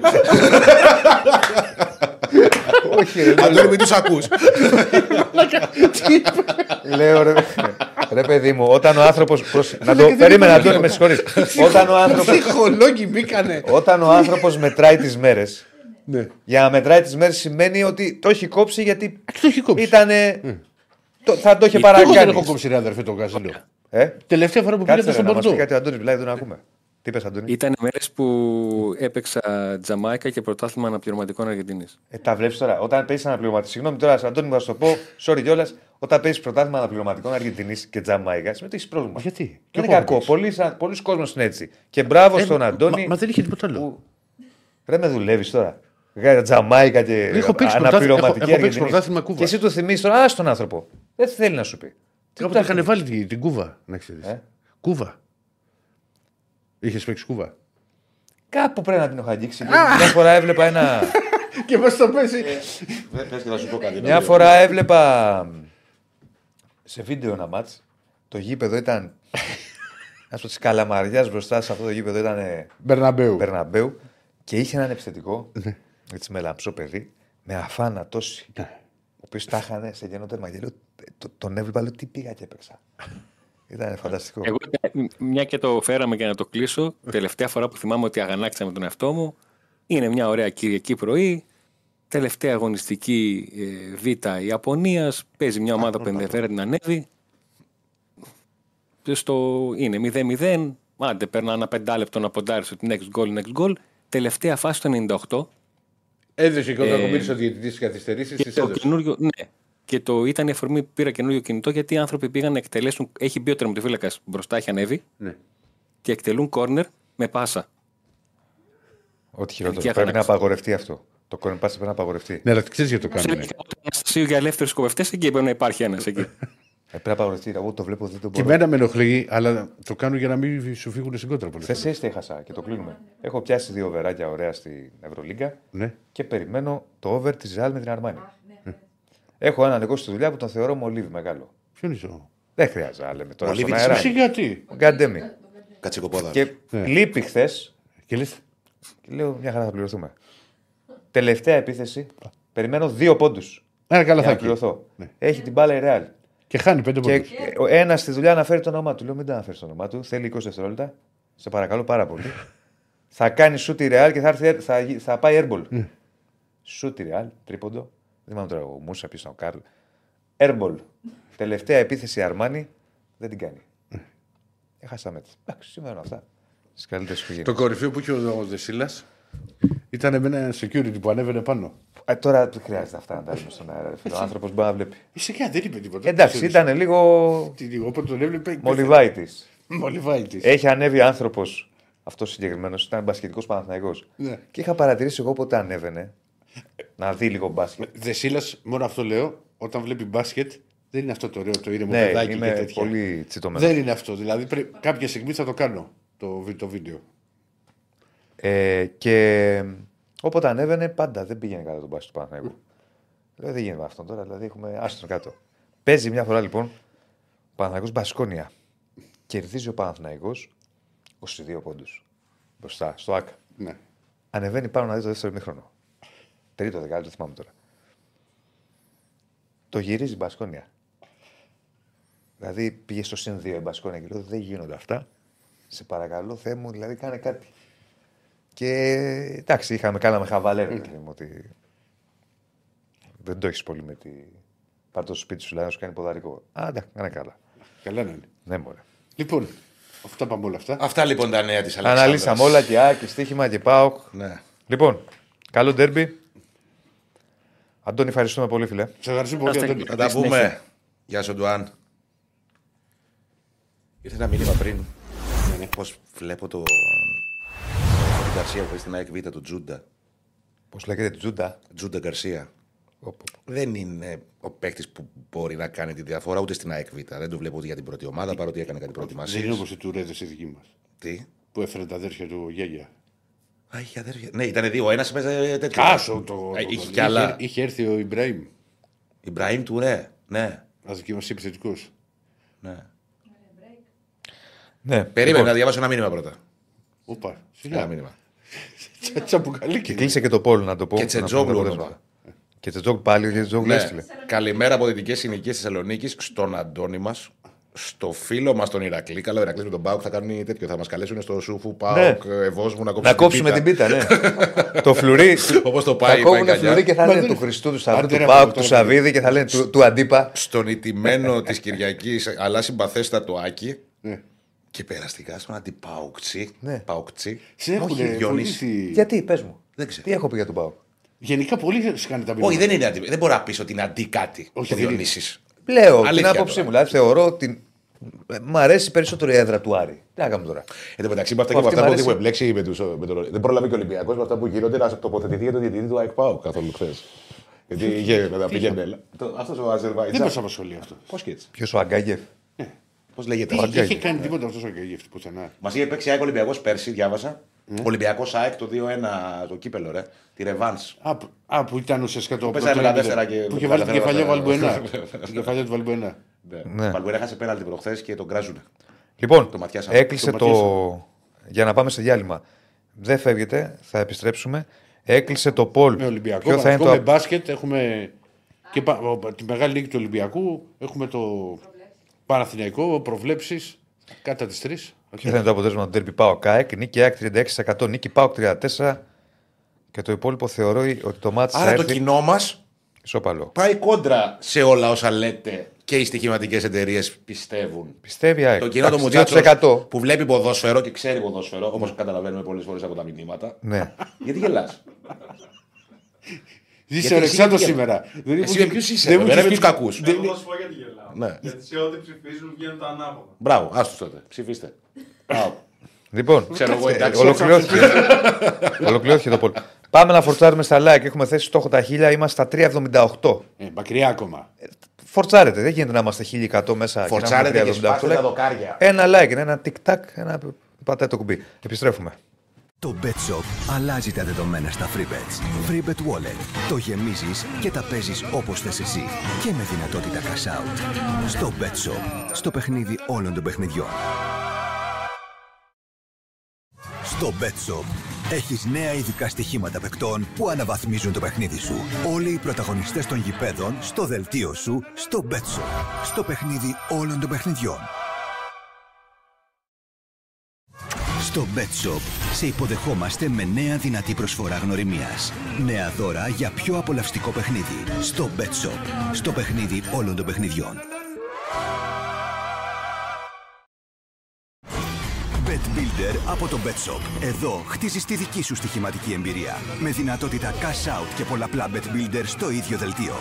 όχι, ρε, Αντώνη, μην τους ακούς. Λέω ρε, ρε παιδί μου, όταν ο άνθρωπος. Να το περίμενα, Αντώνη, με συγχωρείς. Όταν ο άνθρωπο. Ψυχολόγοι μπήκανε. Όταν ο άνθρωπος μετράει τις μέρες. Ναι. Για να μετράει τις μέρες σημαίνει ότι το έχει κόψει γιατί Το έχει κόψει. ήτανε. το- θα το είχε Εγώ δεν έχω παρακάνει. κόψει ρε αδερφέ τον Καζίνο. Ε, Τελευταία φορά που πήγατε κάτσε ρε, στον να μας πει Πορτό. κάτι ο Αντώνης μιλάει, δεν τον ακούμε. Τι είπες Αντώνη; Ήταν μέρες που έπαιξα Τζαμάικα και πρωτάθλημα αναπληρωματικών Αργεντινή. Ε, τα βλέπεις τώρα. Όταν παίζει αναπληρωματικό. Συγγνώμη τώρα, Αντώνη, μου θα σου το πω. Sorry κιόλας. Όταν παίζεις πρωτάθλημα αναπληρωματικών Αργεντινής και Τζαμάικας, σημαίνει ότι έχεις πρόβλημα. Γιατί; Δεν Και είναι εγώ κακό. έπαιξα. Πολλοί, σαν- πολλοί κόσμος είναι έτσι. Και μπράβο Ε, στον Αντώνη. Μα, μα δεν είχε τίποτα άλλο. που... Ρε με δουλεύεις τώρα. Για Τζαμάικα και Έχω παίξει αναπληρωματική πρωτάθλημα- έχω- έχω παίξει Αργεντινής. πρωτάθλημα Κούβας. Και εσύ του θυμίζεις τώρα, α τον άνθρωπο. Δεν θέλει να σου πει. Κάποτε είχαν βάλει την, την κούβα, να ξέρεις. Ε; Κούβα. Είχες παίξει κούβα. Κάπου πρέπει να την έχω αγγίξει. Μια φορά έβλεπα ένα. Και μα το παίζει. Πες και θα σου πω κάτι. Μια φορά έβλεπα σε βίντεο ένα μάτς. Το γήπεδο ήταν. Α πω της καλαμαριάς μπροστά σε αυτό το γήπεδο ήταν ε, Μπερναμπέου. Μπερναμπέου και είχε έναν επιθετικό, έτσι με λαμψό παιδί, με αφάνα τόση. Ο οποίος τα είχαν σε γένο τέρμα. Και λέω, «Ε, το- τον έβλεπα, λέω τι πήγα και έπαιξα. Ήταν φανταστικό. Εγώ, μια και το φέραμε για να το κλείσω, τελευταία φορά που θυμάμαι ότι αγανάκτησα με τον εαυτό μου, είναι μια ωραία Κυριακή πρωί. Τελευταία αγωνιστική ε, Β Ιαπωνίας. Παίζει μια ομάδα που ενδιαφέρεται να ανέβει. Στο, είναι 0-0. Άντε, παίρνω ένα πεντάλεπτο να ποντάρει ότι next goal, next goal. Τελευταία φάση το 98. Έδωσε και όταν Ε, κομπήρε ο διαιτητής τι καθυστερήσει, Και τι το έδωσε. καινούριο, ναι. Και το ήταν η αφορμή που πήρα καινούριο κινητό γιατί οι άνθρωποι πήγαν να εκτελέσουν. Έχει μπει ο τερματοφύλακας μπροστά, έχει ανέβει Ναι. και εκτελούν κόρνερ με πάσα. Ό,τι χειρότερο. Τελική Πρέπει να αγανάκτηση. απαγορευτεί αυτό. Το κόρνπάσι πρέπει να απαγορευτεί. Ναι, αλλά ξέρεις γιατί το Σε κάνουμε. λέει το Αναστασίου για ελεύθερους σκοπευτέ, εκεί πρέπει να υπάρχει ένας εκεί. Ε, πρέπει να απαγορευτεί. Εγώ το βλέπω, δεν το Και μπορώ. εμένα με ενοχλεί, αλλά το κάνουν για να μην σου φύγουν στην κόντρα πολλέ Χθε έτσι έχασα και το κλείνουμε. Έχω πιάσει δύο βεράκια ωραία στην Ευρωλίγκα Ναι. και περιμένω το over της Real με την Αρμάνη. Έχω έναν εγώ στη δουλειά που τον θεωρώ μολύβι μεγάλο. Ποιο είναι αυτό. Δεν χρειάζεται να λέμε τώρα Μολύβι στον της αέρα. Εσύ γιατί; Γκαντέμι. Κατσικοπόδα. Και Ναι. λείπει χθες Και λες. και λέω μια χαρά θα πληρωθούμε. Τελευταία επίθεση. Περιμένω δύο πόντους. Ένα καλά Για θα να έχει. πληρωθώ. Ναι. Έχει την μπάλα η Real. Και χάνει πέντε Και πόντους. ο ένας στη δουλειά αναφέρει το όνομά του. Λέω μην τα αναφέρεις το όνομά του. Θέλει 20 δευτερόλεπτα. Σε παρακαλώ πάρα πολύ. θα κάνει σούτ η Real και θα, έρθει, θα, γι- θα πάει airball. Ναι. Σούτ η Real, τρίποντο. Δεν θυμάμαι τώρα ο Μούσα, ποιος ήταν ο Κάρλ. Airball. Τελευταία επίθεση Αρμάνι δεν την κάνει. Έχασα μέτρη. Εντάξει, σημαίνουν αυτά. Στις καλύτερες Το οικογένειες. κορυφαίο που είχε ο Δεσίλας ήταν με ένα security που ανέβαινε πάνω. Ε, τώρα δεν χρειάζεται αυτά να τα λέμε στον αέρα. ρε φίλε. Ο άνθρωπος μπορεί να βλέπει. Είσαι και δεν είπε τίποτα. Εντάξει, Ξέρεις. ήταν λίγο Τι λίγο, όποτε τον έβλεπε. μολυβάητης. Μολυβάει τη. Έχει ανέβει άνθρωπος, αυτός συγκεκριμένος, ήταν μπασκετικός Παναθηναϊκός. Ναι. Και είχα παρατηρήσει εγώ πότε ανέβαινε να δει λίγο μπάσκετ. Δεσίλα, μόνο αυτό λέω, όταν βλέπει μπάσκετ, δεν είναι αυτό το ωραίο το ήρεμο Ναι, παιδάκι και είμαι τέτοια. πολύ τσιτωμένος. Δεν είναι αυτό. Δηλαδή, πρέ... κάποια στιγμή θα το κάνω το, βι- το βίντεο. Ε, και όποτε ανέβαινε, πάντα δεν πήγαινε καλά το μπάσκετ του Παναθηναϊκού. Λέω, δεν γίνεται με αυτόν τώρα, δηλαδή έχουμε άστον κάτω. Παίζει μια φορά λοιπόν ο Παναθηναϊκός Μπασκόνια. Κερδίζει ο Παναθηναϊκός 22 πόντους. Μπροστά, στο ΑΚ. Ναι. Ανεβαίνει πάνω να δει το δεύτερο μήχρονο. Τρίτο δεκάλεπτο, θυμάμαι τώρα. Το γυρίζει η Μπασκόνια. Δηλαδή πήγε στο συν 2 η Μπασκόνια και λέω: Δεν γίνονται αυτά. Σε παρακαλώ, Θεέ μου, δηλαδή κάνε κάτι. Και εντάξει, είχαμε, κάναμε χαβαλέ, ρε παιδί μου, ότι δεν το έχεις πολύ με τη. Πάρ' το σπίτι σου, λέει, να σου κάνει ποδαρικό. Α, εντάξει, κάνε καλά. Καλά να είναι. Ναι, μωρέ. Λοιπόν, αυτά πάμε όλα αυτά. Αυτά λοιπόν τα νέα της Αλεξάνδρας. Αναλύσαμε όλα και Α και στοίχημα και ΠΑΟΚ. Ναι. Λοιπόν, καλό ντέρμπι. Αντώνη, ευχαριστούμε πολύ, φίλε. Σε ευχαριστώ πολύ, Άστε- Αντώνη. Θα τα συνέχεια. πούμε. Γεια σου, Ντουάν. Ήρθε ένα μήνυμα πριν. Πώς βλέπω το. Την Γκαρσία που έχει στην ΑΕΚ Β, του Τζούντα. Πώς λέγεται, Τζούντα; Τζούντα Γκαρσία. Δεν είναι ο παίκτης που μπορεί να κάνει τη διαφορά ούτε στην ΑΕΚ Β. Δεν το βλέπω ούτε για την πρώτη ομάδα παρότι έκανε κάτι Δεν είναι προετοιμασία. όπως οι Τουρέδε οι δικοί μας. Τι; Που έφερε τα αδέρφια του Γέγια. Α, είχε αδέρφια. Ναι, ήταν δύο. Ένας παίζε τέτοιο. Κάσο το. Ε, το- είχε το- κι άλλα. Είχε, είχε έρθει ο Ιμπραήμ. Ιμπραήμ Τουρέ. Ναι. Αδική μα επιθετικού. ναι. Ναι, Περίμενε λοιπόν, να διαβάσω ένα μήνυμα πρώτα. Όπα. Ένα Σιγά. μήνυμα. Τσαμπουκαλίκι. Κλείσε και το πόλ να το πω. Και να Τσετζόγλου πούμε τα όνομα. αποτελέσματα. Και Τσετζόγλου πάλι, ο Τσετζόγλου Ναι. έστειλε. Καλημέρα από δυτικές συνοικίες Θεσσαλονίκης στον Αντώνη μας, στο φίλο μας τον Ηρακλή. Καλό Ηρακλής με τον Πάουκ θα κάνει τέτοιο. Θα μας καλέσουν στο Σούφου Πάουκ, ναι. Ευόσμου να κόψουμε, Να κόψουμε την πίτα, ναι. το φλουρί. Όπως το Θα πάει, κόβουν πάει φλουρί και θα Μα λένε δεν- του Χριστού, του Σταυρού, Άντε του ρε, Πάουκ, αυτό του τώρα Σαββίδη και θα λένε του- του Αντίπα. Στον ηττημένο της Κυριακής, αλλά συμπαθέστατο Άκη. Ναι. Και περαστικά στον αντιπάουκτσι. Ναι. Παουκτσι. Σε έχουν Όχι, Διονύσης. βοηθήσει. Γιατί, πες μου. Δεν ξέρω. Τι έχω πει για τον Πάουκ. Γενικά πολύ σε κάνει τα Όχι, μηνύματα. δεν είναι αντι... Δεν μπορώ να πει ότι είναι αντί κάτι. Όχι, ο δεν είναι. Διονύσης. Λέω την Αλήθεια άποψή τώρα. μου. Δηλαδή θεωρώ ότι ε, μ' αρέσει περισσότερο η έδρα του Άρη. Τι να κάνουμε τώρα; Εν τω μεταξύ, με αυτά, Αυτή και με αυτά μ' που αρέσει. έχουμε μπλέξει με, τους, με τον. Δεν πρόλαβε και ο Ολυμπιακός με αυτά που γίνονται να τοποθετηθεί για τον διαιτητή του ΑΕΚΠΑΟ καθόλου χθες. Γιατί είχε να πήγαινε. Αυτός ο Αζερβαϊτζάν. Δεν μας απασχολεί αυτό. Πώς και έτσι. Ποιος ο Αγκάγεφ; Πώς λέγεται. Δεν Αγκάγια. είχε κάνει τίποτα αυτός ο Αγκαγεύτη πουθενά. Μας είχε παίξει ΑΕΚ Ολυμπιακός πέρσι, διάβασα. Ναι. Ολυμπιακός ΑΕΚ το 2-1 το κύπελο, ρε. Τη Ρεβάν. Α, που- Α, που ήταν ουσιαστικά το πέσανε πρώτο τα τέσσερα επίπεδο. και- Που είχε βάλει την καταφέραμε κεφαλιά να- Βαλμπουενά. Την κεφαλιά του Βαλμπουενά. Ναι. Βαλμπουέρα έχασε πέναλτι προχθές και τον κράζουν. Λοιπόν, Το ματιάσαμε. έκλεισε Το το. ματιάσαμε. Για να πάμε σε διάλειμμα. Δεν φεύγετε, θα επιστρέψουμε. Έκλεισε το Πολ. Με Ολυμπιακό, Ποιο θα είναι Παναθηναϊκό, το. με μπάσκετ έχουμε και πα- ο- τη μεγάλη νίκη του Ολυμπιακού. Έχουμε το Παναθηναϊκό, προβλέψεις κατά τις 3. Ποιο θα είναι το αποτέλεσμα του Derby Πάο ΚΑΕΚ. Νίκη ΑΕΚ 36%, νίκη Πάο 34%. Και το υπόλοιπο θεωρώ ότι το μάτι θα Άρα το έρθει κοινό μας ισόπαλο. πάει κόντρα σε όλα όσα λέτε και οι στοιχηματικές εταιρείες πιστεύουν. Πιστεύει η ΑΕΚ. Το κοινό το Εντάξει, μουτσάτσο 2%. που βλέπει ποδόσφαιρο και ξέρει ποδόσφαιρο, όπως καταλαβαίνουμε πολλές φορές από τα μηνύματα. Ναι. Γιατί γελάς; Είσαι Γιατί ο εσύ Αλεξάνδρος γιατί- σήμερα. Δεν Εσύ μου- με ποιους είσαι, δεν ρε, μου με έχεις τους πει- κακούς. δεν- Εγώ θα σου πω γιατί γελάω. Ναι. Γιατί σε ό,τι ψηφίζουν βγαίνουν τα ανάποδα. Μπράβο, άστος τότε. Ψηφίστε. Μπράβο. Λοιπόν, Ξέρω εγώ, ε, εντάξει. ολοκληρώθηκε. ολοκληρώθηκε το Πολ. Πάμε να φορτσάρουμε στα like. Έχουμε θέσει στόχο τα 1000, είμαστε στα 378. Ε, Μακριά ακόμα. Φορτσάρετε, δεν γίνεται να είμαστε 1100 μέσα. και να Φορτσάρετε έχουμε και 378 σπάστε τα like. δοκάρια. Ένα like, ένα tic-tac, ένα πατάει το κουμπί. Επιστρέφουμε. Το Bet Shop αλλάζει τα δεδομένα στα FreeBets. FreeBet Wallet. Το γεμίζεις και τα παίζεις όπως θες εσύ. Και με δυνατότητα cash out. Στο Bet Shop. Στο παιχνίδι όλων των παιχνιδιών. Στο Bet Shop έχεις νέα ειδικά στοιχήματα παικτών που αναβαθμίζουν το παιχνίδι σου. Όλοι οι πρωταγωνιστές των γηπέδων στο δελτίο σου στο Bet Shop. Στο παιχνίδι όλων των παιχνιδιών. Στο Bet Shop σε υποδεχόμαστε με νέα δυνατή προσφορά γνωριμίας. Νέα δώρα για πιο απολαυστικό παιχνίδι. Στο Bet Shop. Στο παιχνίδι όλων των παιχνιδιών. Bet Builder από το Bet Shop. Εδώ χτίζεις τη δική σου στοιχηματική εμπειρία. Με δυνατότητα cash out και πολλαπλά Bet Builder στο ίδιο δελτίο.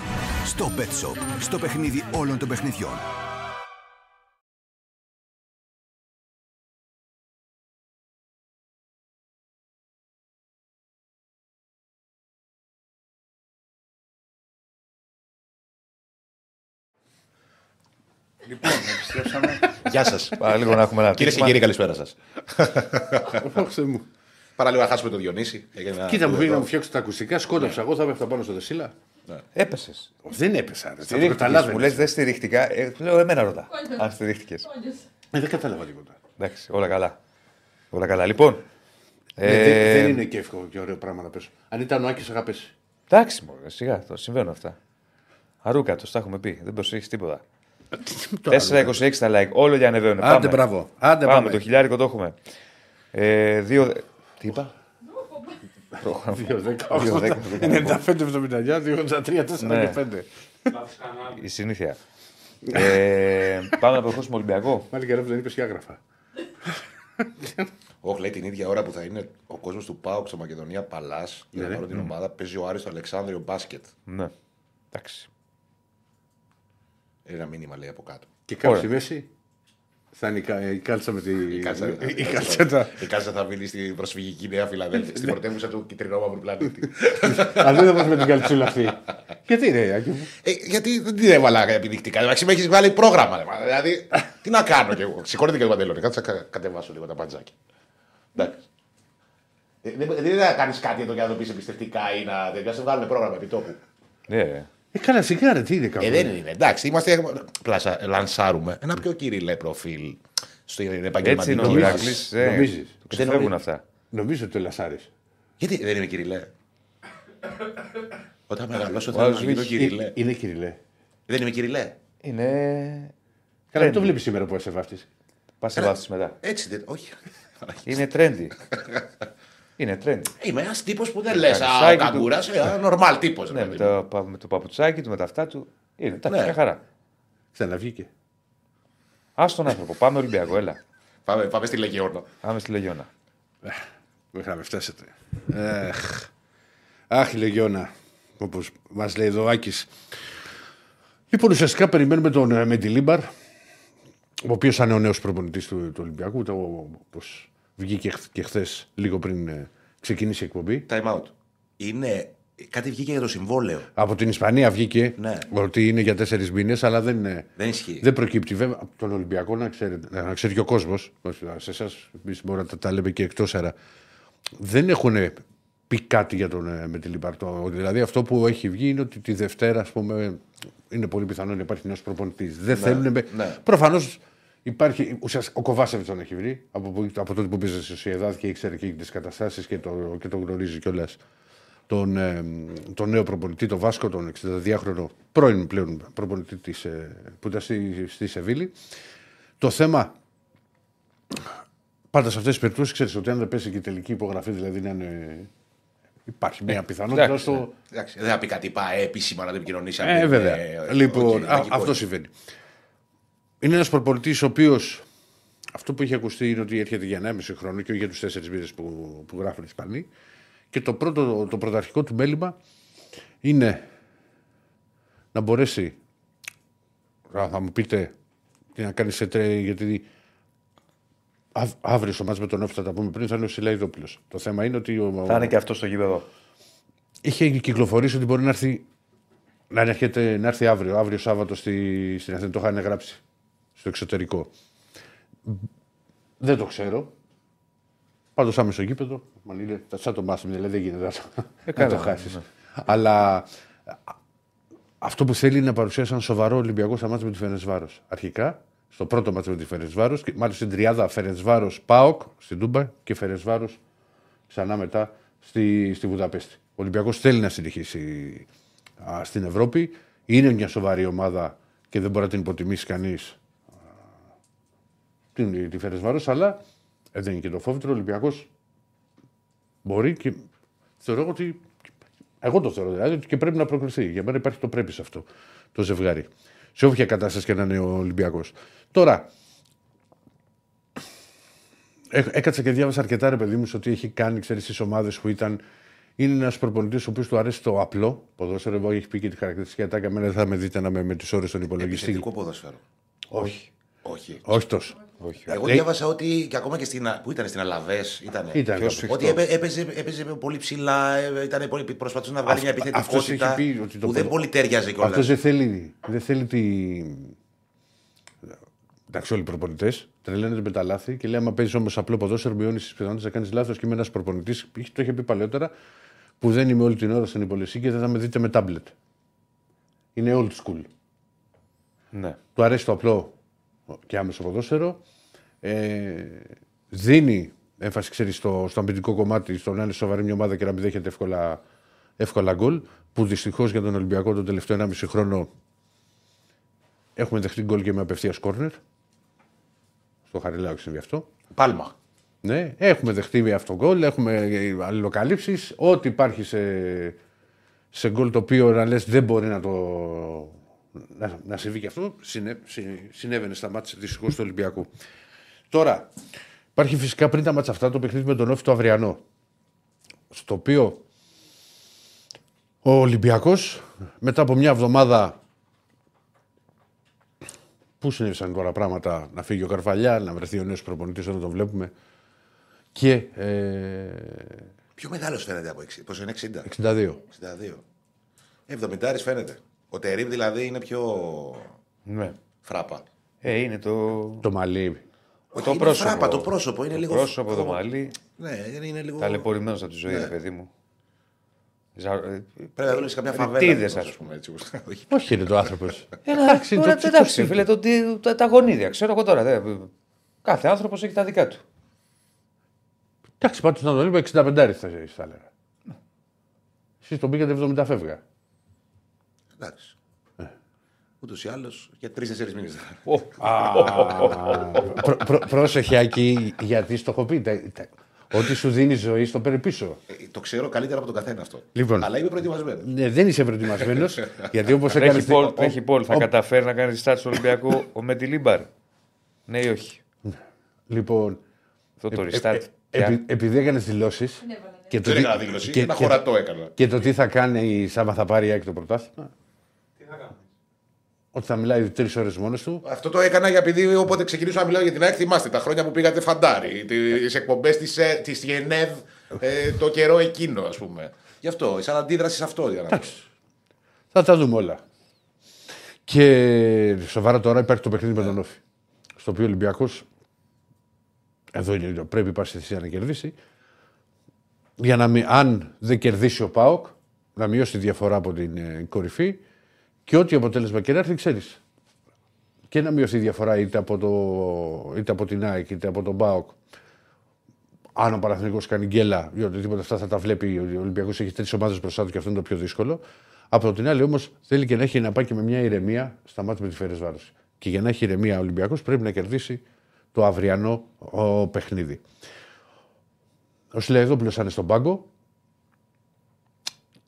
Στο Bet Shop. Στο παιχνίδι όλων των παιχνιδιών. Λοιπόν, επιστρέψαμε. Γεια σας. Παραλίγο να έχουμε ένα Κυρίε και τύχημα. κύριοι, καλησπέρα σας. Ω, Θεέ μου. Παραλίγο να χάσουμε τον Διονύση. Έγινε ένα Κοίτα, μου κουβέντο. πήγε να μου φτιάξω τα ακουστικά, σκόνταψα. Εγώ θα έπεφτα πάνω στο δεσίλα. Έπεσες. Δεν έπεσα. ρε, Θα το Στηρίχτηκε. Μου καταλάβαινε. λες δεν στηρίχτηκα. Ε, λέω εμένα ρωτά. Αν στηρίχτηκες. Ε, Δεν κατάλαβα τίποτα. Εντάξει, όλα καλά. Όλα καλά. Λοιπόν. Ε, δεν- ε, Δεν είναι και εύκολο και ωραίο πράγμα να πέσω. Αν ήταν ο Άκης, θα είχα πέσει. Εντάξει, μωρέ, σιγά, το συμβαίνουν αυτά. Αρούκατος, τα έχουμε πει. Δεν προσέχεις τίποτα. 4-26 τα like. Όλο για ανεβαίνουν. Άντε, πάμε. μπράβο. Άντε, πάμε. πάμε. Το χιλιάρικο το έχουμε. Ε, δύο... Τι είπα; 95-79, 283, 4 Ναι. και 5. Λάθος κανάλι. Η συνήθεια. ε, πάμε να προχωρήσουμε Ολυμπιακό. Μάλιστα καιρό που δεν είπες και άγραφα. Όχι, λέει την ίδια ώρα που θα είναι ο κόσμος του Πάουκ στο Μακεδονία Παλάς για Ναι, να ναι. πάρω την ομάδα. Παίζει ο Άρης στο Αλεξάνδριο μπάσκετ. Ναι. Εντάξει. Ένα μήνυμα λέει από κάτω. Και κάπου Ωραία. στη μέση θα είναι η κα- η κάλτσα με τη. Η κάλτσα, η καλτσέτα. η κάλτσα θα μείνει στην προσφυγική Νέα Φιλαδέλφια, στην πρωτεύουσα του κυτρινόμαυρου πλανήτη. Αν δεν θα πας με την καλτσούλα αυτή. Γιατί ρε, Άκη μου; Ε, γιατί δεν την έβαλα επιδεικτικά. Εντάξει, με έχεις βγάλει πρόγραμμα. ρε, μα, Δηλαδή, τι να κάνω κι εγώ. Σηκώνεται και το παντελόνι. Κάτσε να κα- κατεβάσω λίγο τα παντζάκια. Εντάξει. Ε, δεν δεν είναι να κάνεις κάτι εδώ και να το πεις εμπιστευτικά ή να. Δεν σε βγάλουν πρόγραμμα επί τόπου. Ναι. Ε, καλά, σιγά ρε, τι είναι κάπου. Ε, δεν είναι. Εντάξει, είμαστε. Πλάσα, λανσάρουμε ένα πιο κυριλέ προφίλ στο Έτσι επαγγελματικό. είναι ο Νομίζεις. Ηρακλής. ε, Νομίζεις. του Ξεφεύγουν αυτά. Νομίζω ότι το λασάρεις. Γιατί δεν είμαι κυριλέ; Όταν μεγαλώσω Ο θα άλλος γίνω βγήκε. κυριλέ. Ε, Είναι κυριλέ. Δεν είμαι κυριλέ. Είναι. Καλά, δεν το Trendy. βλέπεις σήμερα που σε βάφτισε. Πας σε βάθος μετά. Έτσι δεν. Όχι. Είναι trendy. Είναι trendy. Είμαι ένας τύπος που δεν λες. Α, ο Καρισάκι του. καγκούρας. Νορμάλ τύπος. Ναι, με το, πα- με το παπουτσάκι του, με τα αυτά του. Είναι, εντάξει, Ναι. μια χαρά. Ξαναβγήκε. Α τον άνθρωπο, πάμε Ολυμπιακό, έλα. Πάμε, πάμε στη Λεγιώνα. Πάμε στη Λεγιώνα. Μέχρι να με φτάσετε. Αχ, Αχ, η Λεγιώνα, όπως μας λέει εδώ ο Άκης. Λοιπόν, ουσιαστικά περιμένουμε τον ε, Μεντιλίμπαρ, ο οποίος θα είναι ο νέος προπονητής του, του Ολυμπιακού. Όπως βγήκε χθ- και χθες, λίγο πριν ε, ξεκινήσει η εκπομπή. Time out. Είναι. Κάτι βγήκε για το συμβόλαιο. Από την Ισπανία βγήκε Ναι. ότι είναι για τέσσερις μήνες, αλλά δεν, είναι- Δεν ισχύει. δεν προκύπτει. Βέβαια, από τον Ολυμπιακό να, ξέρετε, να ξέρει και ο κόσμος, σε εσάς μπορεί να τα, τα λέμε και εκτός αέρα, δεν έχουν πει κάτι για τον ε, Μεντιλίμπαρ. Το- Δηλαδή, αυτό που έχει βγει είναι ότι τη Δευτέρα, ας πούμε, είναι πολύ πιθανό να υπάρχει νέο προπονητής. Δεν θέλουν. ναι. Προφανώς υπάρχει. Ουσιαστικά, ο Κοβάσεβιτς τον έχει βρει από, που- από τότε που πήγε στη Σοσιαδάδ και ήξερε και τις καταστάσεις και το, και το γνωρίζει κιόλας. Τον, ε, τον νέο προπονητή, τον Βάσκο, τον 62χρονο πρώην πλέον προπονητή της, ε, που ήταν στη, στη Σεβίλη. Το θέμα πάντα σε αυτές τις περιπτώσεις ξέρεις ότι αν δεν πέσει και η τελική υπογραφή, δηλαδή να είναι. Υπάρχει μια πιθανότητα εντάξει, στο. Εντάξει, δεν θα πει κάτι πά επίσημα να το επικοινωνήσει. Ε, βέβαια. λοιπόν, α, αυτό συμβαίνει. Είναι ένας προπολιτή ο οποίος αυτό που έχει ακουστεί είναι ότι έρχεται για 1,5 χρόνο και όχι για τους 4 μήνες που, που γράφουν οι Ισπανοί. Και το πρώτο, το πρωταρχικό του μέλημα είναι να μπορέσει. Α, θα μου πείτε τι να κάνεις σε τρέ, γιατί αυ- αύριο στο μάτς με τον Όφη θα τα πούμε πριν θα είναι ο Σιλαϊδόπουλος. Το θέμα είναι ότι ο, Θα είναι και αυτός στο γήπεδο. είχε κυκλοφορήσει ότι μπορεί να έρθει, να έρχεται, να έρθει αύριο, αύριο Σάββατο στη, στην Αθήνα. Το είχαν γράψει στο εξωτερικό. Δεν το ξέρω. Πάντως άμεσα στο γήπεδο, μα είναι σαν το μάσιμ, δηλαδή δεν γίνεται να το- να Ε, καλά, το χάσει. Αλλά α, αυτό που θέλει είναι να παρουσιάσει ένα σοβαρό Ολυμπιακό στα μάτια με τη Φερενσβάρος. Αρχικά, στο πρώτο μάτι με τη Φερενσβάρος, και μάλιστα στην τριάδα Φερενσβάρος Πάοκ στην Τούμπα και Φερενσβάρος ξανά μετά στη, στη Βουδαπέστη. Ο Ολυμπιακός θέλει να συνεχίσει α, στην Ευρώπη. Είναι μια σοβαρή ομάδα και δεν μπορεί να την υποτιμήσει κανείς την, τη Φερενσβάρο, αλλά ε, δεν είναι και το φόβητρο. Ο Ολυμπιακός μπορεί και θεωρώ ότι. Εγώ το θεωρώ δηλαδή ότι και πρέπει να προκριθεί. Για μένα υπάρχει το πρέπει σε αυτό το ζευγάρι. Σε όποια κατάσταση και να είναι ο Ολυμπιακός. Τώρα, Έ- Έκατσα και διάβασα αρκετά ρε παιδί μου σε ότι έχει κάνει ξέρεις, στις ομάδες που ήταν. Είναι ένας προπονητής ο οποίος του αρέσει το απλό ποδόσφαιρο. Εγώ έχει πει και τη χαρακτηριστική ατάκα. Εμένα δεν θα με δείτε να με με τις ώρες στον υπολογιστή. Επιθετικό ποδόσφαιρο. Όχι. Όχι. Όχι τόσο. Όχι. Εγώ Ε, διάβασα ότι και ακόμα και στην. Πού ήταν, στην Αλαβές. Ήτανε. Ήταν Ποιος κάπου. Ότι έπαι- έπαιζε, έπαιζε πολύ ψηλά, ε, ήταν πολύ, προσπαθούσε να βγάλει Αυτό- μια αυτός επιθετικότητα έχει πει ότι το που δεν ποδο- πολύ τέριαζε κιόλας. Αυτός δεν θέλει, δεν θέλει τη. Εντάξει, όλοι οι προπονητές τρελαίνονται με τα λάθη και λέει: Άμα παίζεις όμως απλό ποδόσφαιρο, μειώνεις τις πιθανότητες να κάνεις λάθος. Και είμαι ένας προπονητής, το είχε πει παλαιότερα, που δεν είμαι όλη την ώρα στην υπολογιστή και δεν θα με δείτε με τάμπλετ. Είναι old school. Ναι. Του αρέσει το απλό; Και άμεσο ποδόσφαιρο. Ε, δίνει έμφαση ξέρεις, στο, στο αμυντικό κομμάτι, στο να είναι σοβαρή μια ομάδα και να μην δέχεται εύκολα, εύκολα γκολ. Που δυστυχώς για τον Ολυμπιακό τον τελευταίο 1,5 χρόνο έχουμε δεχτεί γκολ και με απευθείας κόρνερ. Στο Χαριλάου έχει συμβεί αυτό. Πάλμα. Ναι, έχουμε δεχτεί με αυτό γκολ, έχουμε αλληλοκαλύψεις. Ό,τι υπάρχει σε, σε γκολ το οποίο να λες δεν μπορεί να το. Να, να συμβεί και αυτό, συνέ, συ- συνέβαινε στα μάτια δυστυχώς του Ολυμπιακού. Τώρα, υπάρχει φυσικά πριν τα μάτια αυτά το παιχνίδι με τον Όφη το Αυριανό. Στο οποίο Ο Ολυμπιακός μετά από μια εβδομάδα που συνέβησαν τώρα πράγματα να φύγει ο Καρβαλιά, να βρεθεί ο νέος προπονητής όταν τον βλέπουμε και ε, Πιο μεγάλος φαίνεται από 60. Πόσο είναι 60. 62. 62. 70 φαίνεται. Ο Τερήμ δηλαδή είναι πιο Ναι. φράπα. Ε, είναι το. Το μαλλί. Όχι, Το είναι πρόσωπο. Φράπα, το πρόσωπο είναι το λίγο. πρόσωπο, το φ- μαλλί. Ναι, είναι λίγο. Ταλαιπωρημένος από τη ζωή, Ναι. ρε παιδί μου. Ζα- ε, Πρέπει να δούλεψε καμιά φαβέλα. Ρητίδες, λοιπόν, ας πούμε έτσι. όχι. Όχι είναι το άνθρωπος. Εντάξει, τώρα, το- εντάξει, φίλε, το, τι- τα, τα γονίδια, ξέρω εγώ τώρα. δε- κάθε άνθρωπος έχει τα δικά του. Εντάξει, πάντως να τον είπα 65 θα, θα έλεγα. Εσείς τον πήγατε 70 φεύγα. Εντάξει. Ούτως ή άλλως για τρει-τέσσερι μήνες. Προ, προ, πρόσεχε Άκη, γιατί στο έχω πει. τα- τα- Ό,τι σου δίνει ζωή, στο παίρνει πίσω. το ξέρω καλύτερα από τον καθένα αυτό. Λοιπόν. Αλλά είμαι προετοιμασμένος. Ναι, δεν είσαι προετοιμασμένος, γιατί όπως έκανε. Τρέχει Πολ, τρέχει Πολ. Θα καταφέρει να κάνει start στο Ολυμπιακό ο Μετιλίμπαρ. Ναι ή όχι; Λοιπόν, Αυτό το ε, restart. ε, επει- επειδή έκανες δηλώσεις. Και, το Δεν τι- έκανα δήλωση. και- Ένα και- χωρατό έκανα. και το τι θα κάνει η Σάμα θα πάρει η Άκη το πρωτάθλημα. Τι θα κάνεις. Ότι θα μιλάει τρεις ώρες μόνος του. Αυτό το έκανα για επειδή όποτε ξεκινήσω να μιλάω για την ΑΕΚ, θυμάστε τα χρόνια που πήγατε φαντάρι, τις εκπομπές της Γενέβ, ε, το καιρό εκείνο, ας πούμε. Γι' αυτό, σαν αντίδραση σε αυτό. Για να... πω. Θα τα δούμε όλα. Και σοβαρά τώρα υπάρχει το παιχνίδι με τον Όφη. Στο οποίο ο Ολυμπιακός. Εδώ είναι, πρέπει η πάση θυσία να κερδίσει. Για να μην, αν δεν κερδίσει ο Πάοκ, να μειώσει τη διαφορά από την ε, κορυφή και ό,τι αποτέλεσμα και να έρθει, ξέρεις. Και να μειωθεί η διαφορά είτε από, το, είτε από την ΑΕΚ είτε από τον Πάοκ. Αν ο Παναθηναϊκός κάνει γκέλα ή οτιδήποτε αυτά θα τα βλέπει, ο Ολυμπιακός έχει τρεις ομάδες μπροστά του και αυτό είναι το πιο δύσκολο. Από την άλλη όμως θέλει και να έχει να πάει και με μια ηρεμία στα μάτια με τη Φέρες Βάρος. Και για να έχει ηρεμία ο Ολυμπιακός πρέπει να κερδίσει το αυριανό ο, παιχνίδι. Ο Σιλαϊδόπουλο είναι στον πάγκο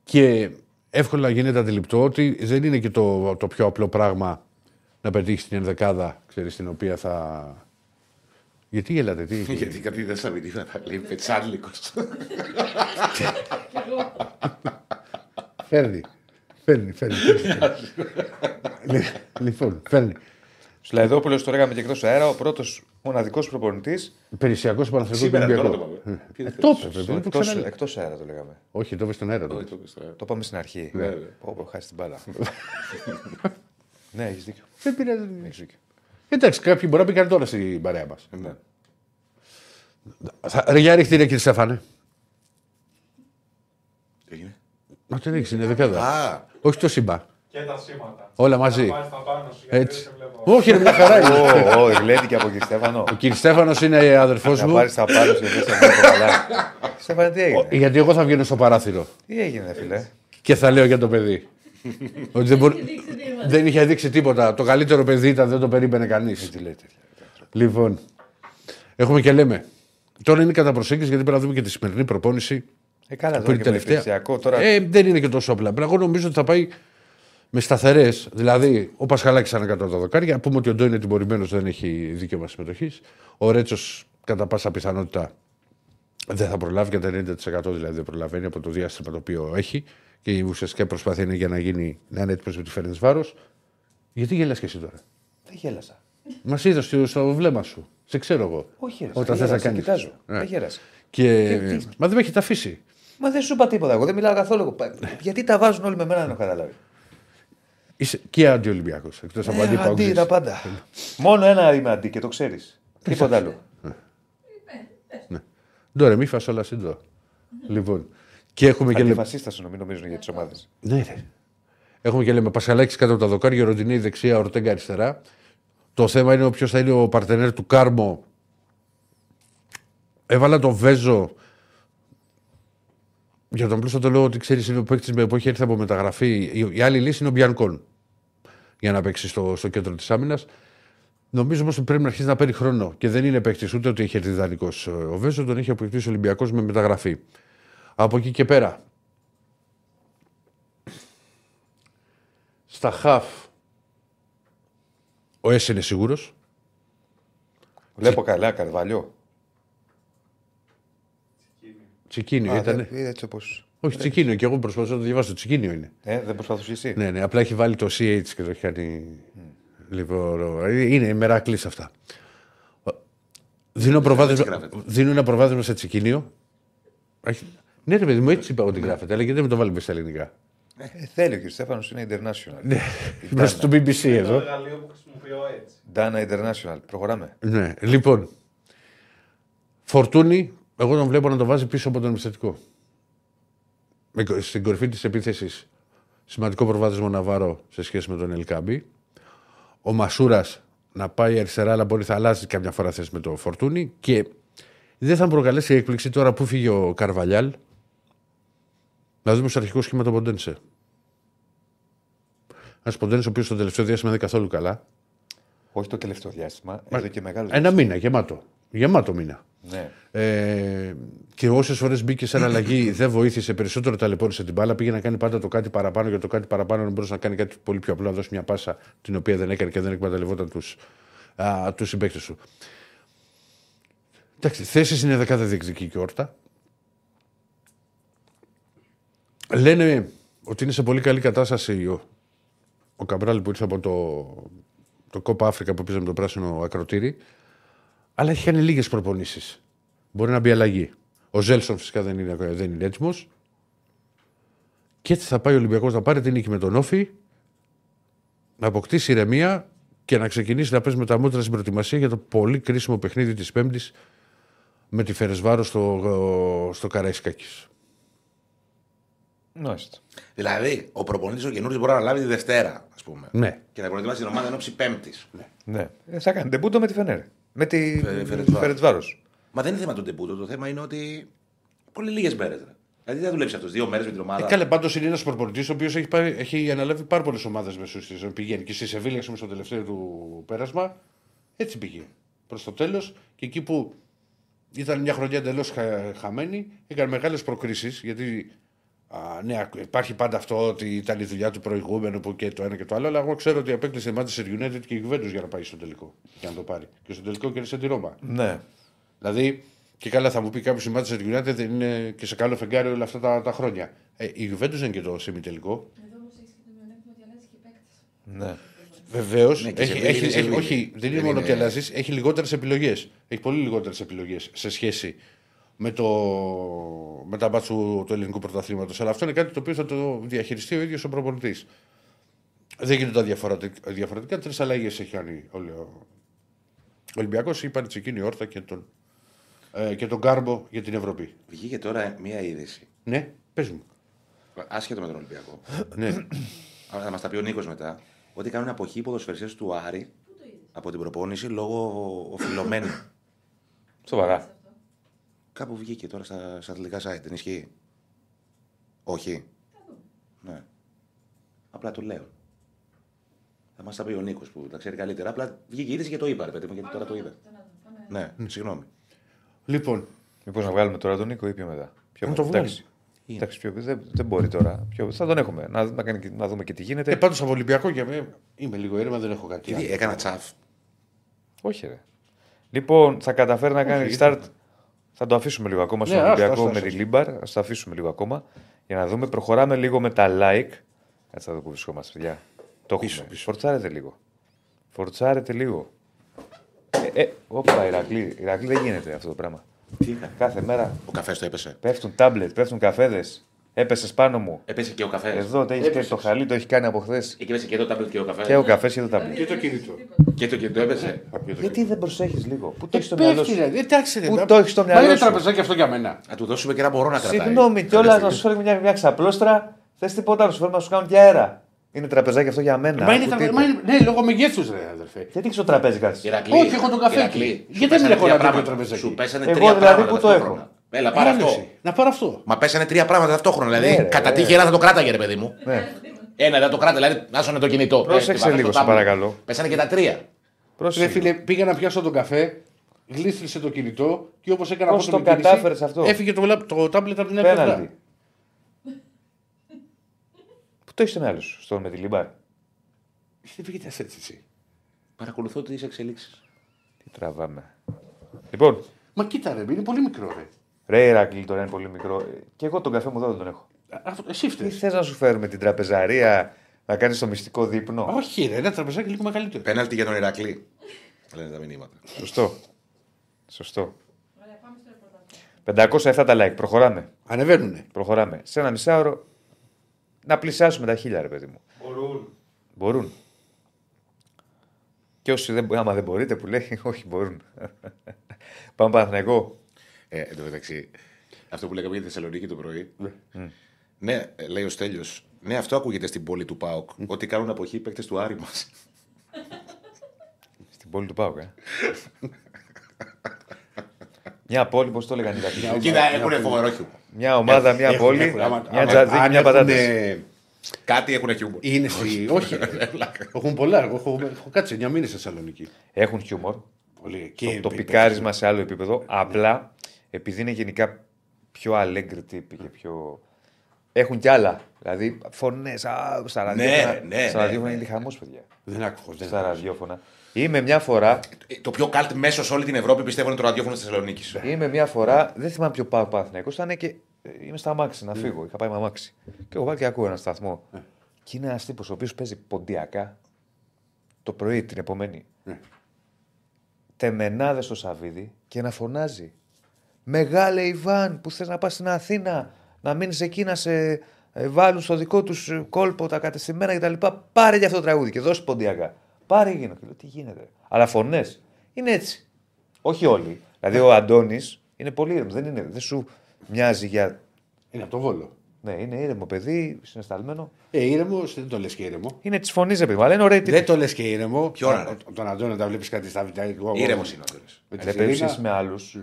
και εύκολα γίνεται αντιληπτό ότι δεν είναι και το, το πιο απλό πράγμα να πετύχεις την ενδεκάδα, ξέρεις, την οποία θα. Γιατί γελάτε, τι. Γιατί κάτι δεν στα μηνύματα λέει πετσάλικο. Φέρνει. Φέρνει, φέρνει. φέρνει. Λι- λοιπόν, φέρνει. Σλαϊδόπουλος το λέγαμε και εκτός αέρα, ο πρώτος μοναδικός προπονητής. Υπηρεσιακός Παναθηναϊκός Σήμερα τώρα το Ολυμπιακό. πάμε. Ποιο Ε, είναι Το το- είπε, παιδί, το Εκτό ξαναλέω. εκτός αέρα το λέγαμε. Όχι, το είπες στον αέρα. Όχι, τότε. το πες τώρα. Το είπαμε στην αρχή. Ναι, ναι. Πω, πω, χάσεις την μπάλα. ναι, έχεις δίκιο. Δεν πειράζει. Έχεις δίκιο. Εντάξει, κάποιοι μπορεί να μπήκαν τώρα στην παρέα μας. Ναι. Ρε για ρίχτη ρε κύριε Στέφανε. Τι έγινε; Μα την ρίξει, είναι δεκάδα. Α, Όχι το σύμπα. Και τα σήματα. Όλα μαζί. Θα πάρεις τα πάνω σου, γιατί Έτσι. δεν σε βλέπω. Όχι, είναι μια χαρά. είναι. Ω, ω, γλέντηκε από εκεί, Στέφανο. Ο κύριε Στέφανος είναι αδερφός Θα μου. πάρεις τα πάνω σου γιατί σε βλέπω καλά. Στέφανε, τι έγινε; Γιατί εγώ θα βγαίνω στο παράθυρο Τι έγινε, ρε φίλε; και θα λέω για το παιδί. Ότι δεν, μπορεί- δεν είχε δείξει τίποτα. Το καλύτερο παιδί ήταν, δεν το περίμενε κανείς. Τι λέει τέτοια. Λοιπόν, έχουμε και λέμε. Τώρα είναι κατά προσέγγιση γιατί πρέπει να δούμε και τη σημερινή προπόνηση. Ε, καλά, τώρα Πριν και με τελευταία. υπηρεσιακό. Τώρα Ε, δεν είναι και τόσο απλά. Εγώ νομίζω ότι θα πάει με σταθερές. Δηλαδή, ο Πασχαλάκης ανά κάτω από τα δοκάρια. Πούμε ότι ο Ντό είναι τιμωρημένος, δεν έχει δικαίωμα συμμετοχής. Ο Ρέτσος, κατά πάσα πιθανότητα, δεν θα προλάβει και τα 90% δηλαδή δεν προλαβαίνει από το διάστημα το οποίο έχει. Και η ουσιαστική προσπάθεια είναι για να γίνει να είναι έτοιμος με τη Φέρνη Βάρος. Γιατί γελάς και εσύ τώρα; δεν γέλασα. Μας είδα στο, στο βλέμμα σου. Σε ξέρω εγώ. Όχι, ρε. Όταν δεν θες να γέλασα, κάνεις. Κοιτάζω. Ναι. Δεν γέλασα. Και... Και τι- Μα δεν με έχετε αφήσει. Μα δεν σου είπα τίποτα. Εγώ δεν μιλάω καθόλου. Γιατί τα βάζουν όλοι με μένα, δεν έχω καταλάβει. Είσαι και αντιολυμπιακό. Εκτός από Ε, αντίπαλο. αντί τα πάντα. Μόνο ένα είμαι αντί και το ξέρεις. Τίποτα άλλο. Ντόρε, μη φας όλα συντό. Λοιπόν. Και έχουμε και λέμε. Αντιφασίστα σου νομίζω νομίζουν για τις ομάδες. Ναι, ναι. Έχουμε και λέμε Πασχαλάκης κάτω από τα δοκάρια, Ροντινέη δεξιά, Ορτέγκα αριστερά. Το θέμα είναι ποιος θα είναι ο παρτενέρ του Κάρμο. Έβαλα τον Βέζο. Για τον πλούσιο το λέω ότι ξέρεις είναι ο παίκτη που έχει έρθει από μεταγραφή. Η, η άλλη λύση είναι ο Μπιανκόν. Για να παίξει στο, στο κέντρο της άμυνας. Νομίζω όμως ότι πρέπει να αρχίσει να παίρνει χρόνο. Και δεν είναι παίκτης ούτε ότι έχει έρθει δανεικό ο Βέζο, τον έχει αποκτήσει ο Ολυμπιακός με μεταγραφή. Από εκεί και πέρα. Στα χαφ. Ο Έσ είναι σίγουρος. Βλέπω καλά, Καρβαλιό. Τσικίνιο Α, ήταν. δεν- είδα έτσι όπω. Όχι, τσικίνιο. Και εγώ προσπαθώ να το διαβάσω. Τσικίνιο είναι. Ε, δεν προσπαθούσες εσύ; Ναι, ναι, απλά έχει βάλει το CH και το έχει κάνει. Λοιπόν, είναι η μεράκλη αυτά. Δίνω, προβάδισμα, γράφεται. δίνω ένα προβάδισμα σε τσικίνιο. Έχει- Ναι, ρε παιδί μου, έτσι είπα ότι γράφεται, αλλά γιατί δεν με το βάλει στα ελληνικά; Ε, θέλει ο κ. Στέφανος είναι international. Ναι, είμαστε στο BBC Το εδώ. εργαλείο που χρησιμοποιώ έτσι. Dana International. Προχωράμε. Ναι, λοιπόν. Φορτούνη, εγώ τον βλέπω να το βάζει πίσω από τον επιθετικό. Με- Στην κορυφή της επίθεσης, σημαντικό προβάδισμα Ναβάρο σε σχέση με τον Ελκάμπη. Ο Μασούρας να πάει αριστερά, αλλά μπορεί θα αλλάζει καμιά φορά θέση με το Φορτούνη. Και δεν θα μου προκαλέσει έκπληξη τώρα που φύγει ο Καρβαλιάλ να δούμε στο αρχικό σχήμα τον Ποντένσε. Ένας Ποντένσε ο οποίος στο τελευταίο διάστημα δεν είναι καθόλου καλά. Όχι το τελευταίο διάστημα, εδώ και μεγάλο. Ένα μήνα, γεμάτο. Γεμάτο μήνα. Ναι. Ε, και όσες φορές μπήκε σε αλλαγή, δεν βοήθησε περισσότερο, ταλαιπώρησε την μπάλα. Πήγε να κάνει πάντα το κάτι παραπάνω για το κάτι παραπάνω. Να μπορούσε να κάνει κάτι πολύ πιο απλό, να δώσει μια πάσα την οποία δεν έκανε και δεν εκμεταλλευόταν τους τους συμπαίκτες του. Εντάξει, θέσεις είναι δεκάδα διεκδική και όρτα. Λένε ότι είναι σε πολύ καλή κατάσταση ο, ο Καμπράλ που ήρθε από το, το Κόπα Αφρικα που πήγαμε το πράσινο ακροτήρι. Αλλά έχει κάνει λίγες προπονήσεις. Μπορεί να μπει αλλαγή. Ο Ζέλσον φυσικά δεν είναι, δεν είναι έτοιμος. Και έτσι θα πάει ο Ολυμπιακός να πάρει την νίκη με τον Όφη, να αποκτήσει ηρεμία και να ξεκινήσει να παίζει με τα μούτρα στην προετοιμασία για το πολύ κρίσιμο παιχνίδι της Πέμπτης με τη Φερεσβάρο στο, στο Καραϊσκάκης. Μάλιστα. Δηλαδή, ο προπονητής ο καινούριος μπορεί να λάβει τη Δευτέρα, ας πούμε. Ναι. Και να προετοιμάσει την ομάδα εν ώψη Πέμπτης. Ναι. Ε, θα κάνει τεμπούτο με τη Φενέρ. Με τη Φερετσβάρος. Φερετσβάρο. Μα δεν είναι θέμα του τεμπούτο. Το θέμα είναι ότι. Πολύ λίγες μέρες. Δηλαδή, δεν θα δουλέψει αυτός δύο μέρες με την ομάδα. Ε, Κάλε πάντως είναι ένας προπονητής ο οποίος έχει, πάρει- έχει αναλάβει πάρα πολλές ομάδες μέσω τη ζωή. Πηγαίνει και στη Σεβίλια, ας πούμε, στο τελευταίο του πέρασμα. Έτσι πήγε. Προς το τέλος και εκεί που ήταν μια χρονιά εντελώς χαμένη, έκανε μεγάλες προκρίσεις. Γιατί α, ναι, υπάρχει πάντα αυτό ότι ήταν η δουλειά του προηγούμενου που και το ένα και το άλλο. Αλλά εγώ ξέρω ότι απέκλεισε η Manchester United και η Juventus για να πάει στο τελικό. Για να το πάρει. Και στο τελικό κέρδισε τη Ρώμα. Ναι. Δηλαδή, και καλά θα μου πει κάποιος η Manchester United δεν είναι και σε καλό φεγγάρι όλα αυτά τα, τα χρόνια. Ε, η Juventus δεν είναι και το σεμιτελικό. Εδώ όμως έχεις και το μειονέκτημα ότι αλλάζεις και παίκτη. ναι. Βεβαίως. Ναι, και έχει, σε έχει, Βίλη, έχει, σε όχι, Βίλη. δεν είναι Δεν μόνο είναι- ότι αλλάζεις, έχει λιγότερες επιλογές. Έχει πολύ λιγότερες επιλογές σε σχέση με, το, με τα μπάτς του, του ελληνικού πρωταθλήματος. Αλλά αυτό είναι κάτι το οποίο θα το διαχειριστεί ο ίδιος ο προπονητής. Δεν γίνονται τα διαφορετικά. διαφορετικά Τρεις αλλαγές έχει κάνει ο, ο Ολυμπιακός. Είπαν τσεκίνη όρθα και τον, ε, και τον Κάρμπο για την Ευρώπη. Βγήκε τώρα μία είδηση. Ναι, πες μου. Άσχετο με τον Ολυμπιακό. ναι. Αλλά θα μας τα πει ο Νίκος μετά. Ότι κάνουν αποχή ποδοσφαιριστές του Άρη από την προπόνηση λόγω οφειλωμένου. Σοβαρά. Κάπου βγήκε τώρα στα, στα αθλητικά site. Δεν ισχύει; Όχι. Ναι. Απλά το λέω. Θα μας τα πει ο Νίκος που τα ξέρει καλύτερα. Απλά βγήκε η είδηση και το είπα, ρε παιδί μου, γιατί τώρα το είδα. Ναι, συγγνώμη. Λοιπόν, Μήπως να βγάλουμε τώρα τον Νίκο ή πιο μετά. Πιο Να μετά. το βγάλουμε. Εντάξει. Εντάξει, πιο, δεν, δεν μπορεί τώρα. Πιο, θα τον έχουμε. Να, να, κάνει, να δούμε και τι γίνεται. ε, πάντως από Ολυμπιακό για μένα είμαι λίγο έρευνα, δεν έχω κάτι. Τι, άλλο. έκανα τσαφ. Όχι, ρε. Λοιπόν, θα καταφέρει να κάνει Όχι, start. Θα το αφήσουμε λίγο ακόμα στον Ναι, άστο, Ολυμπιακό άστο, με άστο. τη Λίμπαρ. Α το αφήσουμε λίγο ακόμα για να δούμε. Προχωράμε λίγο με τα like. Κάτσε να δω που βρισκόμαστε, παιδιά. Το Πίσω, έχουμε. πίσω. Φορτσάρετε λίγο. Φορτσάρετε λίγο. Ε, ε, όπα, Ηρακλή. Ηρακλή δεν γίνεται αυτό το πράγμα. Τι έκανα. Κάθε μέρα Ο καφές το έπεσε. πέφτουν τάμπλετ, πέφτουν καφέδες. Έπεσες πάνω μου. Έπεσε και ο καφές. Εδώ το έχεις και το χαλί, το έχεις κάνει από χθες. Εκεί έπεσε και το τάμπλετ και ο καφές. Και ο καφές και το τάμπλετ. Και το κινητό. Και το κινητό έπεσε. Γιατί δεν προσέχεις λίγο; Πού το έχεις στο μυαλό Πέφτει, σου; ρε. Εντάξει, ρε. Πού να- το έχεις στο Μα μυαλό είναι σου; τραπεζάκι αυτό για μένα. Να του δώσουμε και ένα μπορώ να κρατάει. Συγγνώμη κιόλας να σου φέρει μια, μια ξαπλώστρα. Θες τίποτα να σου φέρει να σου κάνουν και αέρα. Είναι τραπεζάκι αυτό για μένα. Μα είναι Πού τραπεζάκι. τίποτα. Μα είναι- Ναι, λόγω μεγέθους, ρε αδερφέ. Γιατί έχεις το τραπέζι κάτι. Ηρακλή, Όχι, έχω τον καφέ Ηρακλή, εκεί. σου Γιατί δεν πέσανε έχω τρία ένα τέτοιο πράγματα. τραπεζάκι; Σου πέσανε Εγώ τρία δηλαδή πράγματα που το ταυτόχρονα. έχω. Έλα, πάρε αυτό. Άνοιξε. Να πάρω αυτό. Μα πέσανε τρία πράγματα ταυτόχρονα. Δηλαδή, Ναι, ρε, κατά ναι. τύχη ένα θα το κράταγε, ρε παιδί μου. Ναι. Ένα δεν το κράτα, δηλαδή, να σώνε το κινητό. Πρόσεξε Ε, χτυπάμε λίγο, το σε tablet. παρακαλώ. Πέσανε και τα τρία. Ρε Πρόσεχε. φίλε, πήγα να πιάσω τον καφέ, γλίστρησε το κινητό και όπως έκανα Πώς πρώτη το με κίνηση, κατάφερες αυτό; Έφυγε το, λαπ- το τάμπλετ από την άλλη πλευρά. Πέναλτι. Πού το έχεις στο μυαλό σου, στο με τη Λίμπαρ. Δεν πήγε έτσι εσύ. Παρακολουθώ τις εξελίξεις. Τι τραβάμε. Λοιπόν, Μα κοίτα ρε, είναι πολύ μικρό ρε. Ρε Ηρακλή τώρα είναι πολύ μικρό. Ε, Και εγώ τον καφέ μου εδώ δεν τον έχω. Αυτό, εσύ Τι φταίει. θες να σου φέρουμε την τραπεζαρία να κάνεις το μυστικό δείπνο; Όχι, ρε, ένα τραπεζάκι λίγο μεγαλύτερο. Πέναλτι για τον Ηρακλή. Λένε τα μηνύματα. Σωστό. Σωστό. Ωραία, πάμε στο ρεπορτάζ. 507 τα like. Προχωράμε. Ανεβαίνουνε. Προχωράμε. Σε ένα μισάωρο να πλησιάσουμε τα χίλια, ρε παιδί μου. Μπορούν. Μπορούν. Και όσοι δεν, άμα δεν μπορείτε που λέει, όχι μπορούν. Πάμε Παναθηναϊκό. Ε, εν τω μεταξύ, αυτό που λέγαμε για τη Θεσσαλονίκη το πρωί. Ναι, ε, λέει ο Στέλιος, Ναι, αυτό ακούγεται στην πόλη του ΠΑΟΚ. Ότι κάνουν αποχή οι παίκτες του Άρη μας. Στην πόλη του Πάουκ, ε. μια πόλη, πώς το έλεγαν οι Ηρακλήδες. Κοίτα, έχουν φοβερό χιούμορ. Μια ομάδα, μια Έχουν, πόλη, έχουν, άμα- μια άμα- τζαδί, αν μια έχουν, πατάτες. ε, Κάτι έχουν χιούμορ. Είναι στη. Όχι. Έχουν πολλά. Εγώ έχω, έχω κάτσει 9 μήνες στη Θεσσαλονίκη. Έχουν χιούμορ. Πολύ. το, το πικάρισμα σε άλλο επίπεδο. Απλά επειδή είναι γενικά πιο αλέγκρι τύποι και πιο. Έχουν κι άλλα. Δηλαδή φωνές. Στα ραδιόφωνα. ναι, στα ναι, ραδιόφωνα ναι. είναι χαμό, παιδιά. Δεν άκουγα. Δεν Στα άκουγα. ραδιόφωνα. Είμαι μια φορά. Ε, Το πιο καλτ μέσο σε όλη την Ευρώπη πιστεύω είναι το ραδιόφωνο της Θεσσαλονίκης. Είμαι μια φορά. Δεν θυμάμαι ποιο πάω Παναθυναϊκό. Ήταν και. ε, Είμαι στα αμάξι να φύγω. Είχα πάει με αμάξι. Και εγώ πάω και ακούω ένα σταθμό. Και είναι ένας τύπος ο οποίος παίζει ποντιακά το πρωί την επομένη. Ναι. Τεμενάδες στο Σαββίδι και να φωνάζει. Μεγάλε Ιβάν που θες να πας στην Αθήνα, να μείνεις εκεί να σε ε, βάλουν στο δικό τους κόλπο τα κατεστημένα κτλ. Πάρε για αυτό το τραγούδι και δώσει ποντιακά. Πάρε γίνω. Και λέω τι γίνεται. Αλλά φωνές είναι έτσι. Όχι όλοι. Δηλαδή ο Αντώνης είναι πολύ ήρεμος. Δεν, είναι, δεν σου μοιάζει για. Είναι από το βόλο. Ναι, είναι ήρεμο παιδί, συναισθαλμένο. Ε, ήρεμο, δεν το λες και ήρεμο. Είναι της φωνής, ρε παιδί μου, αλλά είναι ωραίοι τύποι. Δεν το λες και ήρεμο. Ποιο να Α, είναι; Τον Αντώνη τα βλέπεις κάτι στα βιντεά. εγώ- Ήρεμος είναι ο Αντώνης. Με τη Δεν παίζει Σιρήνα. με άλλους.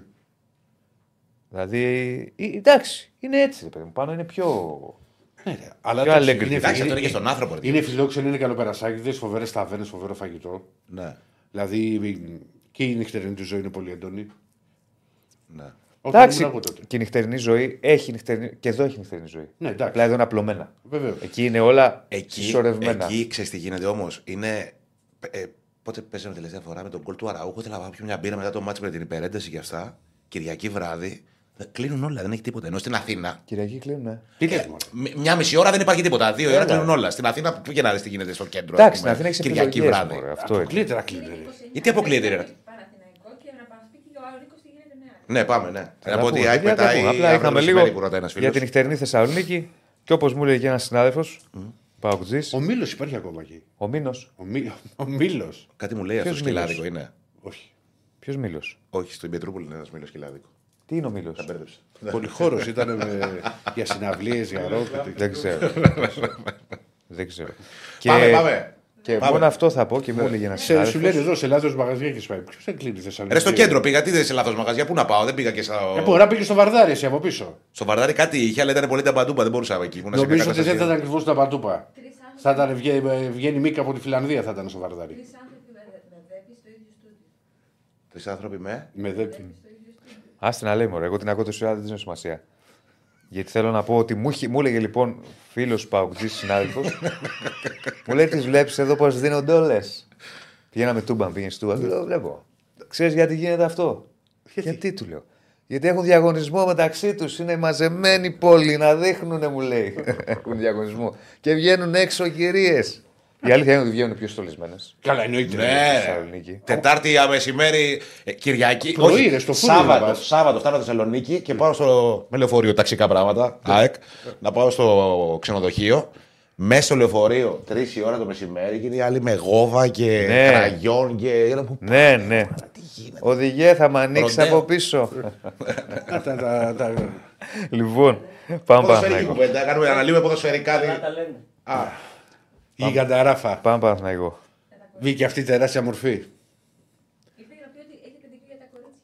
Δηλαδή. ε, εντάξει, είναι έτσι, ρε παιδί μου. Πάνω είναι πιο. Ναι, ρε. Αλλά Πιο εντάξει, αλέγκρι. είναι, Εντάξει, αυτό είναι, είναι και στον άνθρωπο. ρε. είναι φιλόξενοι, είναι καλοπερασάκιδε, φοβερές ταβέρνες, φοβερό φαγητό. Ναι, Δηλαδή και η νυχτερινή του ζωή είναι πολύ έντονη. ναι. Όχι, Εντάξει, ήμουν εγώ τότε. και η νυχτερινή ζωή έχει νυχτερινή. και εδώ έχει νυχτερινή ζωή. Ναι, εντάξει. Απλά εδώ είναι απλωμένα. Βεβαίως. Εκεί είναι όλα Εκεί, συσσωρευμένα. εκεί ξέρεις τι γίνεται όμως. Είναι. Ε, πότε παίζαμε τελευταία φορά με τον κολ του Αραούχου. Ήθελα να πάω πιω μια μπύρα μετά το μάτσο με την υπερένταση και αυτά. Κυριακή βράδυ. Δεν- Κλείνουν όλα, δεν έχει τίποτα. Ενώ στην Αθήνα. Κυριακή κλείνουν, ναι. Τι λες, μωρέ. μ- Μια μισή ώρα δεν υπάρχει τίποτα. Δύο ώρα Έλα. κλείνουν όλα. Στην Αθήνα πήγε να δεις τι γίνεται στο κέντρο. Εντάξει, ας στην πούμε, Αθήνα έχεις Κυριακή επιλογές, βράδυ. μωρέ, Αυτό είναι. Αποκλείται να κλείνει. ρε. Γιατί αποκλείεται, ρε. Παναθηναϊκό και να μας πει και ο Νίκος τι γίνεται με άλλο. Ναι, πάμε, ναι. Θα Να τα πω ότι η πούμε, ΑΕΚ παιδιά, τα πετάει. πούμε. Απλά αύριο είχαμε μεσημέρι λίγο που ρωτάει ένας για φίλος. την νυχτερινή Θεσσαλονίκη και όπως μου έλεγε ένας συνάδελφος, Παοκτζή, Ο Μήλος υπάρχει ακόμα εκεί. ο Μήνος. Ο, Μí... ο Μήλος. Κάτι μου λέει αυτός Ποιος σκυλάδικο Μήλος; είναι. Όχι. Ποιος Μήλος; Όχι, στην Πετρούπολη είναι ένας μήλος σκυλάδικο. Τι είναι ο Μήλος; Τα μπέρδεψα. Πολυχώρος ήταν με... για συναυλίες, για ροκ. Δεν ξέρω. Δεν ξέρω. Και, Πάμε, πάμε. και Πάμε. μόνο αυτό θα πω και μου έλεγε ένας Σε, σου λένε συνάδελφο. εδώ σε λάθο μαγαζιά έχεις πάει. Ποιος δεν κλείνει Θεσσαλονίκη; Ρε στο κέντρο πήγα, τι δεν σε λάθο μαγαζιά, πού να πάω, δεν πήγα και στο. Ε, μπορεί να πήγε στο Βαρδάρι εσύ από πίσω. Στο Βαρδάρι κάτι είχε, αλλά ήταν πολύ τα παντούπα, δεν μπορούσα εκεί. Ήμουν σε Νομίζω μια ότι δεν θα κατάσταση- ήταν ακριβώς τα παντούπα. Τρεις άνθρωποι, Θα ήταν βγαίνει, βγαίνει Μίκα από τη Φιλανδία θα ήταν στο Βαρδάρι. τρεις άνθρωποι με, με δέπη Άστε να λέει μωρέ, εγώ την ακούω τόση ώρα δεν της δίνω σημασία. Γιατί θέλω να πω ότι μου, είχε- μου έλεγε λοιπόν φίλος Παοκτζής συνάδελφος, μου λέει τις βλέπεις εδώ πώ δίνονται όλες. Πηγαίναμε τούμπαν, πήγαινε τούμπαν. Του λέω, βλέπω. Ξέρεις γιατί γίνεται αυτό; Γιατί; του λέω. Γιατί έχουν διαγωνισμό μεταξύ τους. Είναι μαζεμένη πόλη να δείχνουνε, μου λέει. έχουν διαγωνισμό. Και βγαίνουν έξω κυρίες. Η αλήθεια είναι ότι βγαίνουν πιο στολισμένες. Καλά, εννοείται. Ναι, Θεσσαλονίκη. Τετάρτη α, μεσημέρι, ε, Κυριακή. Πρωί, όχι, ρε, στο φούρνο να Σάββατο, πας. Σάββατο φτάνω Θεσσαλονίκη και πάω στο. με λεωφορείο, ταξικά πράγματα. ΑΕΚ. Να πάω στο ξενοδοχείο. Μέσα στο λεωφορείο, τρεις η ώρα το μεσημέρι και οι άλλοι με γόβα και Ναι. κραγιόν και. Ναι, ναι. Οδηγέ θα με ανοίξεις Ροντέο. από πίσω. Τα- τα- τα- τα- λοιπόν, πάμε Ποδοσφαιρική Παναθηναϊκό. κουβέντα, κάνουμε αναλύουμε ποδοσφαιρικά. Δι- Η Γανταράφα. Πάμε Παναθηναϊκό. Βγήκε αυτή η τεράστια μορφή. Ήρθε να πει ότι έχετε δίκιο για τα κορίτσια.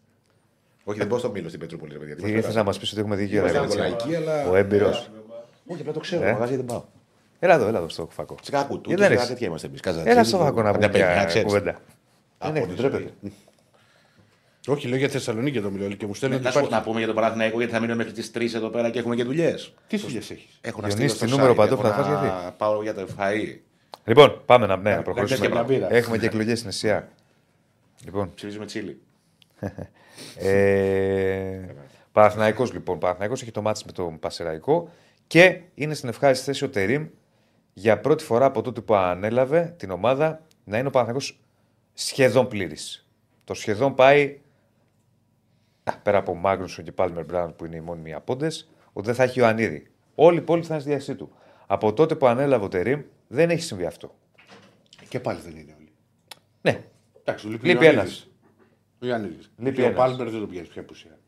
Όχι, δεν πάω στο Μήλο στην Πετρούπολη, ρε παιδιά. τι Τι μας ήθελε πειράζει. να μας πεις ότι έχουμε δίκιο. Είμαστε ρε κορίτσια. λαϊκοί, αλλά- Ο έμπειρος. Όχι, απλά το ξέρω. Ε. Μαγαζί δεν πάω. Έλα εδώ, έλα εδώ στο φακό. Τσικά κουτού, Γιατί δεν τσικά έχεις. τέτοια είμαστε εμείς. Έλα στο φακό να πούμε παιδιά, μια ξέρεις. κουβέντα. Από Δεν τη έχει, ντρέπεται. Όχι, λέω για Θεσσαλονίκη το μιλάω και μου στέλνουν ότι Να σου υπάρχει. να πούμε για τον Παναθηναϊκό γιατί θα μείνουμε μέχρι τις 3 εδώ πέρα και έχουμε και δουλειές. Τι δουλειές έχεις; Έχω Διονύση, στείλω στο τι νούμερο site, παντόφλα έχω θα να φας, γιατί; Πάω για το φαΐ. Λοιπόν, πάμε να, ναι, να να προχωρήσουμε. πιάσεις και μια μπύρα. Έχουμε και εκλογές στην Εσία. Λοιπόν, Ψηφίζουμε τσίλι. ε, Παναθηναϊκός λοιπόν. Παναθηναϊκός έχει το μάτι με τον Πασεραϊκό και είναι στην ευχάριστη θέση ο Τερήμ για πρώτη φορά από τότε που ανέλαβε την ομάδα να είναι ο Παναθηναϊκός σχεδόν πλήρης. Το σχεδόν πάει α, πέρα από Μάγνουσον και Πάλμερ Μπράουν που είναι οι μόνιμοι απόντες, ότι δεν θα έχει ο Ανίδη. Όλοι οι υπόλοιποι θα είναι στη διάθεσή του. Από τότε που ανέλαβε ο Τερήμ δεν έχει συμβεί αυτό. Και πάλι δεν είναι όλοι. Ναι, Εντάξει, λείπει, Λείπει ο Ιωαννίδης. ένας. Ο Ιωαννίδης. Λείπει Και ο ένας. Πάλμερ δεν το πιάνει πια απουσία.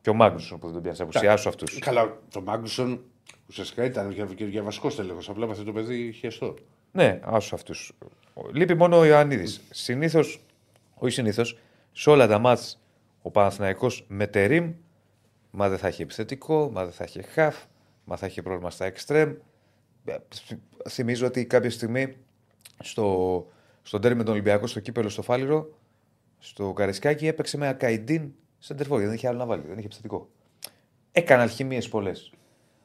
και ο Μάγνουσον που δεν τον πιάσει. Απουσιάσου αυτούς. Καλά, το Μάγκουσον ουσιαστικά ήταν για, για, για βασικό τέλεχος. Απλά αυτό το παιδί χεστό. Ναι, άσου αυτούς. Λείπει μόνο ο Ιωαννίδη. Συνήθως, όχι συνήθως, σε όλα τα μάτς ο Παναθηναϊκός με τερίμ, μα δεν θα έχει επιθετικό, μα δεν θα έχει χαφ, μα θα έχει πρόβλημα στα εξτρέμ. Ε, Θυμίζω ότι κάποια στιγμή στο, στο τέρμι με τον Ολυμπιακό, στο κύπελο στο Φάληρο, στο Καρισκάκι έπαιξε με Ακαϊντίν σεντερφόρ, γιατί δεν είχε άλλο να βάλει, δεν είχε επιθετικό. Έκανε αλχημίες πολλές.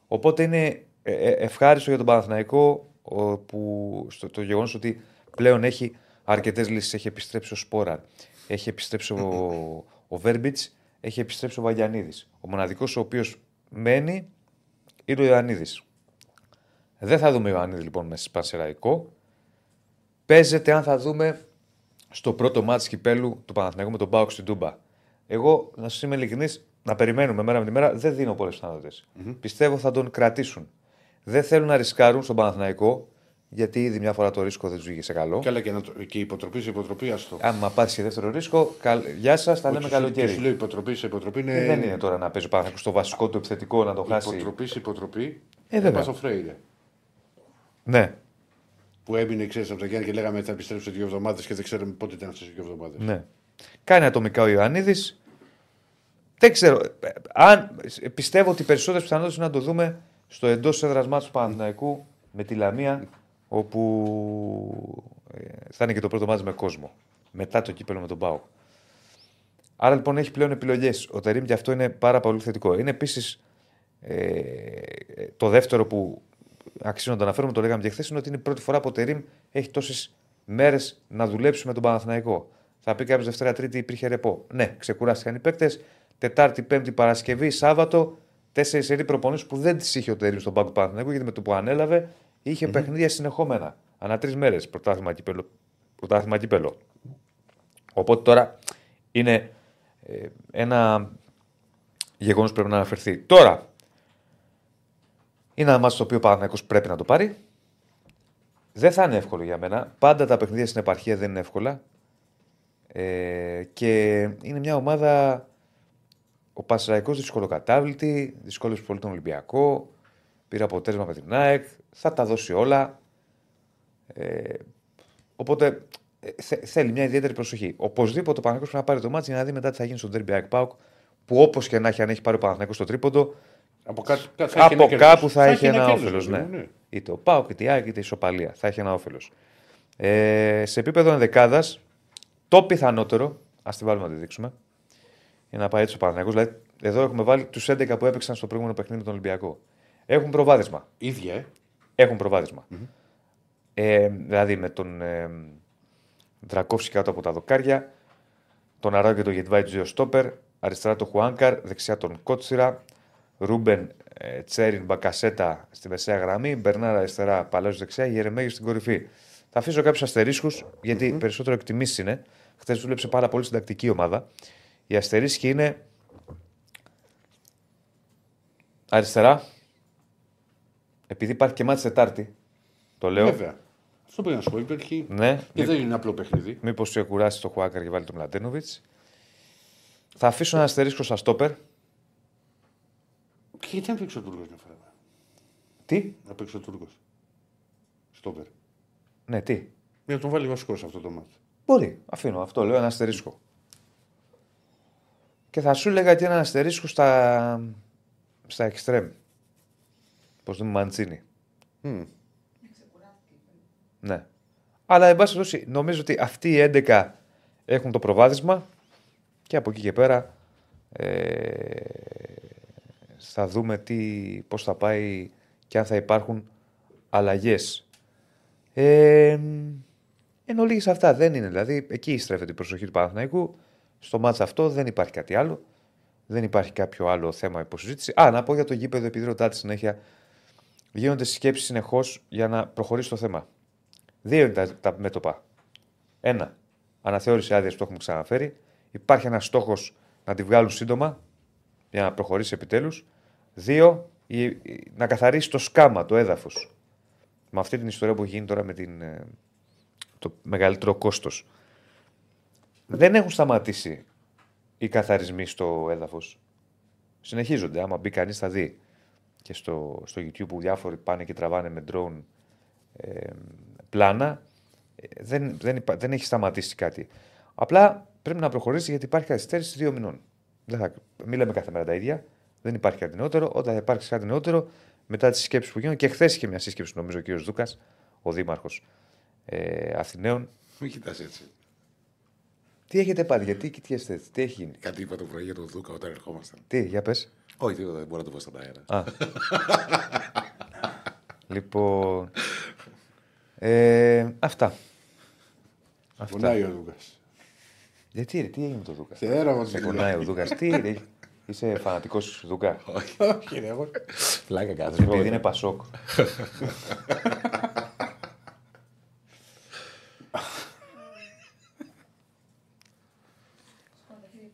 Οπότε είναι ε, ε, ευχάριστο για τον Παναθηναϊκό ο, που, στο, το γεγονός ότι πλέον έχει αρκετές λύσεις. Έχει επιστρέψει ο Σπόραν, έχει επιστρέψει ο, ο Βέρμπιτς, έχει επιστρέψει ο Βαγιανίδης. Ο μοναδικός ο οποίος μένει είναι ο Ιωαννίδης. Δεν θα δούμε Ιωαννίδη λοιπόν με Σπανσεραϊκό. Παίζεται αν θα δούμε στο πρώτο μάτι κυπέλου του Παναθηναϊκού με τον Πάοξ στην Τούμπα. Εγώ, να σας είμαι ειλικρινής, να περιμένουμε μέρα με τη μέρα, δεν δίνω πολλές πιθανότητες. Πιστεύω θα τον κρατήσουν. Δεν θέλουν να ρισκάρουν στον Παναθηναϊκό, γιατί ήδη μια φορά το ρίσκο δεν τους βγήκε σε καλό. Και, άλλα και, να το, και η υποτροπή σε υποτροπή, άστο. Άμα πάθει και δεύτερο ρίσκο, καλ... γεια σας, τα λέμε Και σου καλοκαίρι. λέω υποτροπή σε υποτροπή είναι. Ε, Δεν είναι τώρα να παίζει ο Παναθηναϊκός στο βασικό του επιθετικό να το χάσει. Υποτροπή σε υποτροπή. Ε, βέβαια. Πας στο Φρέιρε. Ναι, Που έμεινε, ξέρεις, από τα Γιάννη και λέγαμε θα επιστρέψει σε δύο εβδομάδες και δεν ξέρουμε πότε ήταν αυτέ οι δύο εβδομάδες. ναι. Κάνει ατομικά ο Ιωαννίδης. Δεν ξέρω. ε, Αν, ε, πιστεύω ότι οι περισσότερες πιθανότητες είναι να το δούμε στο εντός έδρας μάτς του Παναθηναϊκού με τη Λαμία, όπου ε, θα είναι και το πρώτο μάτς με κόσμο. Μετά το κύπελο με τον Πάο. Άρα λοιπόν έχει πλέον επιλογές. Ο Τερήμ και αυτό είναι πάρα πολύ θετικό. Είναι επίσης ε, το δεύτερο που αξίζει να το αναφέρουμε, το λέγαμε και χθες, είναι ότι είναι η πρώτη φορά που ο Τερήμ έχει τόσες μέρες να δουλέψει με τον Παναθηναϊκό. Θα πει κάποιος Δευτέρα Τρίτη υπήρχε ρεπό. Ναι, ξεκουράστηκαν οι παίκτες. Τετάρτη, Πέμπτη, Παρασκευή, Σάββατο. Τέσσερις σερή προπονήσεις που δεν τις είχε ο Τερήμ στον πάγκο του Παναθηναϊκού γιατί με το που ανέλαβε είχε παιχνίδια συνεχόμενα. Ανά τρεις μέρες πρωτάθλημα κύπελο. Πρωτάθλημα κύπελο. Οπότε τώρα είναι ε, ένα γεγονός που πρέπει να αναφερθεί. Τώρα, είναι ένα μάτι το οποίο ο Παναθηναϊκός πρέπει να το πάρει. Δεν θα είναι εύκολο για μένα. Πάντα τα παιχνίδια στην επαρχία δεν είναι εύκολα. Ε, και είναι μια ομάδα. Ο Πασραϊκός δυσκολοκατάβλητη, δυσκόλεψε πολύ τον Ολυμπιακό. Πήρε αποτέλεσμα με την ΑΕΚ. Θα τα δώσει όλα. Ε, οπότε ε, θε- θέλει μια ιδιαίτερη προσοχή. Οπωσδήποτε ο Παναθηναϊκός πρέπει να πάρει το μάτι για να δει μετά τι θα γίνει στον Derby ΑΕΚ Πάουκ. Που όπως και να έχει, αν έχει πάρει ο Παναθηναϊκός στο τρίποντο, Από, κάτω, θα έχει ένα από κέρδος. κάπου θα, έχει ένα κέρδος, όφελος. βέβαια, Ναι. Είτε ο Πάουκ, είτε η ΑΕΚ, είτε η Ισοπαλία. Θα έχει ένα όφελος. Ε, σε επίπεδο ενδεκάδας, το πιθανότερο, ας τη βάλουμε να τη δείξουμε, είναι να πάει έτσι ο Παναθηναϊκός. Δηλαδή, εδώ έχουμε βάλει τους 11 που έπαιξαν στο προηγούμενο παιχνίδι με τον Ολυμπιακό. Έχουν προβάδισμα. Ίδια, ε. Έχουν προβάδισμα. Ε, δηλαδή με τον ε, Δρακόφσκι κάτω από τα δοκάρια, τον Αράου και τον Γετβάη τους δύο στόπερ, αριστερά τον Χουάνκαρ, δεξιά τον Κότσιρα, Ρούμπεν ε, Τσέριν Μπακασέτα στη μεσαία γραμμή, Μπερνάρα αριστερά, Παλάζο δεξιά, Γερεμέγιο στην κορυφή. Θα αφήσω κάποιους αστερίσκους, γιατί περισσότερο εκτιμήσεις είναι. Χθες δούλεψε πάρα πολύ στην τακτική ομάδα. Οι αστερίσκοι είναι αριστερά, επειδή υπάρχει και μάτι Τετάρτη. Το λέω. Βέβαια. Αυτό πρέπει να σου πω. Υπάρχει... Ναι, Και δεν είναι απλό παιχνίδι. Μήπως σου κουράσει το Χουάκαρ και βάλει τον Μλαντένοβιτς. Θα αφήσω ένα αστερίσκο στα στόπερ. Και γιατί να παίξει ο Τούρκος μια φορά. Τι; Να παίξει ο Τούρκος. Στόπερ. Ναι, τι; Μια να τον βάλει βασικός σε αυτό το μάτι. Μπορεί. Αφήνω αυτό. Λέω ένα αστερίσκο. Και θα σου έλεγα και ένα αστερίσκο στα, στα εξτρέμ. Πώς δούμε Μαντσίνη. Ναι. Αλλά εν πάση περιπτώσει, νομίζω ότι αυτοί οι 11 έχουν το προβάδισμα και από εκεί και πέρα ε, θα δούμε τι, πώς θα πάει και αν θα υπάρχουν αλλαγές. Ε, εν ολίγης αυτά δεν είναι. Δηλαδή εκεί στρέφεται η προσοχή του Παναθηναϊκού. Στο μάτς αυτό δεν υπάρχει κάτι άλλο. Δεν υπάρχει κάποιο άλλο θέμα υποσυζήτηση. Α, να πω για το γήπεδο, επειδή ρωτάτε συνέχεια. Γίνονται σκέψει συνεχώς για να προχωρήσει το θέμα. Δύο είναι τα, τα μέτωπα. Ένα, αναθεώρηση άδειας που το έχουμε ξαναφέρει. Υπάρχει ένας στόχος να τη βγάλουν σύντομα για να προχωρήσει επιτέλους. Δύο, η- η- να καθαρίσει το σκάμα, το έδαφος. Με αυτή την ιστορία που έχει γίνει τώρα με την, ε, το μεγαλύτερο κόστος. Δεν έχουν σταματήσει οι καθαρισμοί στο έδαφος. Συνεχίζονται. Άμα μπει κανείς, θα δει. Και στο, στο YouTube που διάφοροι πάνε και τραβάνε με drone ε, πλάνα. Ε, δεν, δεν, υπά- δεν έχει σταματήσει κάτι. Απλά πρέπει να προχωρήσει γιατί υπάρχει καθυστέρηση δύο μηνών. Δεν θα, μην λέμε κάθε μέρα τα ίδια. Δεν υπάρχει κάτι νεότερο. Όταν θα υπάρξει κάτι νεότερο, μετά τις σκέψει που γίνονται, και χθες είχε μια σύσκεψη, νομίζω, ο κ. Δούκας, ο Δήμαρχος ε, Αθηναίων. Μην κοιτάς έτσι. Τι έχετε πάρει, γιατί κοιτιέστε έτσι, τι έχει γίνει; Κάτι είπα το πρωί για τον Δούκα όταν ερχόμασταν. Τι, για πες. Όχι, τίποτα, δεν μπορώ να το πω στον αέρα. Α. λοιπόν. Ε, αυτά. Αυτά. Πονάει ο Δούκα. Γιατί ρε, τι έγινε με το Δούκα. Ξέρω εγώ τι Σε πονάει ο Δούκα. τι ρε, είσαι φανατικός Δούκα. Όχι, ρε, εγώ. Πλάκα κάτω. Επειδή είναι Πασόκ.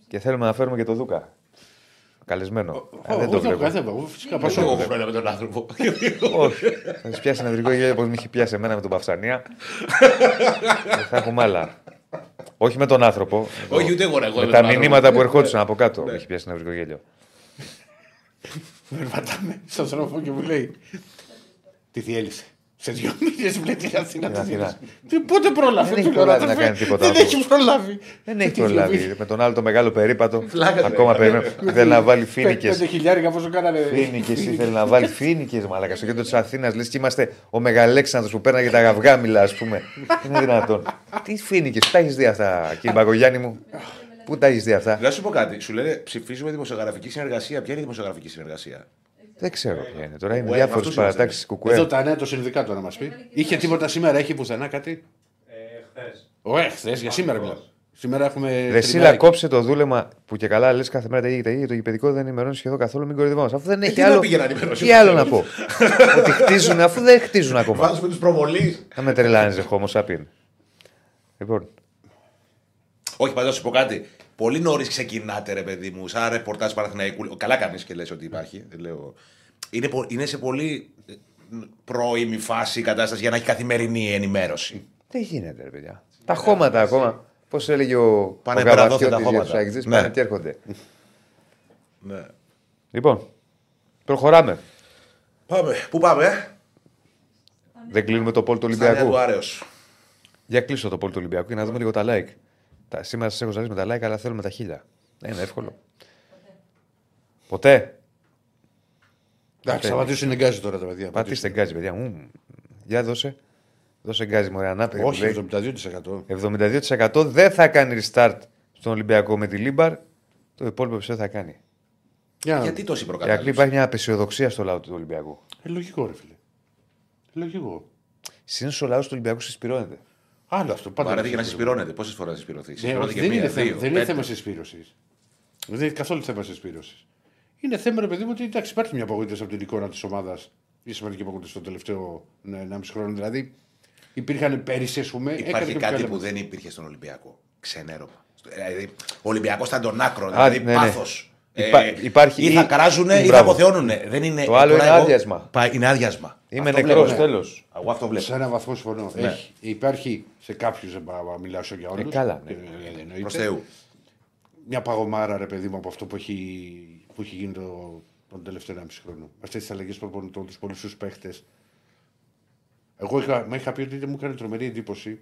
και θέλουμε να φέρουμε και το Δούκα. Καλεσμένο. Ε, δεν το Όχι, βλέπω. κάθε εγώ φυσικά Πόσο πάω. έχω πρόβλημα με τον άνθρωπο. Όχι. Θα τη πιάσει νευρικό γέλιο όπω με είχε πιάσει εμένα με τον Παυσανία. Ε, θα έχουμε άλλα. Όχι με τον άνθρωπο. Όχι, ούτε εγώ. εγώ Με με τα τον μηνύματα άνθρωπο. που ερχόντουσαν από κάτω. Με είχε πιάσει νευρικό γέλιο. Περπατάμε στον τρόπο και μου λέει. Τι διέλυσε. Σε δύο μήνες μου λέει την Αθήνα. Την τι Αθήνα. διέλυσε. Τι- Πότε πρόλαβε. Δεν έχει του λέω, προλάβει να αδερφέ, κάνει τίποτα Δεν άνθρωπος. έχει προλάβει. Δεν έχει Τι δύο προλάβει. μήνες. Με τον άλλο το μεγάλο περίπατο. Φλάκα, Ακόμα ρε. περιμένω. Θέλει να βάλει Πέντε φίνικες. χιλιάρικα πόσο κάνανε; Φίνικες, ήθελε να βάλει φίνικες, μαλάκα. Στο κέντρο της Αθήνας λες και είμαστε ο Μεγαλέξανδρος που πέρναγε τα γαυγάμιλα, ας πούμε. Είναι δυνατόν. Τι φίνικες, πού τα έχεις δει αυτά, κύριε Μπαγκογιάννη μου; Πού τα έχεις δει αυτά; Να σου πω κάτι. Σου λένε ψηφίζουμε δημοσιογραφική συνεργασία. Ποια είναι η δημοσιογραφική συνεργασία; Δεν ξέρω ποια είναι. Τώρα είναι Ουέ, διάφορες αυτούς παρατάξεις Εδώ κουκουέ. τα νέα το συνδικάτο να μας πει. Είχε τίποτα σήμερα, έχει πουθενά κάτι; Ε, χθες. Ωε, χθες για σήμερα μιλάω. Σήμερα έχουμε. Ρεσίλα, τριμεράκι. κόψε το δούλεμα που και καλά λες κάθε μέρα τα ίδια και τα ίδια. Το γηπαιδικό δεν ενημερώνεις σχεδόν καθόλου. Μην κορυδευόμαστε. Αφού δεν έχει τι να άλλο. πήγε να ενημερώσει Τι ο άλλο να Θεός. πω. Ότι χτίζουν αφού δεν χτίζουν ακόμα. Βάζουμε τους προβολείς. Θα με τρελάνιζε χώμο σαπίν. Λοιπόν, Όχι, πάντως να σου πω κάτι. Πολύ νωρίς ξεκινάτε, ρε παιδί μου, σαν ρεπορτάζ Παναθηναϊκού. Καλά κάνεις και λες ότι υπάρχει. Δεν λέω. Είναι, πο- είναι σε πολύ ε, πρώιμη φάση η κατάσταση για να έχει καθημερινή ενημέρωση. δεν γίνεται, ρε παιδιά. Τα χώματα ακόμα. Πώς έλεγε ο, Πάνε ο πέρα Γαβαθιώτης δόθε τα για χώματα. τους Αγγλίδες, Ναι. πάνε και έρχονται. Ναι. Λοιπόν, προχωράμε. Πάμε. Πού πάμε, ε; Δεν κλείνουμε το poll του Στα νέα Ολυμπιακού. του Άρεος. Για κλείσω το poll του Ολυμπιακού και να δούμε λίγο τα like. Τα, σήμερα σας έχω ζαλίσει με τα like, αλλά θέλουμε τα χίλια. Δεν είναι εύκολο. Ποτέ. Εντάξει, σταματήσουν γκάζι τώρα τα παιδιά. Πατήστε γκάζι, παιδιά. Μμμ. Για δώσε. Δώσε γκάζι, μωρέ, ανάπηρη. που Όχι, λέει. 72%. 72% δεν θα κάνει restart στον Ολυμπιακό με τη Λίμπαρ. Το υπόλοιπο ψεύδο θα κάνει. Για να- Γιατί τόση Για να προκατάληψη. υπάρχει μια απεσιοδοξία στο λαό του Ολυμπιακού. Ε, λογικό, ρε φίλε. Λογικό. Συνήθως ο λαός του Ολυμπιακού συσπηρώνεται. Άλλο αυτό. Πάντα Παραδείγει να συσπηρώνει. συσπηρώνεται. Πόσες φορές θα συσπηρωθείς; Ναι, Συσπηρώνεται όχι, και δεν μία, είναι, θέμα, δύο, δεν είναι πέντε. θέμα συσπήρωσης. Δεν είναι καθόλου θέμα συσπήρωσης. Είναι θέμα, ρε παιδί μου, ότι εντάξει, υπάρχει μια απογοήτευση από την εικόνα της ομάδας. Η σημαντική απογοήτευση τον τελευταίο ναι, 1,5 χρόνο. Δηλαδή, υπήρχαν πέρυσι, ας πούμε. έκανες Υπάρχει και κάτι πιο που καλά. δεν υπήρχε στον Ολυμπιακό. Ξενέρωμα. Δηλαδή, ο Ολυμπιακός ήταν τον άκρο. Α, Δηλαδή, ναι, ναι. πάθος. Υπά- υπάρχει ή θα ή- κράζουνε ή θα Μπράβο. αποθεώνουνε. Δεν είναι, Το άλλο τώρα είναι εγώ- άδειασμα. Πα- Είναι άδειασμα. Είμαι Αυτό νεκρός, βλέπω, ναι. τέλος. Εγώ αυτό βλέπω. Σε έναν βαθμό συμφωνώ. Ναι. Έχει, υπάρχει σε κάποιους, δεν πάω να μιλάω για όλους. Ε, καλά, ναι. Προς Θεού. Μια παγωμάρα, ρε παιδί μου, από αυτό που έχει, που έχει γίνει το, τον τελευταίο 1,5 χρόνο. Αυτές τις αλλαγές προπονητών, τους πολλούς τους παίχτες. Εγώ είχα, μα είχα πει ότι μου έκανε τρομερή εντύπωση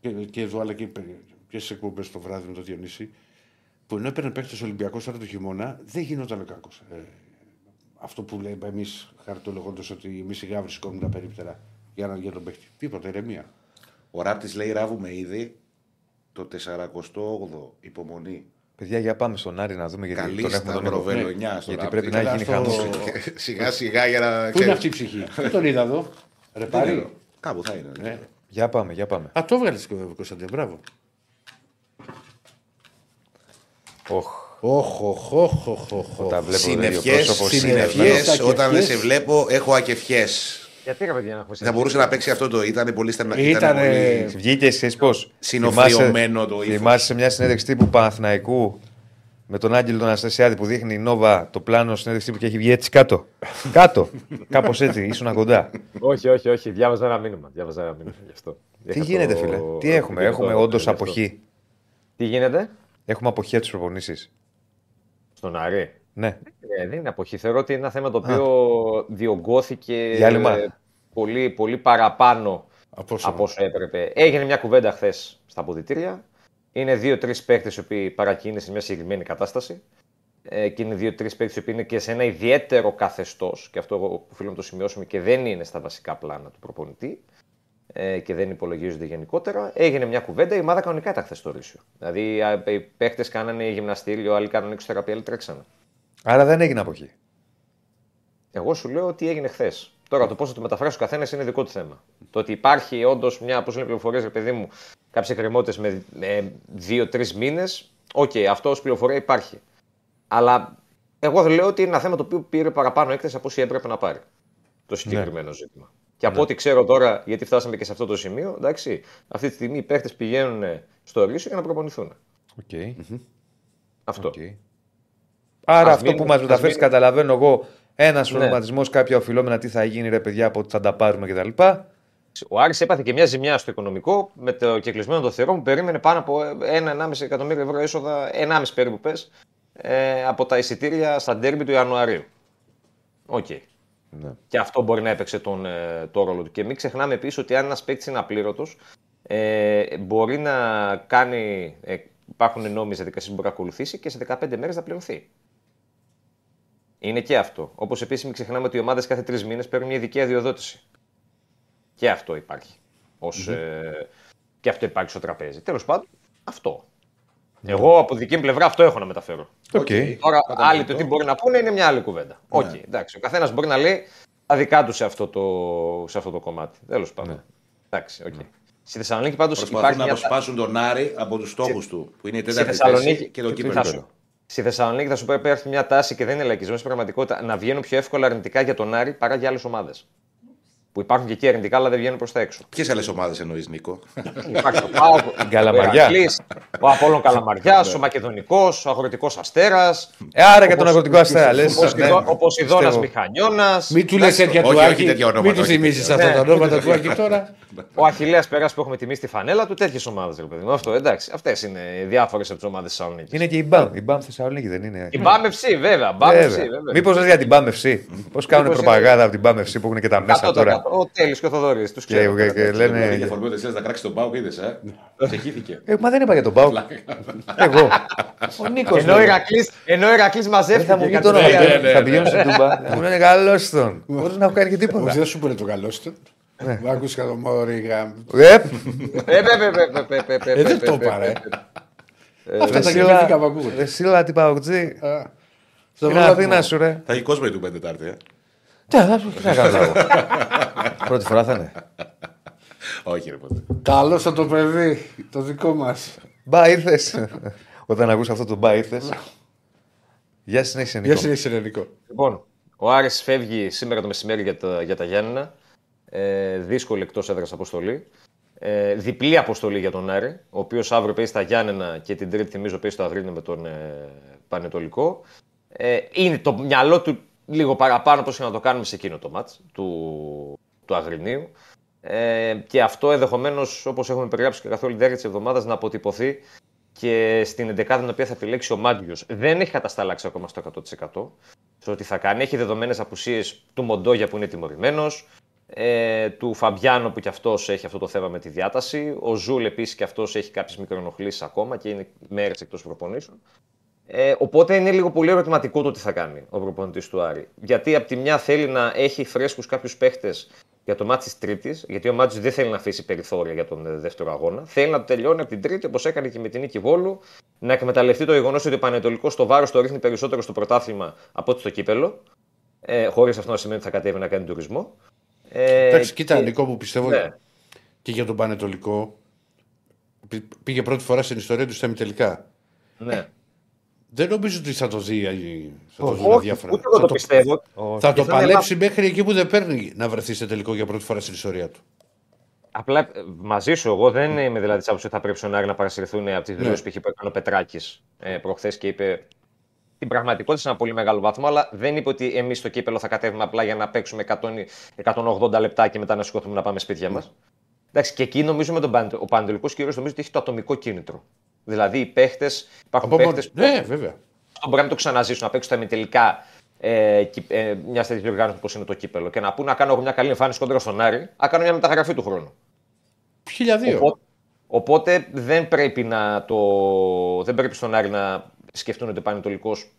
και, και εδώ αλλά και, και στις εκπομπές το βράδυ με το Διονύση που ενώ έπαιρνε παίχτες Ολυμπιακός τώρα το χειμώνα δεν γινόταν ο κακός. Ε, αυτό που λέμε εμείς χαρτολογώντα ότι εμείς οι γάβροι σηκώνουμε τα περίπτερα για, να- για τον παίχτη. Τίποτα, ηρεμία. Ο Ράπτης λέει ράβουμε ήδη το 48ο υπομονή. Παιδιά, για πάμε στον Άρη να δούμε γιατί Καλή τον έχουμε τον είδο. σταυροβελονιά στο Γιατί Ράπτη. πρέπει να Καλά, γίνει στο- χαμός. Σιγά σιγά για να. Πού είναι ξέρεις. αυτή η ψυχή, δεν τον είδα εδώ; Ρε Δεν πάρει. ξέρω. Κάπου θα είναι. Ναι. Για πάμε, για πάμε. Α, το έβγαλες Κωνσταντέ, μπράβο. Οχ. Όχ, οχ, οχ, οχ, οχ, οχ. Τα βλέπω Συνευχέ, τέτοιο πρόσωπο συνευχές. συνευχές. συνευχέ. Όταν δεν σε Ακευχές. βλέπω, έχω ακευχέ. Γιατί ρε παιδιά να έχουμε Θα μπορούσε να παίξει αυτό το. Ήταν πολύ στενά. Ήτανε- πολύ Βγήκε εσύ πώς; συνοφριωμένο το ύφος. Θυμάσαι σε μια συνέντευξη τύπου Παναθηναϊκού με τον Άγγελο τον Αναστασιάδη που δείχνει η Νόβα το πλάνο συνέντευξη τύπου και έχει βγει έτσι κάτω. κάτω. Κάπως έτσι, ήσουν κοντά. Όχι, όχι, όχι. Διάβαζα ένα μήνυμα. Διάβαζα ένα μήνυμα γι' αυτό. Τι Είχα γίνεται, το- φίλε; Τι έχουμε, το- έχουμε το- όντως γι' αυτό. αποχή. Τι γίνεται; Έχουμε αποχή από τι προπονήσεις. Στον Άρη. Ναι. Ε, δεν είναι αποχή. Θεωρώ ότι είναι ένα θέμα το οποίο διωγγώθηκε Διάλειμμα. ε, πολύ, πολύ παραπάνω Από όσο- από όσο έπρεπε. Έγινε μια κουβέντα χθες στα αποδητήρια. Είναι δύο-τρεις παίκτες οι οποίοι παρακίνησαν σε μια συγκεκριμένη κατάσταση. Ε, και είναι δύο-τρεις παίκτες οι οποίοι είναι και σε ένα ιδιαίτερο καθεστώς. Και αυτό εγώ οφείλω να το σημειώσουμε και δεν είναι στα βασικά πλάνα του προπονητή. Ε, και δεν υπολογίζονται γενικότερα. Έγινε μια κουβέντα. Η ομάδα κανονικά ήταν χθες στο Ρύσιο. Δηλαδή α, οι παίκτες κάνανε γυμναστήριο, άλλοι κάνανε εξωθεραπεία, άλλοι τρέξανε. Άρα δεν έγινε αποχή. Εγώ σου λέω ότι έγινε χθες. Τώρα το πώς θα το μεταφράσει ο καθένας είναι δικό του θέμα. Το ότι υπάρχει όντως μια, πώ λένε πληροφορίες, ρε παιδί μου, κάποιες εκκρεμότητες με, με δύο-τρεις μήνες, οκ, αυτό ως πληροφορία υπάρχει. Αλλά εγώ λέω ότι είναι ένα θέμα το οποίο πήρε παραπάνω έκθεση από όσο έπρεπε να πάρει. Το συγκεκριμένο ζήτημα. Και από ό,τι ξέρω τώρα, γιατί φτάσαμε και σε αυτό το σημείο, εντάξει, αυτή τη στιγμή οι παίχτες πηγαίνουν στο Ρύσιο για να προπονηθούν. Οκ. Αυτό. οκ. Άρα Ας αυτό μείνουμε- που μας ας μεταφέρεις, μείνουμε- καταλαβαίνω εγώ, ένας Ναι. ονοματισμό, κάποια οφειλόμενα, τι θα γίνει, ρε παιδιά, από ότι θα τα πάρουμε κτλ. Ο Άρης έπαθε και μια ζημιά στο οικονομικό με το κεκλεισμένο των θυρών που περίμενε πάνω από 1,5 εκατομμύριο ευρώ έσοδα, 1,5 περίπου πες, ε, από τα εισιτήρια στα ντέρμπι του Ιανουαρίου. Οκ. Ναι. Και αυτό μπορεί να έπαιξε τον, ε, το ρόλο του. Και μην ξεχνάμε επίσης ότι αν ένας παίκτης είναι απλήρωτος, ε, μπορεί να κάνει. Ε, υπάρχουν νόμιμες διαδικασίες που μπορεί να ακολουθήσει και σε 15 μέρες να πληρωθεί. Είναι και αυτό. Όπως επίσης μην ξεχνάμε ότι οι ομάδες κάθε τρεις μήνες παίρνουν μια ειδική αδειοδότηση. Και αυτό υπάρχει. Ως, ε, και αυτό υπάρχει στο τραπέζι. Τέλος πάντων, αυτό. Εγώ από δική μου πλευρά αυτό έχω να μεταφέρω. Οκ. Τώρα, άλλοι το τι μπορεί να πούνε είναι μια άλλη κουβέντα. Οκ, εντάξει. Ο καθένας μπορεί να λέει τα δικά του σε αυτό το, σε αυτό το κομμάτι. Τέλος πάντων. Εντάξει, οκ. Στη Θεσσαλονίκη πάντως υπάρχει Προσπαθούν να μια. αποσπάσουν τον Άρη από τους στόχους του, που είναι η Στη τέταρτη Θεσσαλονίκη θέση και το θα κύπελο. σου- Στη Θεσσαλονίκη θα σου πω υπάρχει μια τάση και δεν είναι λαϊκισμός στην πραγματικότητα να βγαίνουν πιο εύκολα αρνητικά για τον Άρη παρά για άλλες ομάδες. Που υπάρχουν και εκεί αρνητικά, αλλά δεν βγαίνουν προς τα έξω. Ποιες άλλες ομάδες εννοείς, Νίκο; Υπάρχει ο Πάοκ, Καλαμαριά. ο Ηρακλής, ο Απόλλων Καλαμαριάς, ο Μακεδονικός, ο Αγροτικός Αστέρας. Ε, άρα και τον αγροτικό αστέρα, λες. Ο Ποσειδώνας Μηχανιώνας. Μην του λες τέτοια όχι, του όχι Άκη. τέτοια ονόματα, Μην τους όχι θυμίσει τέτοια. αυτά τα Ναι. ονόματα του Άκη τώρα. Ο Αχηλέα Περά που έχουμε τιμήσει τη φανέλα του, τέτοιες ομάδες. Αυτό εντάξει. Αυτές είναι διάφορες από τις ομάδες της Θεσσαλονίκης. Είναι και η BAM. Η BAM Θεσσαλονίκη δεν είναι. Η BAM FC, βέβαια. BAM FC, βέβαια. Μήπως λες για την BAM FC. Πώς κάνουν Μήπως προπαγάνδα από την BAM FC που έχουν και τα μέσα 100%. τώρα; Ο Τέλειο και ο Θοδωρής. Τους Και, ξέρω. και, και Για λένε. φορμή ότι να κράξεις τον Πάο, είδες, ε. Ξεχύθηκε. Ε, μα δεν είπα για τον Πάο. Εγώ. Ο Νίκος. Ενώ ο Ηρακλής- Ενώ ο Ηρακλής Δεν μαζεύτηκε. θα μου πει κάτι το όνομα. τέτοιο. θα- Θα πηγαίνω στην Τούμπα. Μου λένε καλό τον. Χωρί να έχω κάνει και Όχι, τίποτα. δεν σου πούνε το καλό σου. Μ' άκουσα το μόρι γάμ. Ε, Ε, πε, πε, πε, πε, πε, πε, Ε, δεν πε, το πε, είπα, ρε. Ε, Αυτά τα Σύλλα- γελέφικα που ακούγονται. Ρε Σύλλα, τι παουτζή. Α, Στο Στην βράδυ Αθήνα μου. σου, ρε. Θα έχει κόσμο η του πέντε Τετάρτη, ε. Τι θα τι θα κάνω εγώ. Πρώτη φορά θα είναι. Όχι, ρε ποτέ. Καλό θα το παιδί, το δικό μας. Μπα ήρθες. Όταν ακούς αυτό το μπα ήρθες. Γεια συνέχισε Γεια Νίκο. σας, Ελληνικό. Λοιπόν, ο Άρης φεύγει σήμερα το μεσημέρι για τα, για τα Γιάννενα. Ε, δύσκολη εκτός έδρας αποστολή. Ε, διπλή αποστολή για τον Άρη, ο οποίος αύριο παίζει στα Γιάννενα και την Τρίτη, θυμίζω, παίζει στο Αγρίνιο με τον ε, Πανετολικό. Ε, είναι το μυαλό του λίγο παραπάνω πώ να το κάνουμε σε εκείνο το μάτς του, του Αγρινίου. Ε, και αυτό ενδεχομένως, όπως έχουμε περιγράψει και καθ' όλη τη διάρκεια της εβδομάδας, να αποτυπωθεί και στην 11η την οποία θα επιλέξει ο Μάντιο. Δεν έχει κατασταλάξει ακόμα στο 100% στο τι θα κάνει. Έχει δεδομένες απουσίες του Μοντόγια που είναι τιμωρημένος, ε, του Φαμπιάνο που κι αυτός έχει αυτό το θέμα με τη διάταση. Ο Ζούλ επίσης κι αυτός έχει κάποιες μικροενοχλήσεις ακόμα και είναι μέρες εκτός προπονήσεων. Ε, οπότε είναι λίγο πολύ ερωτηματικό το τι θα κάνει ο προπονητής του Άρη. Γιατί από τη μια θέλει να έχει φρέσκους κάποιους παίχτες για το μάτι της Τρίτης, γιατί ο Μάτζης δεν θέλει να αφήσει περιθώρια για τον ε, δεύτερο αγώνα. Θέλει να το τελειώνει από την Τρίτη, όπως έκανε και με την νίκη Βόλου, να εκμεταλλευτεί το γεγονός ότι ο Πανετολικός στο βάρος το ρίχνει περισσότερο στο πρωτάθλημα από ότι στο κύπελο. Ε, Χωρίς αυτό να σημαίνει ότι θα κατέβει να κάνει τουρισμό. Ε, Εντάξει, κοίτα, και- Νικό, που πιστεύω Ναι. και για τον Πανετολικό. πη- Πήγε πρώτη φορά στην ιστορία του στα τελικά. Ναι. Δεν νομίζω ότι θα το δει, θα το δουν Όχι, αδιάφορα. ούτε εγώ Θα το το, πιστεύω. θα το Και θα είναι παλέψει μέχρι εκεί που δεν παίρνει να βρεθεί σε τελικό για πρώτη φορά στην ιστορία του. Απλά ε, μαζί σου, εγώ δεν είμαι δηλαδή τη άποψη ότι θα πρέπει στον Άρη να παρασυρθούν από τις Ναι. δηλώσει που είχε κάνει ο Πετράκης ε, προχθές και είπε την πραγματικότητα σε ένα πολύ μεγάλο βαθμό, αλλά δεν είπε ότι εμείς στο κύπελο θα κατέβουμε απλά για να παίξουμε 100, 180 λεπτά και μετά να σηκωθούμε να πάμε σπίτια μας. Εντάξει, και εκεί νομίζω με τον Παν- ο Παντελικός κύριος νομίζω ότι έχει το ατομικό κίνητρο. Δηλαδή οι παίχτες, υπάρχουν Από μόνο- παίχτες που Ναι, βέβαια. αυτό μπορεί να το ξαναζήσουν, να παίξουν τα ημιτελικά ε, κυ- ε, μια τέτοια διοργάνωση όπως είναι το κύπελο και να πούνε να κάνω εγώ μια καλή εμφάνιση κόντρα στον Άρη, να κάνω μια μεταγραφή του χρόνου. Χίλια δύο. Οπότε, οπότε δεν πρέπει να το. Δεν πρέπει στον Άρη να σκεφτούν ότι ο Πανετολικός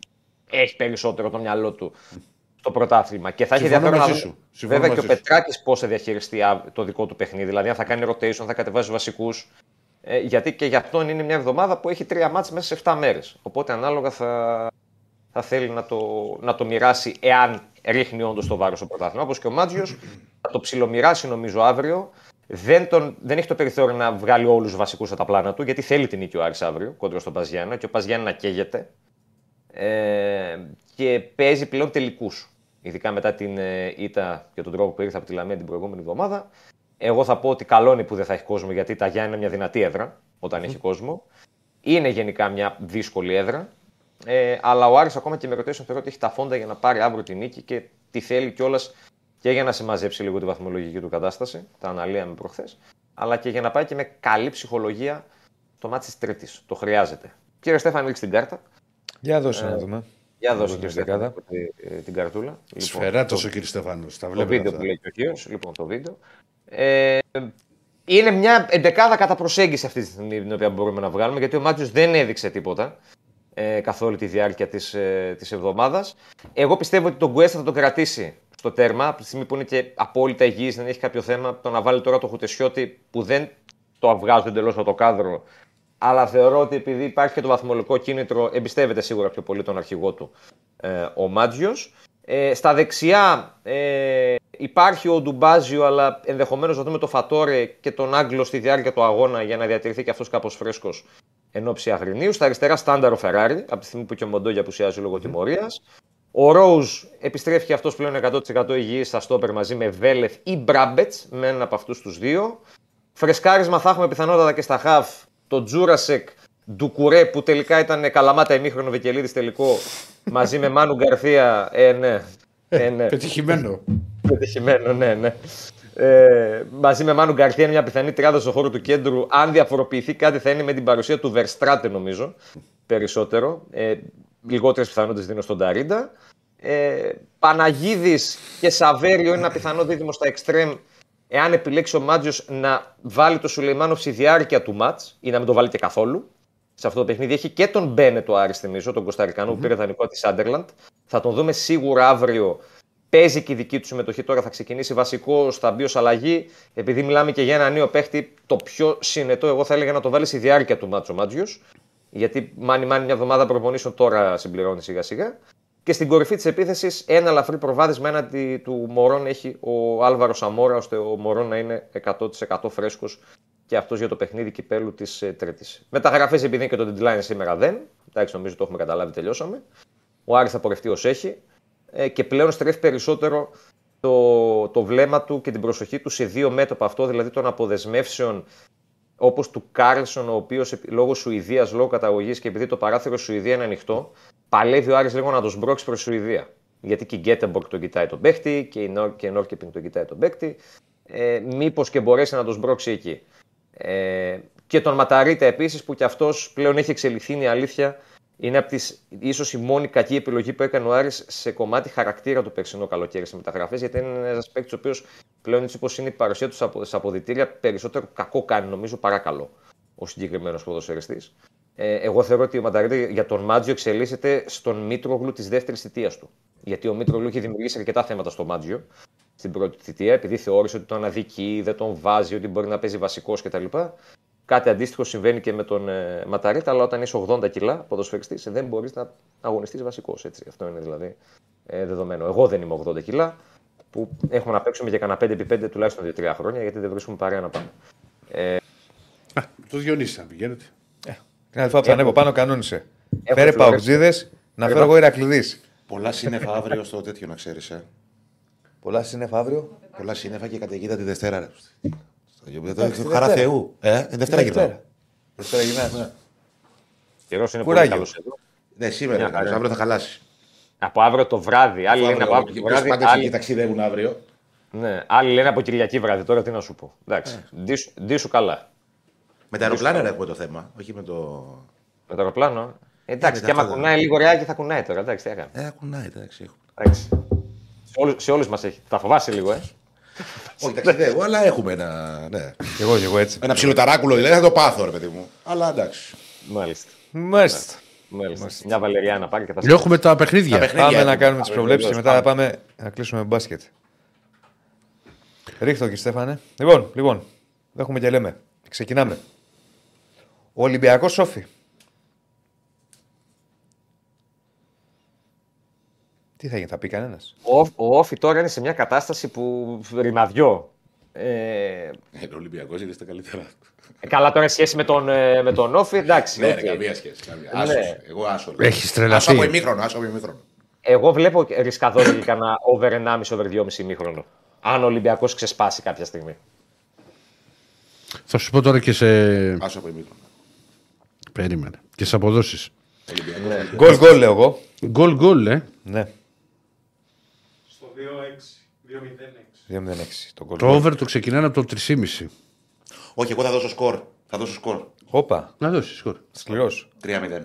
έχει περισσότερο το μυαλό του στο πρωτάθλημα. Και θα έχει Συμφωνώ ενδιαφέρον να μαζί δούμε σου. Συμφωνώ βέβαια και ο μαζί σου. Πετράκης πώς θα διαχειριστεί α, το δικό του παιχνίδι. Δηλαδή, αν θα κάνει rotation, θα κατεβάζει βασικούς. Ε, γιατί και για αυτόν είναι μια εβδομάδα που έχει τρία μάτς μέσα σε 7 μέρες. Οπότε ανάλογα θα, θα θέλει να το, να το μοιράσει εάν ρίχνει όντως το βάρος στο πρωτάθλημα. Όπως και ο Μάτζιος θα το ψιλομοιράσει νομίζω αύριο. Δεν, τον, δεν έχει το περιθώριο να βγάλει όλους τους βασικούς από τα πλάνα του, γιατί θέλει την νίκη ο Άρης αύριο κόντρα στον Παζιάννα και ο Παζιάννα καίγεται. Ε, και παίζει πλέον τελικούς. Ειδικά μετά την ε, ήττα και τον τρόπο που ήρθε από τη Λαμία την προηγούμενη εβδομάδα. Εγώ θα πω ότι καλό είναι που δεν θα έχει κόσμο, γιατί τα Γιάννη είναι μια δυνατή έδρα όταν έχει κόσμο. Είναι γενικά μια δύσκολη έδρα. Ε, αλλά ο Άρης ακόμα και με ρωτήσεων θεωρώ ότι έχει τα φόντα για να πάρει αύριο τη νίκη και τη θέλει κιόλας και για να συμμαζέψει λίγο τη βαθμολογική του κατάσταση. Τα αναλύαμε προχθές. Αλλά και για να πάει και με καλή ψυχολογία το μάτι της Τρίτης. Το χρειάζεται. Κύριε Στέφαν, ρίξει την κάρτα. Για δώσε να δούμε. Για δώσε την κύριε Στέφαν δεκάδα. την, την καρτούλα. Σφαιρά τόσο κύριε Στεφάνο. Τα το βλέπετε βίντεο αυτά. που λέει και ο κύριος, λοιπόν το βίντεο. Ε, είναι μια εντεκάδα κατά προσέγγιση αυτή τη στιγμή την οποία μπορούμε να βγάλουμε γιατί ο Μάτιος δεν έδειξε τίποτα ε, καθ' όλη τη διάρκεια της ε, της εβδομάδας. Εγώ πιστεύω ότι τον Γκουέστα θα τον κρατήσει στο τέρμα από τη στιγμή που είναι και απόλυτα υγιής, δεν έχει κάποιο θέμα. Το να βάλει τώρα το Χουτεσιώτη που δεν το βγάζω εντελώς από το κάδρο αλλά θεωρώ ότι επειδή υπάρχει και το βαθμολογικό κίνητρο, εμπιστεύεται σίγουρα πιο πολύ τον αρχηγό του ε, ο Μάτζιο. Ε, στα δεξιά ε, υπάρχει ο Ντουμπάζιο, αλλά ενδεχομένως να δούμε το Φατόρε και τον Άγγλο στη διάρκεια του αγώνα για να διατηρηθεί και αυτός κάπως φρέσκος εν ώψη Αγρινίου. Στα αριστερά, Στάνταρο Φεράρι, από τη στιγμή που και ο Μοντόγια απουσιάζει λόγω τιμωρίας. Ο Ρόουζ επιστρέφει και αυτός πλέον 100% υγιής στα στόπερ μαζί με Βέλεθ ή Μπράμπετς, με έναν από αυτούς τους δύο. Φρεσκάρισμα θα έχουμε πιθανότατα και στα χαφ το Τζούρασεκ Ντουκουρέ που τελικά ήταν καλαμάτα ημίχρονο Βικελίδης τελικό μαζί με Μάνου Γκαρθία. Ε, ναι. Ε, ναι. Πετυχημένο. Πετυχημένο, ναι, ναι. Ε, μαζί με Μάνου Γκαρθία είναι μια πιθανή τριάδα στο χώρο του κέντρου. Αν διαφοροποιηθεί κάτι θα είναι με την παρουσία του Βερστράτε νομίζω περισσότερο. Ε, Λιγότερες πιθανότητες δίνω στον Ταρίντα. Ε, Παναγίδης και Σαβέριο είναι ένα πιθανό δίδυμο στα εξτρέμ εάν επιλέξει ο Μάντζιος να βάλει το Σουλεϊμάνοφ στη διάρκεια του μάτς ή να μην το βάλει και καθόλου. Σε αυτό το παιχνίδι έχει και τον Μπένετ ο Άρης, θυμίζω, τον Κωνσταντινό που πήρε δανεικό της Σάντερλαντ. Θα τον δούμε σίγουρα αύριο. Παίζει και η δική του συμμετοχή τώρα, θα ξεκινήσει βασικό, θα μπει ως αλλαγή. Επειδή μιλάμε και για ένα νέο παίχτη, το πιο συνετό, εγώ θα έλεγα να το βάλει στη διάρκεια του ματς ο Μάντζιος. Γιατί μάνι μάνι μια εβδομάδα προπονήσεων τώρα συμπληρώνει σιγά σιγά. Και στην κορυφή της επίθεσης, ένα ελαφρύ προβάδισμα έναντι του Μωρόν έχει ο Άλβαρο Ζαμόρα, ώστε ο Μωρόν να είναι 100% φρέσκος και αυτός για το παιχνίδι κυπέλου της ε, Τρίτης. Μεταγραφές, επειδή είναι και το deadline σήμερα δεν. Εντάξει, νομίζω το έχουμε καταλάβει, τελειώσαμε. Ο Άρης θα πορευτεί ως έχει ε, και πλέον στρέφει περισσότερο το, το βλέμμα του και την προσοχή του σε δύο μέτωπα αυτό, δηλαδή των αποδεσμεύσεων όπως του Κάρλσον, ο οποίος λόγω Σουηδίας, λόγω καταγωγής και επειδή το παράθυρο Σουηδίας είναι ανοιχτό, παλεύει ο Άρης λίγο να τον σπρώξει προς Σουηδία. Γιατί και η Γκέτεμποργκ τον κοιτάει τον παίχτη και η, Νόρ, και η Νόρκεπινγκ τον κοιτάει τον παίχτη. Ε, Μήπως και μπορέσει να τον σμπρώξει εκεί. Ε, και τον Ματαρίτα επίσης, που κι αυτός πλέον έχει εξελιχθεί, είναι η αλήθεια. Είναι από τις, ίσως η μόνη κακή επιλογή που έκανε ο Άρης σε κομμάτι χαρακτήρα του περσινό καλοκαίρι σε μεταγραφές, γιατί είναι ένας παίκτης ο οποίος πλέον έτσι όπως είναι η παρουσία του στα αποδητήρια, περισσότερο κακό κάνει νομίζω παρά καλό ο συγκεκριμένος ποδοσφαιριστής. Ε, εγώ θεωρώ ότι ο Μανταρίτα για τον Μάτζιο εξελίσσεται στον Μήτρογλου της δεύτερης θητείας του. Γιατί ο Μήτρογλου έχει δημιουργήσει αρκετά θέματα στο Μάτζιο στην πρώτη θητεία, επειδή θεώρησε ότι τον αδικεί, δεν τον βάζει, ότι μπορεί να παίζει βασικός κτλ. Κάτι αντίστοιχο συμβαίνει και με τον ε, Ματαρίτα, αλλά όταν είσαι 80 κιλά ποδοσφαιριστής, δεν μπορείς να αγωνιστείς βασικός. Αυτό είναι δηλαδή ε, δεδομένο. Εγώ δεν είμαι 80 κιλά, που έχουμε να παίξουμε για κανένα 5x5 τουλάχιστον 2-3 χρόνια, γιατί δεν βρίσκουμε παρέα να πάμε. Ε, Το Διονύσης να πηγαίνετε. Την άλλη φορά που θα ανέβω πάνω, κανόνισε. Φέρε Φλωρέντι. παουτζίδε να φέρω εγώ Ηρακλειδή. Πολλά σύννεφα αύριο στο τέτοιο να ξέρεις. Ε. Πολλά σύννεφα αύριο. Πολλά σύννεφα και καταιγίδα τη Δευτέρα. Ρε. Στο γήπεδο, Εντάξει, το τη Χαρά Δευτέρα. Θεού. Ε, τη Δευτέρα γυρνάω. Δευτέρα γυρνάς. Καιρός είναι Κουράγιο. πολύ καλός εδώ. Ναι, σήμερα. Μια είναι καλός. χαρά. Αύριο θα χαλάσει. Από αύριο το βράδυ. Άλλοι λένε από αύριο το βράδυ. Πάντε εκεί Άλλοι, ταξιδεύουν αύριο. ναι, άλλοι λένε από Κυριακή βράδυ. Τώρα τι να σου πω. Εντάξει. Ντύσου- Ντύσου καλά. Με τα αεροπλάνα ρε, έχουμε το θέμα. Όχι με το. Με το αεροπλάνο. ε. Εντάξει, με και τα άμα αυτά, κουνάει λίγο ρεάκι θα κουνάει τώρα. Εντάξει, τι έκανε. Ε, ακουνάει, εντάξει. έχω. Εντάξει. Σε όλους, σε όλους μας έχει. Θα φοβάσαι λίγο, ε. Όχι, ταξιδεύω, αλλά έχουμε ένα. Ναι. Κι εγώ, κι εγώ έτσι. Ένα ψιλοταράκουλο δηλαδή θα το πάθω, ρε παιδί μου. Αλλά εντάξει. Μάλιστα. Μάλιστα. Μάλιστα. Μια βαλεριάνα πάρει και θα Έχουμε τα παιχνίδια. Τα παιχνίδια Πάμε να έχουμε. κάνουμε τις προβλέψεις και βεβαίως, μετά να πάμε να κλείσουμε με μπάσκετ. Ρίχ' το κύριε Στέφανε. Λοιπόν, λοιπόν, έχουμε και λέμε. Ξεκινάμε. Ο Ολυμπιακός ΟΦΗ. Τι θα γίνει, θα πει κανένας; Ο, ο ΟΦΗ τώρα είναι σε μια κατάσταση που ρημαδιό. Ε, Ε, ο Ολυμπιακός είναι στα καλύτερα. καλά τώρα σχέση με τον, ε, με τον ΟΦΗ, εντάξει. Ναι, οκ. ρε, καμία σχέση. Καμία. Ναι. Άσος. Εγώ άσος. λέω. Έχεις τρελαθεί. Άσο από ημίχρονο, άσο από ημίχρονο. Εγώ βλέπω ρισκαδόρι για κανένα over 1,5 over 2,5 ημίχρονο. Αν ο Ολυμπιακός ξεσπάσει κάποια στιγμή. Θα σου πω τώρα και σε. Άσο από ημίχρονο. Περίμενε. Και σε αποδόσεις. Ολυμπιακός. Γκολ γκολ λέω εγώ. Γκολ γκολ, ε. Ναι, Στο 2-6. 2-0-6. 2-0-6. Το γκολ. Το over το ξεκινάνε από το 3,5. Όχι, εγώ θα δώσω σκορ. Θα δώσω σκορ. Όπα, Να δώσεις σκορ. σκληρός. 3-0.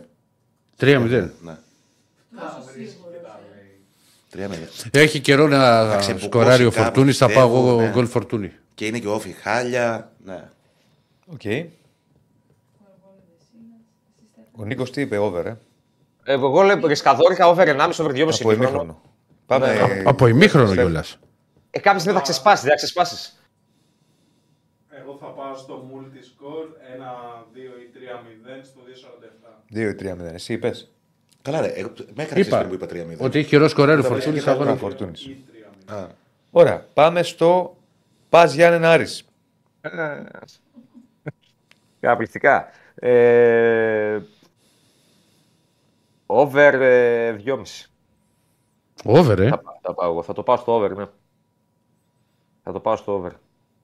3-0. Ναι. Κοίτα, λέει. 3-0. Έχει καιρό να ξεμπουκώσει σκοράρει ο κάπου, Φορτούνης. Θα πάω πιστεύω, εγώ ναι. γκολ Φορτούνη. Και είναι και ΟΦΗ χάλια. Ναι. Οκ. Ο Νίκος τι είπε, over, ε; Ε, εγώ λέω ρισκαδόρικα over 1,5 over 2,5 Από ημίχρονο. ημίχρονο. Πάμε. Ναι. Από ημίχρονο Στέφ. κιόλας. Ε, κάποια στιγμή θα ξεσπάσει, δεν θα ξεσπάσεις. Εγώ θα πάω στο multi-score 1-2 ή 3-0 στο 2-47. 2 ή 3-0. Εσύ είπες. Καλά, ρε. εγώ- Με έκανες Είπα πριν που είπα 3-0. ότι έχει καιρό σκοράρει ο Τα Φορτούνης. βρίσκει Θα καλά, βάλω. Φορτούνης. Ή 3-0. Α, Ωραία. Πάμε στο Πας Γιάννενα Άρης. Καταπληκτικά. Ε, over ε, 2,5. Over, ε. Θα, πά- θα πάω εγώ. Θα το πάω στο over, ναι. Θα το πάω στο over.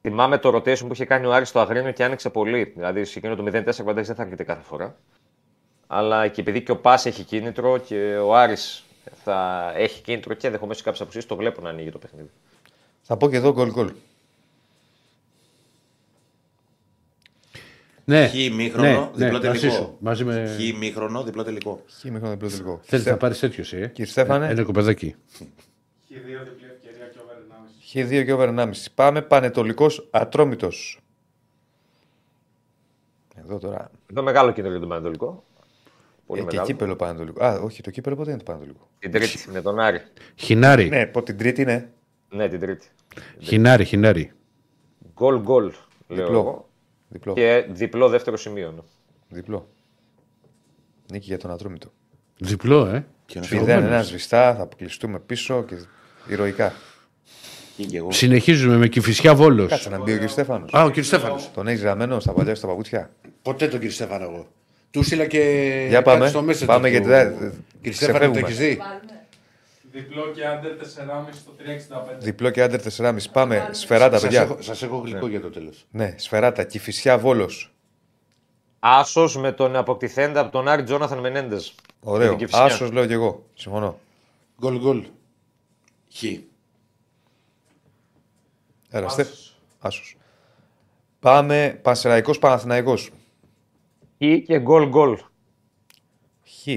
Θυμάμαι το rotation που είχε κάνει ο Άρης στο Αγρίνιο και άνοιξε πολύ. Δηλαδή, σε εκείνο το 0-4 κοντά δεν θα έρχεται κάθε φορά. Αλλά και επειδή και ο Πας έχει κίνητρο και ο Άρης θα έχει κίνητρο και ενδεχομένως σε κάποιε αποσύσει, το βλέπω να ανοίγει το παιχνίδι. Θα πω και εδώ γκολ γκολ. Ναι. Χ ημίχρονο, διπλό μαζί τελικό. σου. Μαζί με. Χ ημίχρονο, διπλό τελικό. Χι μικρό διπλό τελικό. Θέλεις να πάρεις τέτοιος, ε; Κύριε Στέφανε. Ένα κοπεδάκι. Χ2 διπλή ευκαιρία και over 1,5. Χ2 και over 1,5. Πάμε Πανετολικός Ατρόμητος. Εδώ τώρα. Εδώ μεγάλο κίνητρο για τον Πανατολικό. Πολύ Ε, και μεγάλο. κύπελο Πανετολικό. Α, όχι, το κύπελο ποτέ είναι το Πανετολικό; Την Τρίτη με τον Άρη. Χινάρι. Ναι, πω την Τρίτη είναι. Ναι, την Τρίτη. Χινάρι, χινάρι. Γκολ γκολ, λέω Διπλό. Εγώ. Διπλό. Και διπλό δεύτερο σημείο. ναι. Διπλό. Νίκη για τον Ατρόμητο. Διπλό, ε. Και ένας Μηδέν ένας σβηστά, θα αποκλειστούμε πίσω και ηρωικά. Χ και εγώ. Συνεχίζουμε με κυφισιά βόλος. Κάτσε να μπει ο κ. Στέφανος. Α, ο κύριος Στέφανος. Τον έχεις γραμμένο στα παλιά στα παπούτσια; Ποτέ τον κύριο Στέφανο εγώ. Του στείλα και. Για κάτι πάμε. στο Messenger Πάμε του. γιατί δεν- Κύριε Στέφανο, το ξεφεύγουμε. έχεις δει; Βάλουμε. Διπλό και άντερ 4,5 στο 3,65. Διπλό και άντερ 4,5. Πάμε. Σφεράτα, Σας παιδιά. έχω, σας έχω γλυκό για το τέλος. Ναι, σφεράτα. Κυφυσιά βόλος. Άσος με τον αποκτηθέντα από τον Άρη Τζόναθαν Μενέντες. Ωραίο. Άσος λέω κι εγώ. Συμφωνώ. Γκολ γκολ. Χ. Έλα, Στέφ. Άσος. Πάμε. Πανσεραϊκός Παναθηναϊκός. Ή και γκολ γκολ. Χ.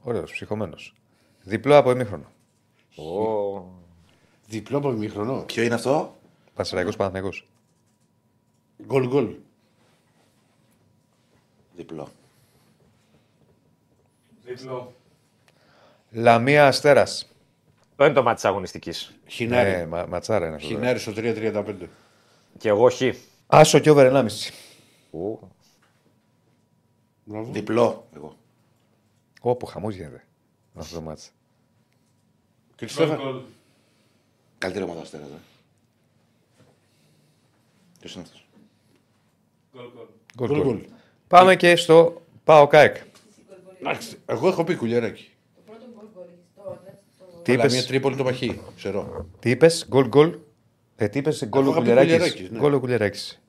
Ωραίος, ψυχωμένος. Διπλό από ημίχρονο. Ω, Διπλό από ημίχρονο. Ποιο είναι αυτό; Πανσεραϊκός Παναθηναϊκός. Γκολ γκολ. Διπλό. Διπλό. Λαμία Αστέρας. Το είναι το μάτι της αγωνιστικής; Χινάρι. Ναι, μα, ματσάρα είναι αυτό. τώρα. Χινάρι στο 3.35. Και εγώ χ. Άσο και over 1,5. Ω, Μπράβο. Διπλό. Εγώ. Όπου χαμός γίνεται. Αυτό το μάτς. Κύριε Γκολ Στέφανο. γκολ. Καλύτερη ομάδα αστέρα. Ε. Ποιος είναι αυτός; Γκολ γκολ. Γκολ, Γκολ γκολ. γκολ. Πάμε και στο Πάο Κάεκ. Εσύ γκολ γκολ Εντάξει, εγώ έχω πει κουλιαράκι. Το πρώτο γκολ γκολ έχει τώρα. το- Τι Αλλά είπες; μια Τρίπολη το παχύ, ξέρω. Τι είπες, γκολ γκολ. Ε, τι είπες, γκολ ο είχα πει Κουλιαράκης. Κουλιαράκης, ναι. Γκολ ο Κουλιαράκης.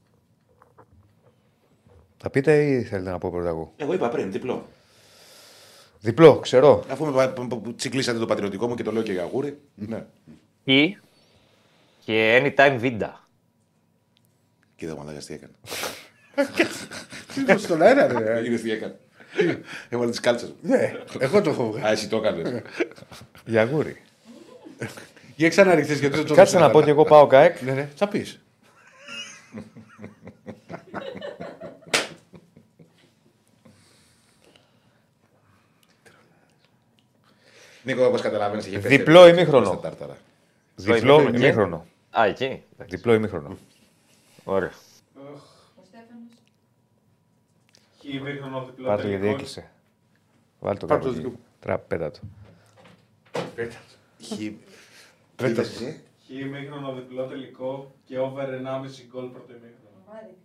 Θα πείτε ή θέλετε να πω πρώτα εγώ; Εγώ είπα πριν, διπλό. Διπλό, ξέρω. Αφού με πα- πα- πα- τσικλίσατε το πατριωτικό μου και το λέω και για γούρι. Ναι. Ή και anytime Vinda. Κοίτα μαλάκα τι έκανε. Στον αέρα, ρε. Είδες τι έκανε. Έβαλε τις κάλτσες μου. Ναι, εγώ το έχω βγάλει. Α, εσύ το έκανες. Για γούρι. Για ξαναρίχθες γιατί δεν το Κάτσε έδωσα να πω καλά. και εγώ πάω ΚΑΕΚ. Ναι, ναι, θα πεις. Νίκο, όπως καταλαβαίνεις, είχε πέσει. Διπλό ημίχρονο. Στα τάρταρα. Διπλό ημίχρονο. ημίχρονο. Α, εκεί. Εντάξει. Διπλό ημίχρονο. Ωραία. Ο Στέφανος. Χ ημίχρονο διπλό Πάρ' το γιατί τελικό. έκλεισε. Βάλ το Πάρ' κάπου το εκεί. δικό Τραπέτα του. Χι- Πέτα. Είδες εσύ. Χ ημίχρονο διπλό τελικό και over 1,5 γκολ πρώτο ημίχρονο. Βάρη.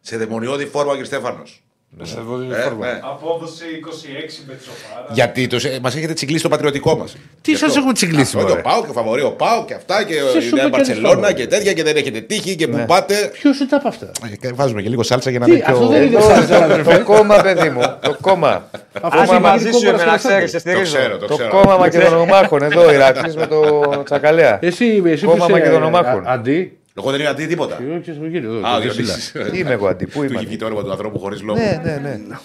Σε δαιμονιώδη φόρμα και ο Στέφανος. Σε δω την Ε, φόρμα. ναι. Απόδοση 26 με τσοφάρα. Γιατί τους, ε, μας έχετε τσιγκλίσει το πατριωτικό μας. Τι σας έχουμε τσιγκλίσει, Αυτό, μωρέ. Το πάω και φαβορεί ο Πάο και αυτά και Ποιος η σου Νέα είπε κανείς Μπαρσελόνα φαβορί; και τέτοια και δεν έχετε τύχει και Ναι. που πάτε. Ποιος σου τα είπε αυτά; Ε, Βάζουμε και λίγο σάλτσα για να Τι, είναι αυτό πιο... δεν είναι Εδώ, σάλτσα, αδερφέ. Το κόμμα, παιδί μου. Το κόμμα. Αυτό Άμα είναι μαζί μαγικό σου είμαι να Παρασκευή. ξέρεις, σε Το στηρίζω. ξέρω, το Το ξέρω. κόμμα Μακεδονομάχων. Εδώ, Ηρακλής με το Τσακαλέα. Εσύ, εσύ Κόμμα που είσαι, Μακεδονομάχων. α- Αντί; Εγώ δεν είμαι αντί τίποτα. Εγώ και στο γύριο εδώ, Α, ο το Δεσίλα. Διονύσης. Τι είμαι εγώ αντί, πού Του είμαι. έχει βγει το όνομα του ανθρώπου χωρίς λόγο. Ναι, ναι, ναι.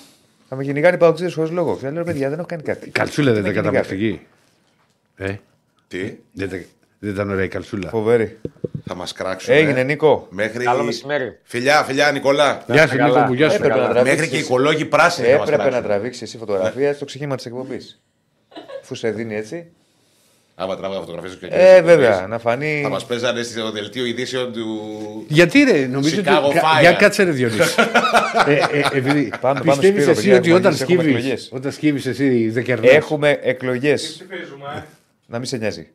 Θα με κυνηγάνε παοξίδε χωρίς λόγο. Και λέω, παιδιά, δεν έχω κάνει κάτι. Καλτσούλα δεν Με ήταν κυνηγάτε. καταπληκτική. Ε, Τι, δεν ήταν- δεν ήταν ωραία η καλτσούλα. Φοβερή. θα μας κράξουν. Έγινε, Νίκο. Μέχρι... Καλό μεσημέρι. Φιλιά, φιλιά, Νικολά. Γεια σου, Νίκο μου, γεια σου. Έπρεπε να Μέχρι τραβήξεις. και οι οικολόγοι πράσινοι θα μας Έπρεπε να κράξουν. τραβήξεις εσύ φωτογραφία στο ξεκίνημα της εκπομπής. Αφού σε δίνει έτσι. Άμα τράβαγα φωτογραφίες και Ε, βέβαια, να φανεί. Θα μας παίζανε στο δελτίο ειδήσεων του... Γιατί ρε, νομίζω ότι. Chicago κα- Fire. Για κάτσε ρε Διονύση. ε, ε, επειδή πάμε, πιστεύεις Σπύρο, εσύ παιδιά, ότι έχουμε όταν αργήσει, έχουμε σκύβεις, εκλογές. όταν σκύβεις εσύ δεν κερνάς. Έχουμε εκλογές. Τι ψηφίζουμε, ε; Να μην σε νοιάζει.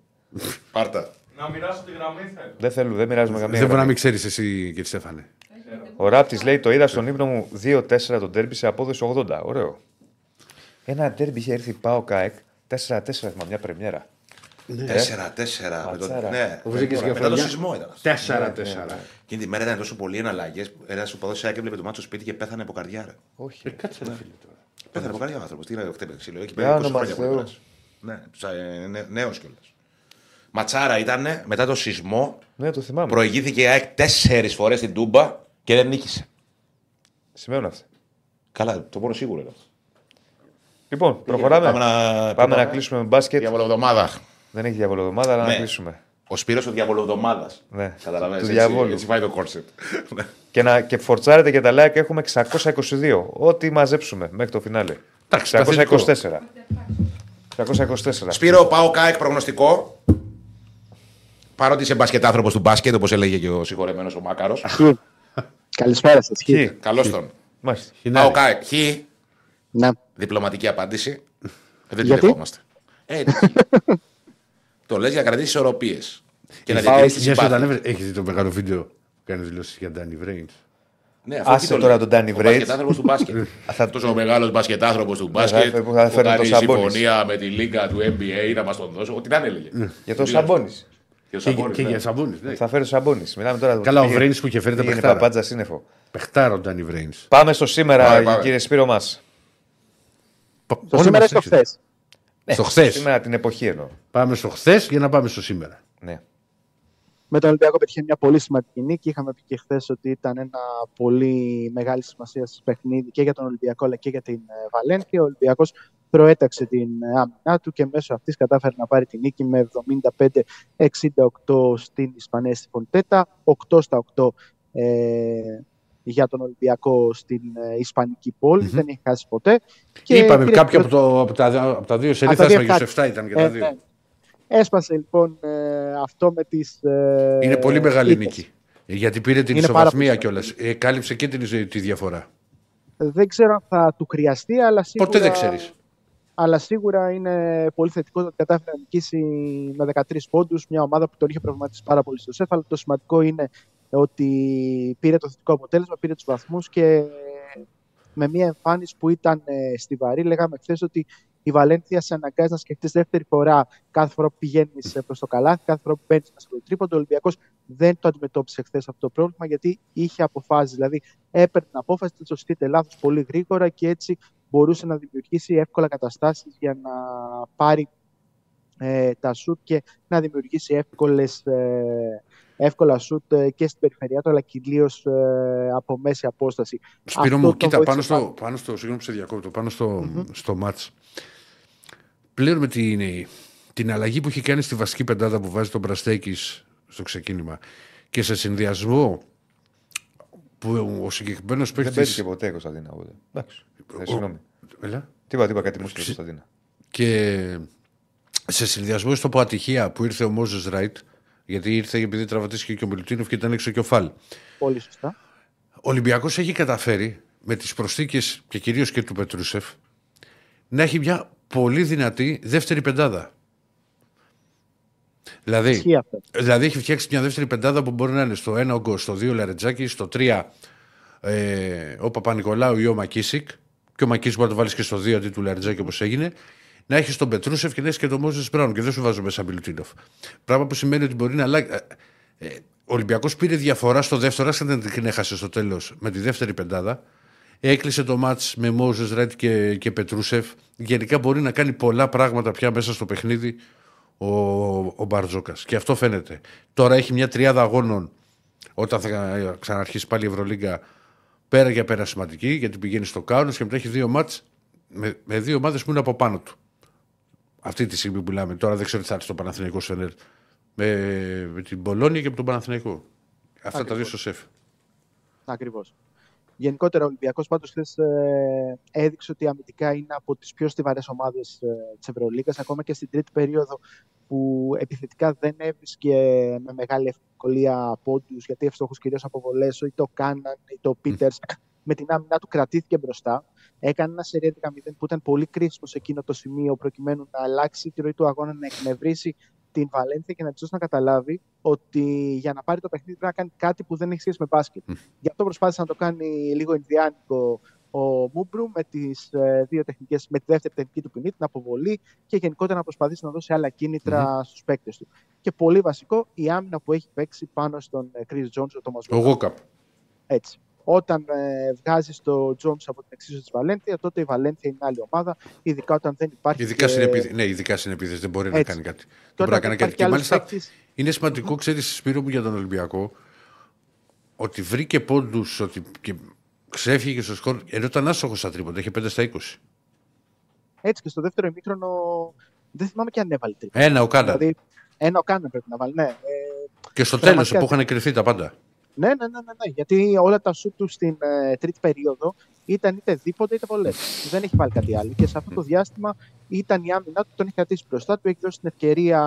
Πάρτα. Να μοιράσω τη γραμμή θέλω. Δεν θέλω, δεν μοιράζουμε καμία. Δεν μπορεί να γραμμή. μην ξέρεις εσύ κύριε Στέφανε. Ο Ράπτης λέει: Το είδα στον ύπνο μου 2-4 το τέρμπι σε απόδοση 80. Ωραίο. Ένα τέρμπι είχε έρθει πάω ΚΑΕΚ 4-4 θυμάμαι μια πρεμιέρα. Τέσσερα, τέσσερα. με το- Ματσάρα. Ναι, Ο Βουζίκης και ο μετά το Φρονιά. σεισμό ήταν. αυτό. Τέσσερα, τέσσερα. Εκείνη τη μέρα ήταν τόσο πολλοί εναλλαγές. Ένας οπαδός και έβλεπε το μάτσο σπίτι και πέθανε από καρδιά. ρε. Όχι. Ε, Κάτσε ρε φίλε τώρα. Πέθανε από καρδιά ο άνθρωπος. Τι λέει, χτύπησε ξύλο. Έχει Για πέρασει 20 όνομα χρόνια του που Θεού. πέρασε. Ναι, νέος κιόλας. Ματσάρα ήταν μετά το σεισμό. Ναι, το θυμάμαι. Προηγήθηκε η ΑΕΚ τέσσερις φορές στην Τούμπα και δεν νίκησε. Σημαίνουν αυτά. Καλά, το μόνο σίγουρο είναι αυτό. Λοιπόν, προχωράμε. Πάμε να, Πάμε να κλείσουμε με μπάσκετ. Διαβολοβδομάδα. Δεν έχει διαβολοβδομάδα, αλλά να Ναι. κλείσουμε. Ο Σπύρος ο διαβολοβδομάδα. Ναι. Καταλαβαίνεις. Του έτσι, διαβόλου. Έτσι πάει το κόρσετ. Και, να, και φορτσάρετε και τα like έχουμε 622. Ό,τι μαζέψουμε μέχρι το φινάλε. Εντάξει, 624. 624. Σπύρο, πάω ΚΑΕΚ προγνωστικό. Παρότι είσαι μπασκετάνθρωπο του μπάσκετ, όπως έλεγε και ο συγχωρεμένος ο Μάκαρος. Καλησπέρα σας. Χ. Καλώς τον. Μάλιστα. Πάω ΚΑΕΚ. Χ. Ναι. Διπλωματική απάντηση. Ε, Δεν τη Γιατί; δεχόμαστε. Ε, είναι χ. το λες για να κρατήσεις ισορροπίες. Και να Πάω, διατηρήσεις τη Γεια σου, συμπάθεια. Ντάνι, Έχεις δει το μεγάλο βίντεο που κάνει δηλώσεις για Ντάνι Βρέιν. Ναι, αυτό Άσε τι το τώρα λέει. τον Danny Ο Braid. μπασκετάνθρωπος του μπάσκετ. Θα- Αυτός ο μεγάλος μπασκετάνθρωπος του μπάσκετ θα- που θα φέρνει το κάνει Σαμπόνις. συμφωνία με τη λίγα του NBA να μας τον δώσει. Ό,τι να είναι, έλεγε. Για το Σαμπόνι. Και ο Και, Σαμπόνις, και ναι. για Σαμπόνι. Ναι. Θα φέρει το Σαμπόνι. Μιλάμε τώρα. Καλά, ο πήγε- Βρέιν που είχε φέρει τα πήγαινε παιχτάρα. παπάντζα σύννεφο. Πεχτάρο ο Ντάνι Βρέιν. Πάμε στο σήμερα, Πάμε, πάμε. κύριε Σπύρο μας. Το σήμερα ή στο χθε. Στο χθες. Σήμερα την εποχή εννοώ. Πάμε στο χθες για να πάμε στο σήμερα. Ναι. Με τον Ολυμπιακό πετύχε μια πολύ σημαντική νίκη. Είχαμε πει και χθες ότι ήταν ένα πολύ μεγάλη σημασία στο παιχνίδι και για τον Ολυμπιακό αλλά και για την ε, Βαλένθια. Ο Ολυμπιακός προέταξε την ε, άμυνά του και μέσω αυτής κατάφερε να πάρει την νίκη με 75-68 στην Ισπανία στη Φοντέτα, 8 στα 8 ε, για τον Ολυμπιακό στην ε, Ισπανική πόλη. Δεν έχει χάσει ποτέ. Και Είπαμε πήρε κάποιο το- από, το, από, τα, από τα δύο σερί Από τα θα δύο στου κάτι. 7 ήταν και τα Ε, δύο. ναι. Έσπασε λοιπόν ε, αυτό με τις... ε, Είναι πολύ μεγάλη ήττες. νίκη. Ε, Γιατί πήρε την Είναι πάρα ισοβαθμία πολύ κιόλας. Ε, κάλυψε και την, τη διαφορά. Δεν ξέρω αν θα του χρειαστεί, αλλά σίγουρα, Ποτέ δεν ξέρεις. αλλά σίγουρα είναι πολύ θετικό ότι κατάφερε να νικήσει με 13 πόντους μια ομάδα που τον είχε προβληματίσει πάρα πολύ στο ΣΕΦ. Αλλά το σημαντικό είναι ότι πήρε το θετικό αποτέλεσμα, πήρε τους βαθμούς και με μια εμφάνιση που ήταν ε, στιβαρή. Λέγαμε χθες ότι η Βαλένθια σε αναγκάζει να σκεφτείς δεύτερη φορά κάθε φορά που πηγαίνεις προς το καλάθι, κάθε φορά που μπαίνεις μέσα στο τρίποντο. Ο Ολυμπιακός δεν το αντιμετώπισε χθες αυτό το πρόβλημα γιατί είχε αποφάσεις. Δηλαδή έπαιρνε την απόφαση, τη σωστή λάθος πολύ γρήγορα και έτσι μπορούσε να δημιουργήσει εύκολα καταστάσεις για να πάρει ε, τα σουτ και να δημιουργήσει εύκολες, ε, εύκολα σουτ ε, και στην περιφερειά του, αλλά κυρίως ε, από μέση απόσταση. Σπύρο Αυτό μου, το κοίτα, βοήθησε πάνω στο, πάρα- πάνω στο, συγγνώμη που σε διακόπτω, πάνω στο, στο μάτς. Πλέον με την, την αλλαγή που έχει κάνει στη βασική πεντάδα που βάζει τον Μπραστέκης στο ξεκίνημα και σε συνδυασμό που ο συγκεκριμένος Δεν παίζει παίκτη. και ποτέ η Κωνσταντίνα. Οπότε. Εντάξει. Ε, Συγγνώμη. Έλα. Τι είπα, τι είπα, κάτι μου στην Κωνσταντίνα. Και σε συνδυασμό στο από ατυχία που ήρθε ο Μόζε Ράιτ, γιατί ήρθε επειδή τραυματίστηκε και ο Μιλουτίνοφ και ήταν έξω και ο Φαλ. Πολύ σωστά. Ο Ολυμπιακός έχει καταφέρει με τις προσθήκες και κυρίως και του Πετρούσεφ να έχει μια πολύ δυνατή δεύτερη πεντάδα. Δηλαδή, Ισχύει αυτό. δηλαδή έχει φτιάξει μια δεύτερη πεντάδα που μπορεί να είναι στο 1 ογκό, στο 2 Λαρετζάκη, στο 3 ε, ο Παπα-Νικολάου ή ο Μακίσικ και ο Μακίσικ μπορεί να το βάλεις και στο 2 αντί του Λαρετζάκη όπως έγινε. Να έχεις τον Πετρούσεφ και να έχεις και τον Μόζες Μπράουν και δεν σου βάζω μέσα Μιλουτίνοφ. Πράγμα που σημαίνει ότι μπορεί να αλλάξει. Ε, ε, ο Ολυμπιακός πήρε διαφορά στο δεύτερο, άσχετα δεν την έχασε στο τέλος με τη δεύτερη πεντάδα. Έκλεισε το μάτ με Μόζες Ρέτ και, και Πετρούσεφ. Γενικά μπορεί να κάνει πολλά πράγματα πια μέσα στο παιχνίδι ο, ο Μπαρτζόκας. Και αυτό φαίνεται. Τώρα έχει μια τριάδα αγώνων όταν θα ξαναρχίσει πάλι η Ευρωλίγκα πέρα για πέρα σημαντική, γιατί πηγαίνει στο Κάουνο και μετά έχει δύο μάτς με, με δύο ομάδες που είναι από πάνω του. Αυτή τη στιγμή που μιλάμε. Τώρα δεν ξέρω τι θα έρθει στο Παναθηναϊκό Σενέρ. Με, με την Πολώνια και με τον Παναθηναϊκό. Αυτά τα δύο στο σεφ. Ακριβώς. Γενικότερα, ο Ολυμπιακός πάντως χθες ε, έδειξε ότι αμυντικά είναι από τις πιο στιβαρές ομάδες ε, της Ευρωλίγα. Ακόμα και στην τρίτη περίοδο που επιθετικά δεν έβρισκε με μεγάλη ευκολία πόντους, γιατί εύστοχου κυρίως από βολέ, είτε ο Κάναν είτε ο Πίτερς, με την άμυνά του κρατήθηκε μπροστά. Έκανε ένα σερί 11-0 που ήταν πολύ κρίσιμο σε εκείνο το σημείο, προκειμένου να αλλάξει τη ροή του αγώνα, να εκνευρίσει την Βαλένθια και να τη δώσει να καταλάβει ότι για να πάρει το παιχνίδι πρέπει να κάνει κάτι που δεν έχει σχέση με μπάσκετ. Γι' αυτό προσπάθησε να το κάνει λίγο Ινδιάνικο ο Μούμπρου με, τις, ε, δύο τεχνικές, με τη δεύτερη τεχνική του ποινή, την αποβολή και γενικότερα να προσπαθήσει να δώσει άλλα κίνητρα στους παίκτες του. Και πολύ βασικό, η άμυνα που έχει παίξει πάνω στον ε, Chris Jones, ο Thomas Ο Walker. Γόκαπ. Έτσι. Όταν ε, βγάζει το Jones από την εξίσωση της Βαλένθια, τότε η Βαλένθια είναι άλλη ομάδα, ειδικά όταν δεν υπάρχει. Ειδικά και- στην επίθεση. Ναι, ειδικά στην επίθεση δεν μπορεί να Έτσι. κάνει κάτι. Δεν Και μπορεί να όταν κάνει υπάρχει κάτι. Και άλλος μάλιστα παίκτης- είναι σημαντικό, ξέρεις, Σπύρο μου για τον Ολυμπιακό, ότι βρήκε πόντους, ότι και ξέφυγε στο σκορ, ενώ ήταν άστοχο στα τρίποτα, είχε 5 στα 20. Έτσι και στο δεύτερο ημίχρονο δεν θυμάμαι και αν έβαλε τρίποντα. Ένα ο Κάναν. Δηλαδή, ένα ο Κάναν πρέπει να βάλει. Ναι, Ε, Και στο τέλος πραγματικά- που είχαν κρυφθεί τα πάντα. Ναι, ναι, ναι, ναι, ναι. Γιατί όλα τα σου τους στην ε, τρίτη περίοδο ήταν είτε δίποτε είτε βολέ. Δεν έχει βάλει κάτι άλλο. Και σε αυτό το διάστημα ήταν η άμυνά του, τον έχει κρατήσει μπροστά του, έχει δώσει την ευκαιρία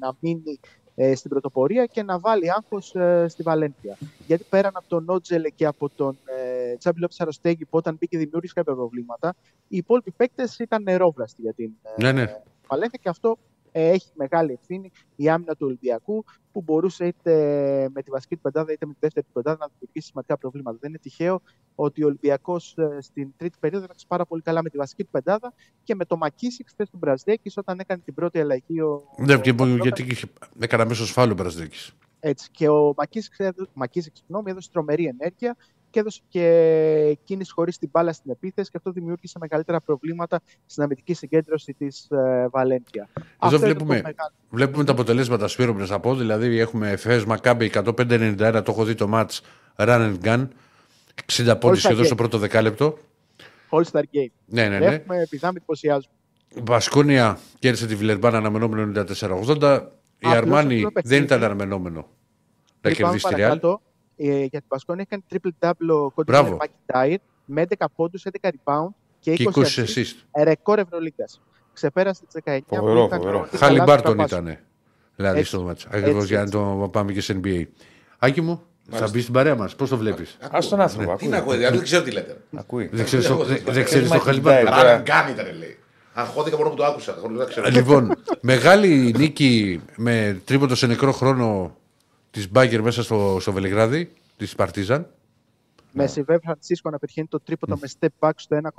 να μείνει ε, στην πρωτοπορία και να βάλει άγχος ε, στη Βαλένθια. Γιατί πέραν από τον Νότζελε και από τον ε, Τσάμπι Λόπες Αροστέγγι που όταν μπήκε δημιούργησε κάποια προβλήματα, οι υπόλοιποι παίκτες ήταν νερόβλαστοι για την ε, Ναι, ναι. Βαλένθια και αυτό ε, έχει μεγάλη ευθύνη η άμυνα του Ολυμπιακού που μπορούσε είτε με τη βασική του πεντάδα είτε με τη δεύτερη του πεντάδα να δημιουργήσει σημαντικά προβλήματα. Δεν είναι τυχαίο ότι ο Ολυμπιακός στην τρίτη περίοδο έπαιξε πάρα πολύ καλά με τη βασική του πεντάδα και με το Μακίσικ χθες του Μπραζδέκης όταν έκανε την πρώτη αλλαγή. Ο, Ναι, και- ο Παπαδόπουλος. γιατί είχε- έκανα μέσω σφάλου ο Μπραζδέκης. Έτσι. Και ο Μακίσικ, έδω- Μακίσικ συγγνώμη, έδωσε τρομερή ενέργεια και έδωσε και κίνηση χωρίς την μπάλα στην επίθεση και αυτό δημιούργησε μεγαλύτερα προβλήματα στην αμυντική συγκέντρωση της ε, Βαλένθια. Αυτό είναι το βλέπουμε- μεγάλο. Βλέπουμε τα αποτελέσματα Σπύρο μου να στα πω. Δηλαδή έχουμε Εφές Μακάμπε 105-91, το έχω δει το match Run and Gun. 60 πόντοι All-Star σχεδόν στο game. πρώτο δεκάλεπτο. All-Star Game. Ναι, ναι, ναι. Έχουμε επιδάμε εντυπωσιάζουν. Βασκόνια κέρδισε τη Βιλερμπάν αναμενόμενο 94-80. Η Απλώς Αρμάνι αυτό το δεν παιχνίδι- ήταν αναμενόμενο να Λυπάμαι κερδίσει τη Real. Παρακάτω, ε, για την Πασκόνη έκανε triple double ο Κόντι Μπράβο. McIntyre με 11 πόντους, 11 rebound και 20, Και 20 assist, assist. ρεκόρ Ευρωλίγκας. Ξεπέρασε τις 19 Φοβερό, που ήταν φοβερό. ο Νικολάου Χάλι Μπάρτον Καρπάσου. ήταν. Δηλαδή Έτσι. στο μάτς. Ακριβώς Έτσι, για να έτσι. το πάμε και σε NBA. Άκη μου, θα μπεις στην παρέα μας. Πώς το βλέπεις; Α τον άνθρωπο. Τι ακούει. να ακούω, δηλαδή δεν ξέρω τι λέτε. Ακούει. Δεν ξέρεις το, δεν- δεν ξέρεις το Μάκη Χάλι Ντάιρ. Μπάρτον. Τώρα- Αν κάνει ήταν λέει. Αγχώθηκα μόνο που το άκουσα. χωρίς να ξέρω. Λοιπόν, μεγάλη νίκη με τρίποντο σε νεκρό χρόνο της Μπάγκερ μέσα στο, στο Βελιγράδι, της Παρτίζαν. Με Σιβέ Φρανσίσκο να πετυχαίνει το τρίποτο με step back στο 1,1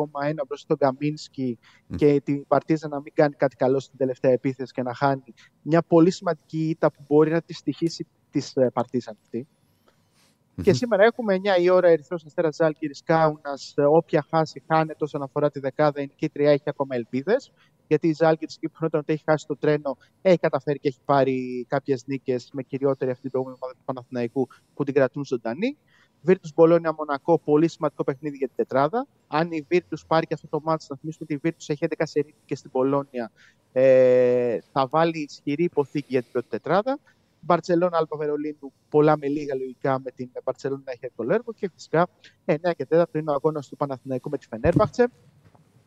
μπροστά στον Καμίνσκι και την Παρτίζα να μην κάνει κάτι καλό στην τελευταία επίθεση και να χάνει μια πολύ σημαντική ήττα που μπορεί να τη στοιχήσει της Παρτίζαν αυτή. Και σήμερα έχουμε 9 η ώρα Ερυθρός Αστέρας Ζάλκη Κάουνας. Όποια χάσει, χάνεται όσον αφορά τη δεκάδα. Η νικήτρια έχει ακόμα ελπίδες. Γιατί η Ζάλκη, εκεί που φαίνεται ότι έχει χάσει το τρένο, έχει καταφέρει και έχει πάρει κάποιες νίκες με κυριότερη αυτή την προηγούμενη ομάδα του Παναθηναϊκού που την κρατούν ζωντανή. Βίρτου Μπολόνια Μονακό, πολύ σημαντικό παιχνίδι για την τετράδα. Αν η Βίρτου πάρει και αυτό το μάτι, να θυμίσουμε ότι η Βίρτου έχει 11 σερί και στην Πολόνια, ε, θα βάλει ισχυρή υποθήκη για την πρώτη τετράδα. Μπαρσελόνα Άλπα Βερολίνου, πολλά με λίγα λογικά με την Μπαρσελόνα να έχει το έργο και φυσικά 9 και 4 είναι ο αγώνας του Παναθηναϊκού με τη Φενέρμπαχτσε.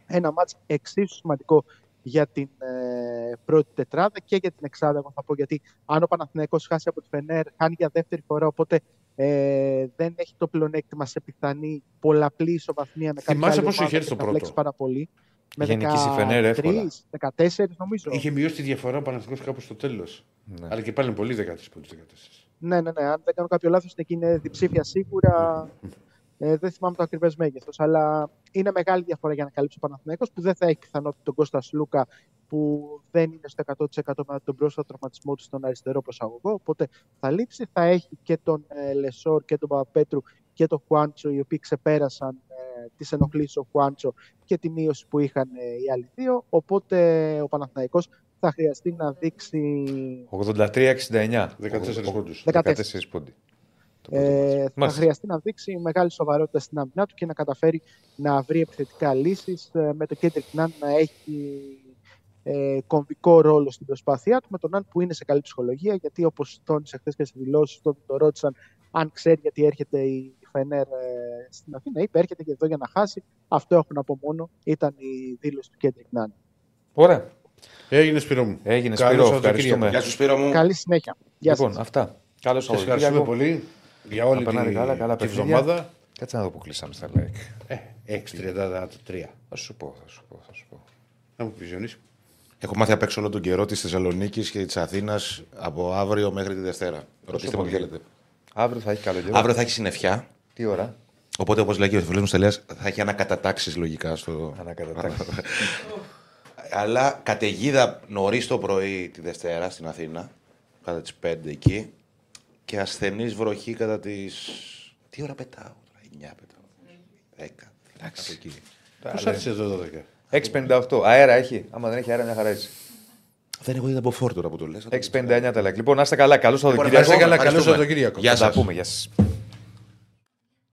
Ένα μάτς εξίσου σημαντικό για την ε, πρώτη τετράδα και για την εξάδα, εγώ θα πω, γιατί αν ο Παναθηναϊκός χάσει από τη Φενέρ, χάνει για δεύτερη φορά, οπότε ε, δεν έχει το πλεονέκτημα σε πιθανή πολλαπλή ισοβαθμία με κάποια Θυμάσαι άλλη πόσο ομάδα είχε έρθει και το θα φλέξει πρώτο. πάρα πολύ. Με Είχε νικήσει η Φενέρ εύκολα. 13, 14 νομίζω. Είχε μειώσει τη διαφορά ο Παναθηναϊκός κάπου στο τέλος. Ναι. Αλλά και πάλι είναι πολύ 13 πόντου 14. Ναι, ναι, ναι. Αν δεν κάνω κάποιο λάθος, εκεί είναι διψήφια σίγουρα. Ε, δεν θυμάμαι το ακριβές μέγεθος. Αλλά είναι μεγάλη διαφορά για να καλύψει ο Παναθηναϊκός που δεν θα έχει πιθανότητα τον Κώστας Λούκα που δεν είναι στο 100% με τον πρόσφατο τραυματισμό του στον αριστερό προσαγωγό. Οπότε θα λείψει. Θα έχει και τον ε, Λεσόρ και τον Παπαπέτρου και τον Χουάντσο, οι οποίοι ξεπέρασαν ε, τις ενοχλήσεις ο Χουάντσο και τη μείωση που είχαν ε, οι άλλοι δύο. Οπότε ο Παναθηναϊκός θα χρειαστεί να δείξει 83-69. 14 πόντους. 14 14 πόντι. Το πρώτο Ε, ματς. θα Μάλιστα. χρειαστεί να δείξει μεγάλη σοβαρότητα στην άμυνά του και να καταφέρει να βρει επιθετικά λύσεις με το Κέντρικ Ναν να έχει ε, κομβικό ρόλο στην προσπάθειά του, με τον Ναν που είναι σε καλή ψυχολογία, γιατί όπως τόνισε χθες και σε δηλώσεις, τον το ρώτησαν αν ξέρει γιατί έρχεται η Φενέρ ε, στην Αθήνα. Είπε έρχεται και εδώ για να χάσει. Αυτό έχω να πω μόνο. Ήταν η δήλωση του Κέντρικ Ναν. Ωραία. Έγινε Σπύρο μου. Έγινε Καλό Σπύρο, Σαββατοκύριακο. ευχαριστούμε. Γεια σου Σπύρο μου. Καλή συνέχεια. Γεια σας. Λοιπόν, αυτά. Καλό Σας ευχαριστούμε Σαββατοκύριακο. πολύ για όλη Να περνάτε τη, καλά, καλά τη παιχνίδια. εβδομάδα. Κάτσε να δω που κλείσαμε στα like. Ε, 6.33. Θα σου πω, θα σου πω, θα σου πω. Να μου πεις Διονύση. Έχω μάθει απ' έξω όλο τον καιρό της Θεσσαλονίκης και της Αθήνας από αύριο μέχρι τη Δευτέρα. Ρωτήστε με ό,τι πολύ. θέλετε. Αύριο θα έχει καλό καιρό. Αύριο θα έχει συννεφιά. Τι ώρα; Οπότε, όπως λέει και ο φίλο μου Στελέα, θα έχει ανακατατάξεις λογικά στο. Ανακατατάξεις. Αλλά καταιγίδα νωρίς το πρωί τη Δευτέρα στην Αθήνα, κατά τις 5 εκεί. Και ασθενή βροχή κατά τι. Τι ώρα πετάω τώρα, 9 πετάω. 10. Εντάξει. Εκεί. Πώς άρχισε εδώ 12. 658. Αέρα έχει; Άμα δεν έχει αέρα, μια χαρά έτσι. Δεν έχω δει από φόρ τώρα που το λες. 659 τα like. Λοιπόν, να είστε καλά. Καλό Λοιπόν, Σαββατοκύριακο. να είστε καλά. Καλό Ευχαριστούμε. Σαββατοκύριακο. Γεια Θα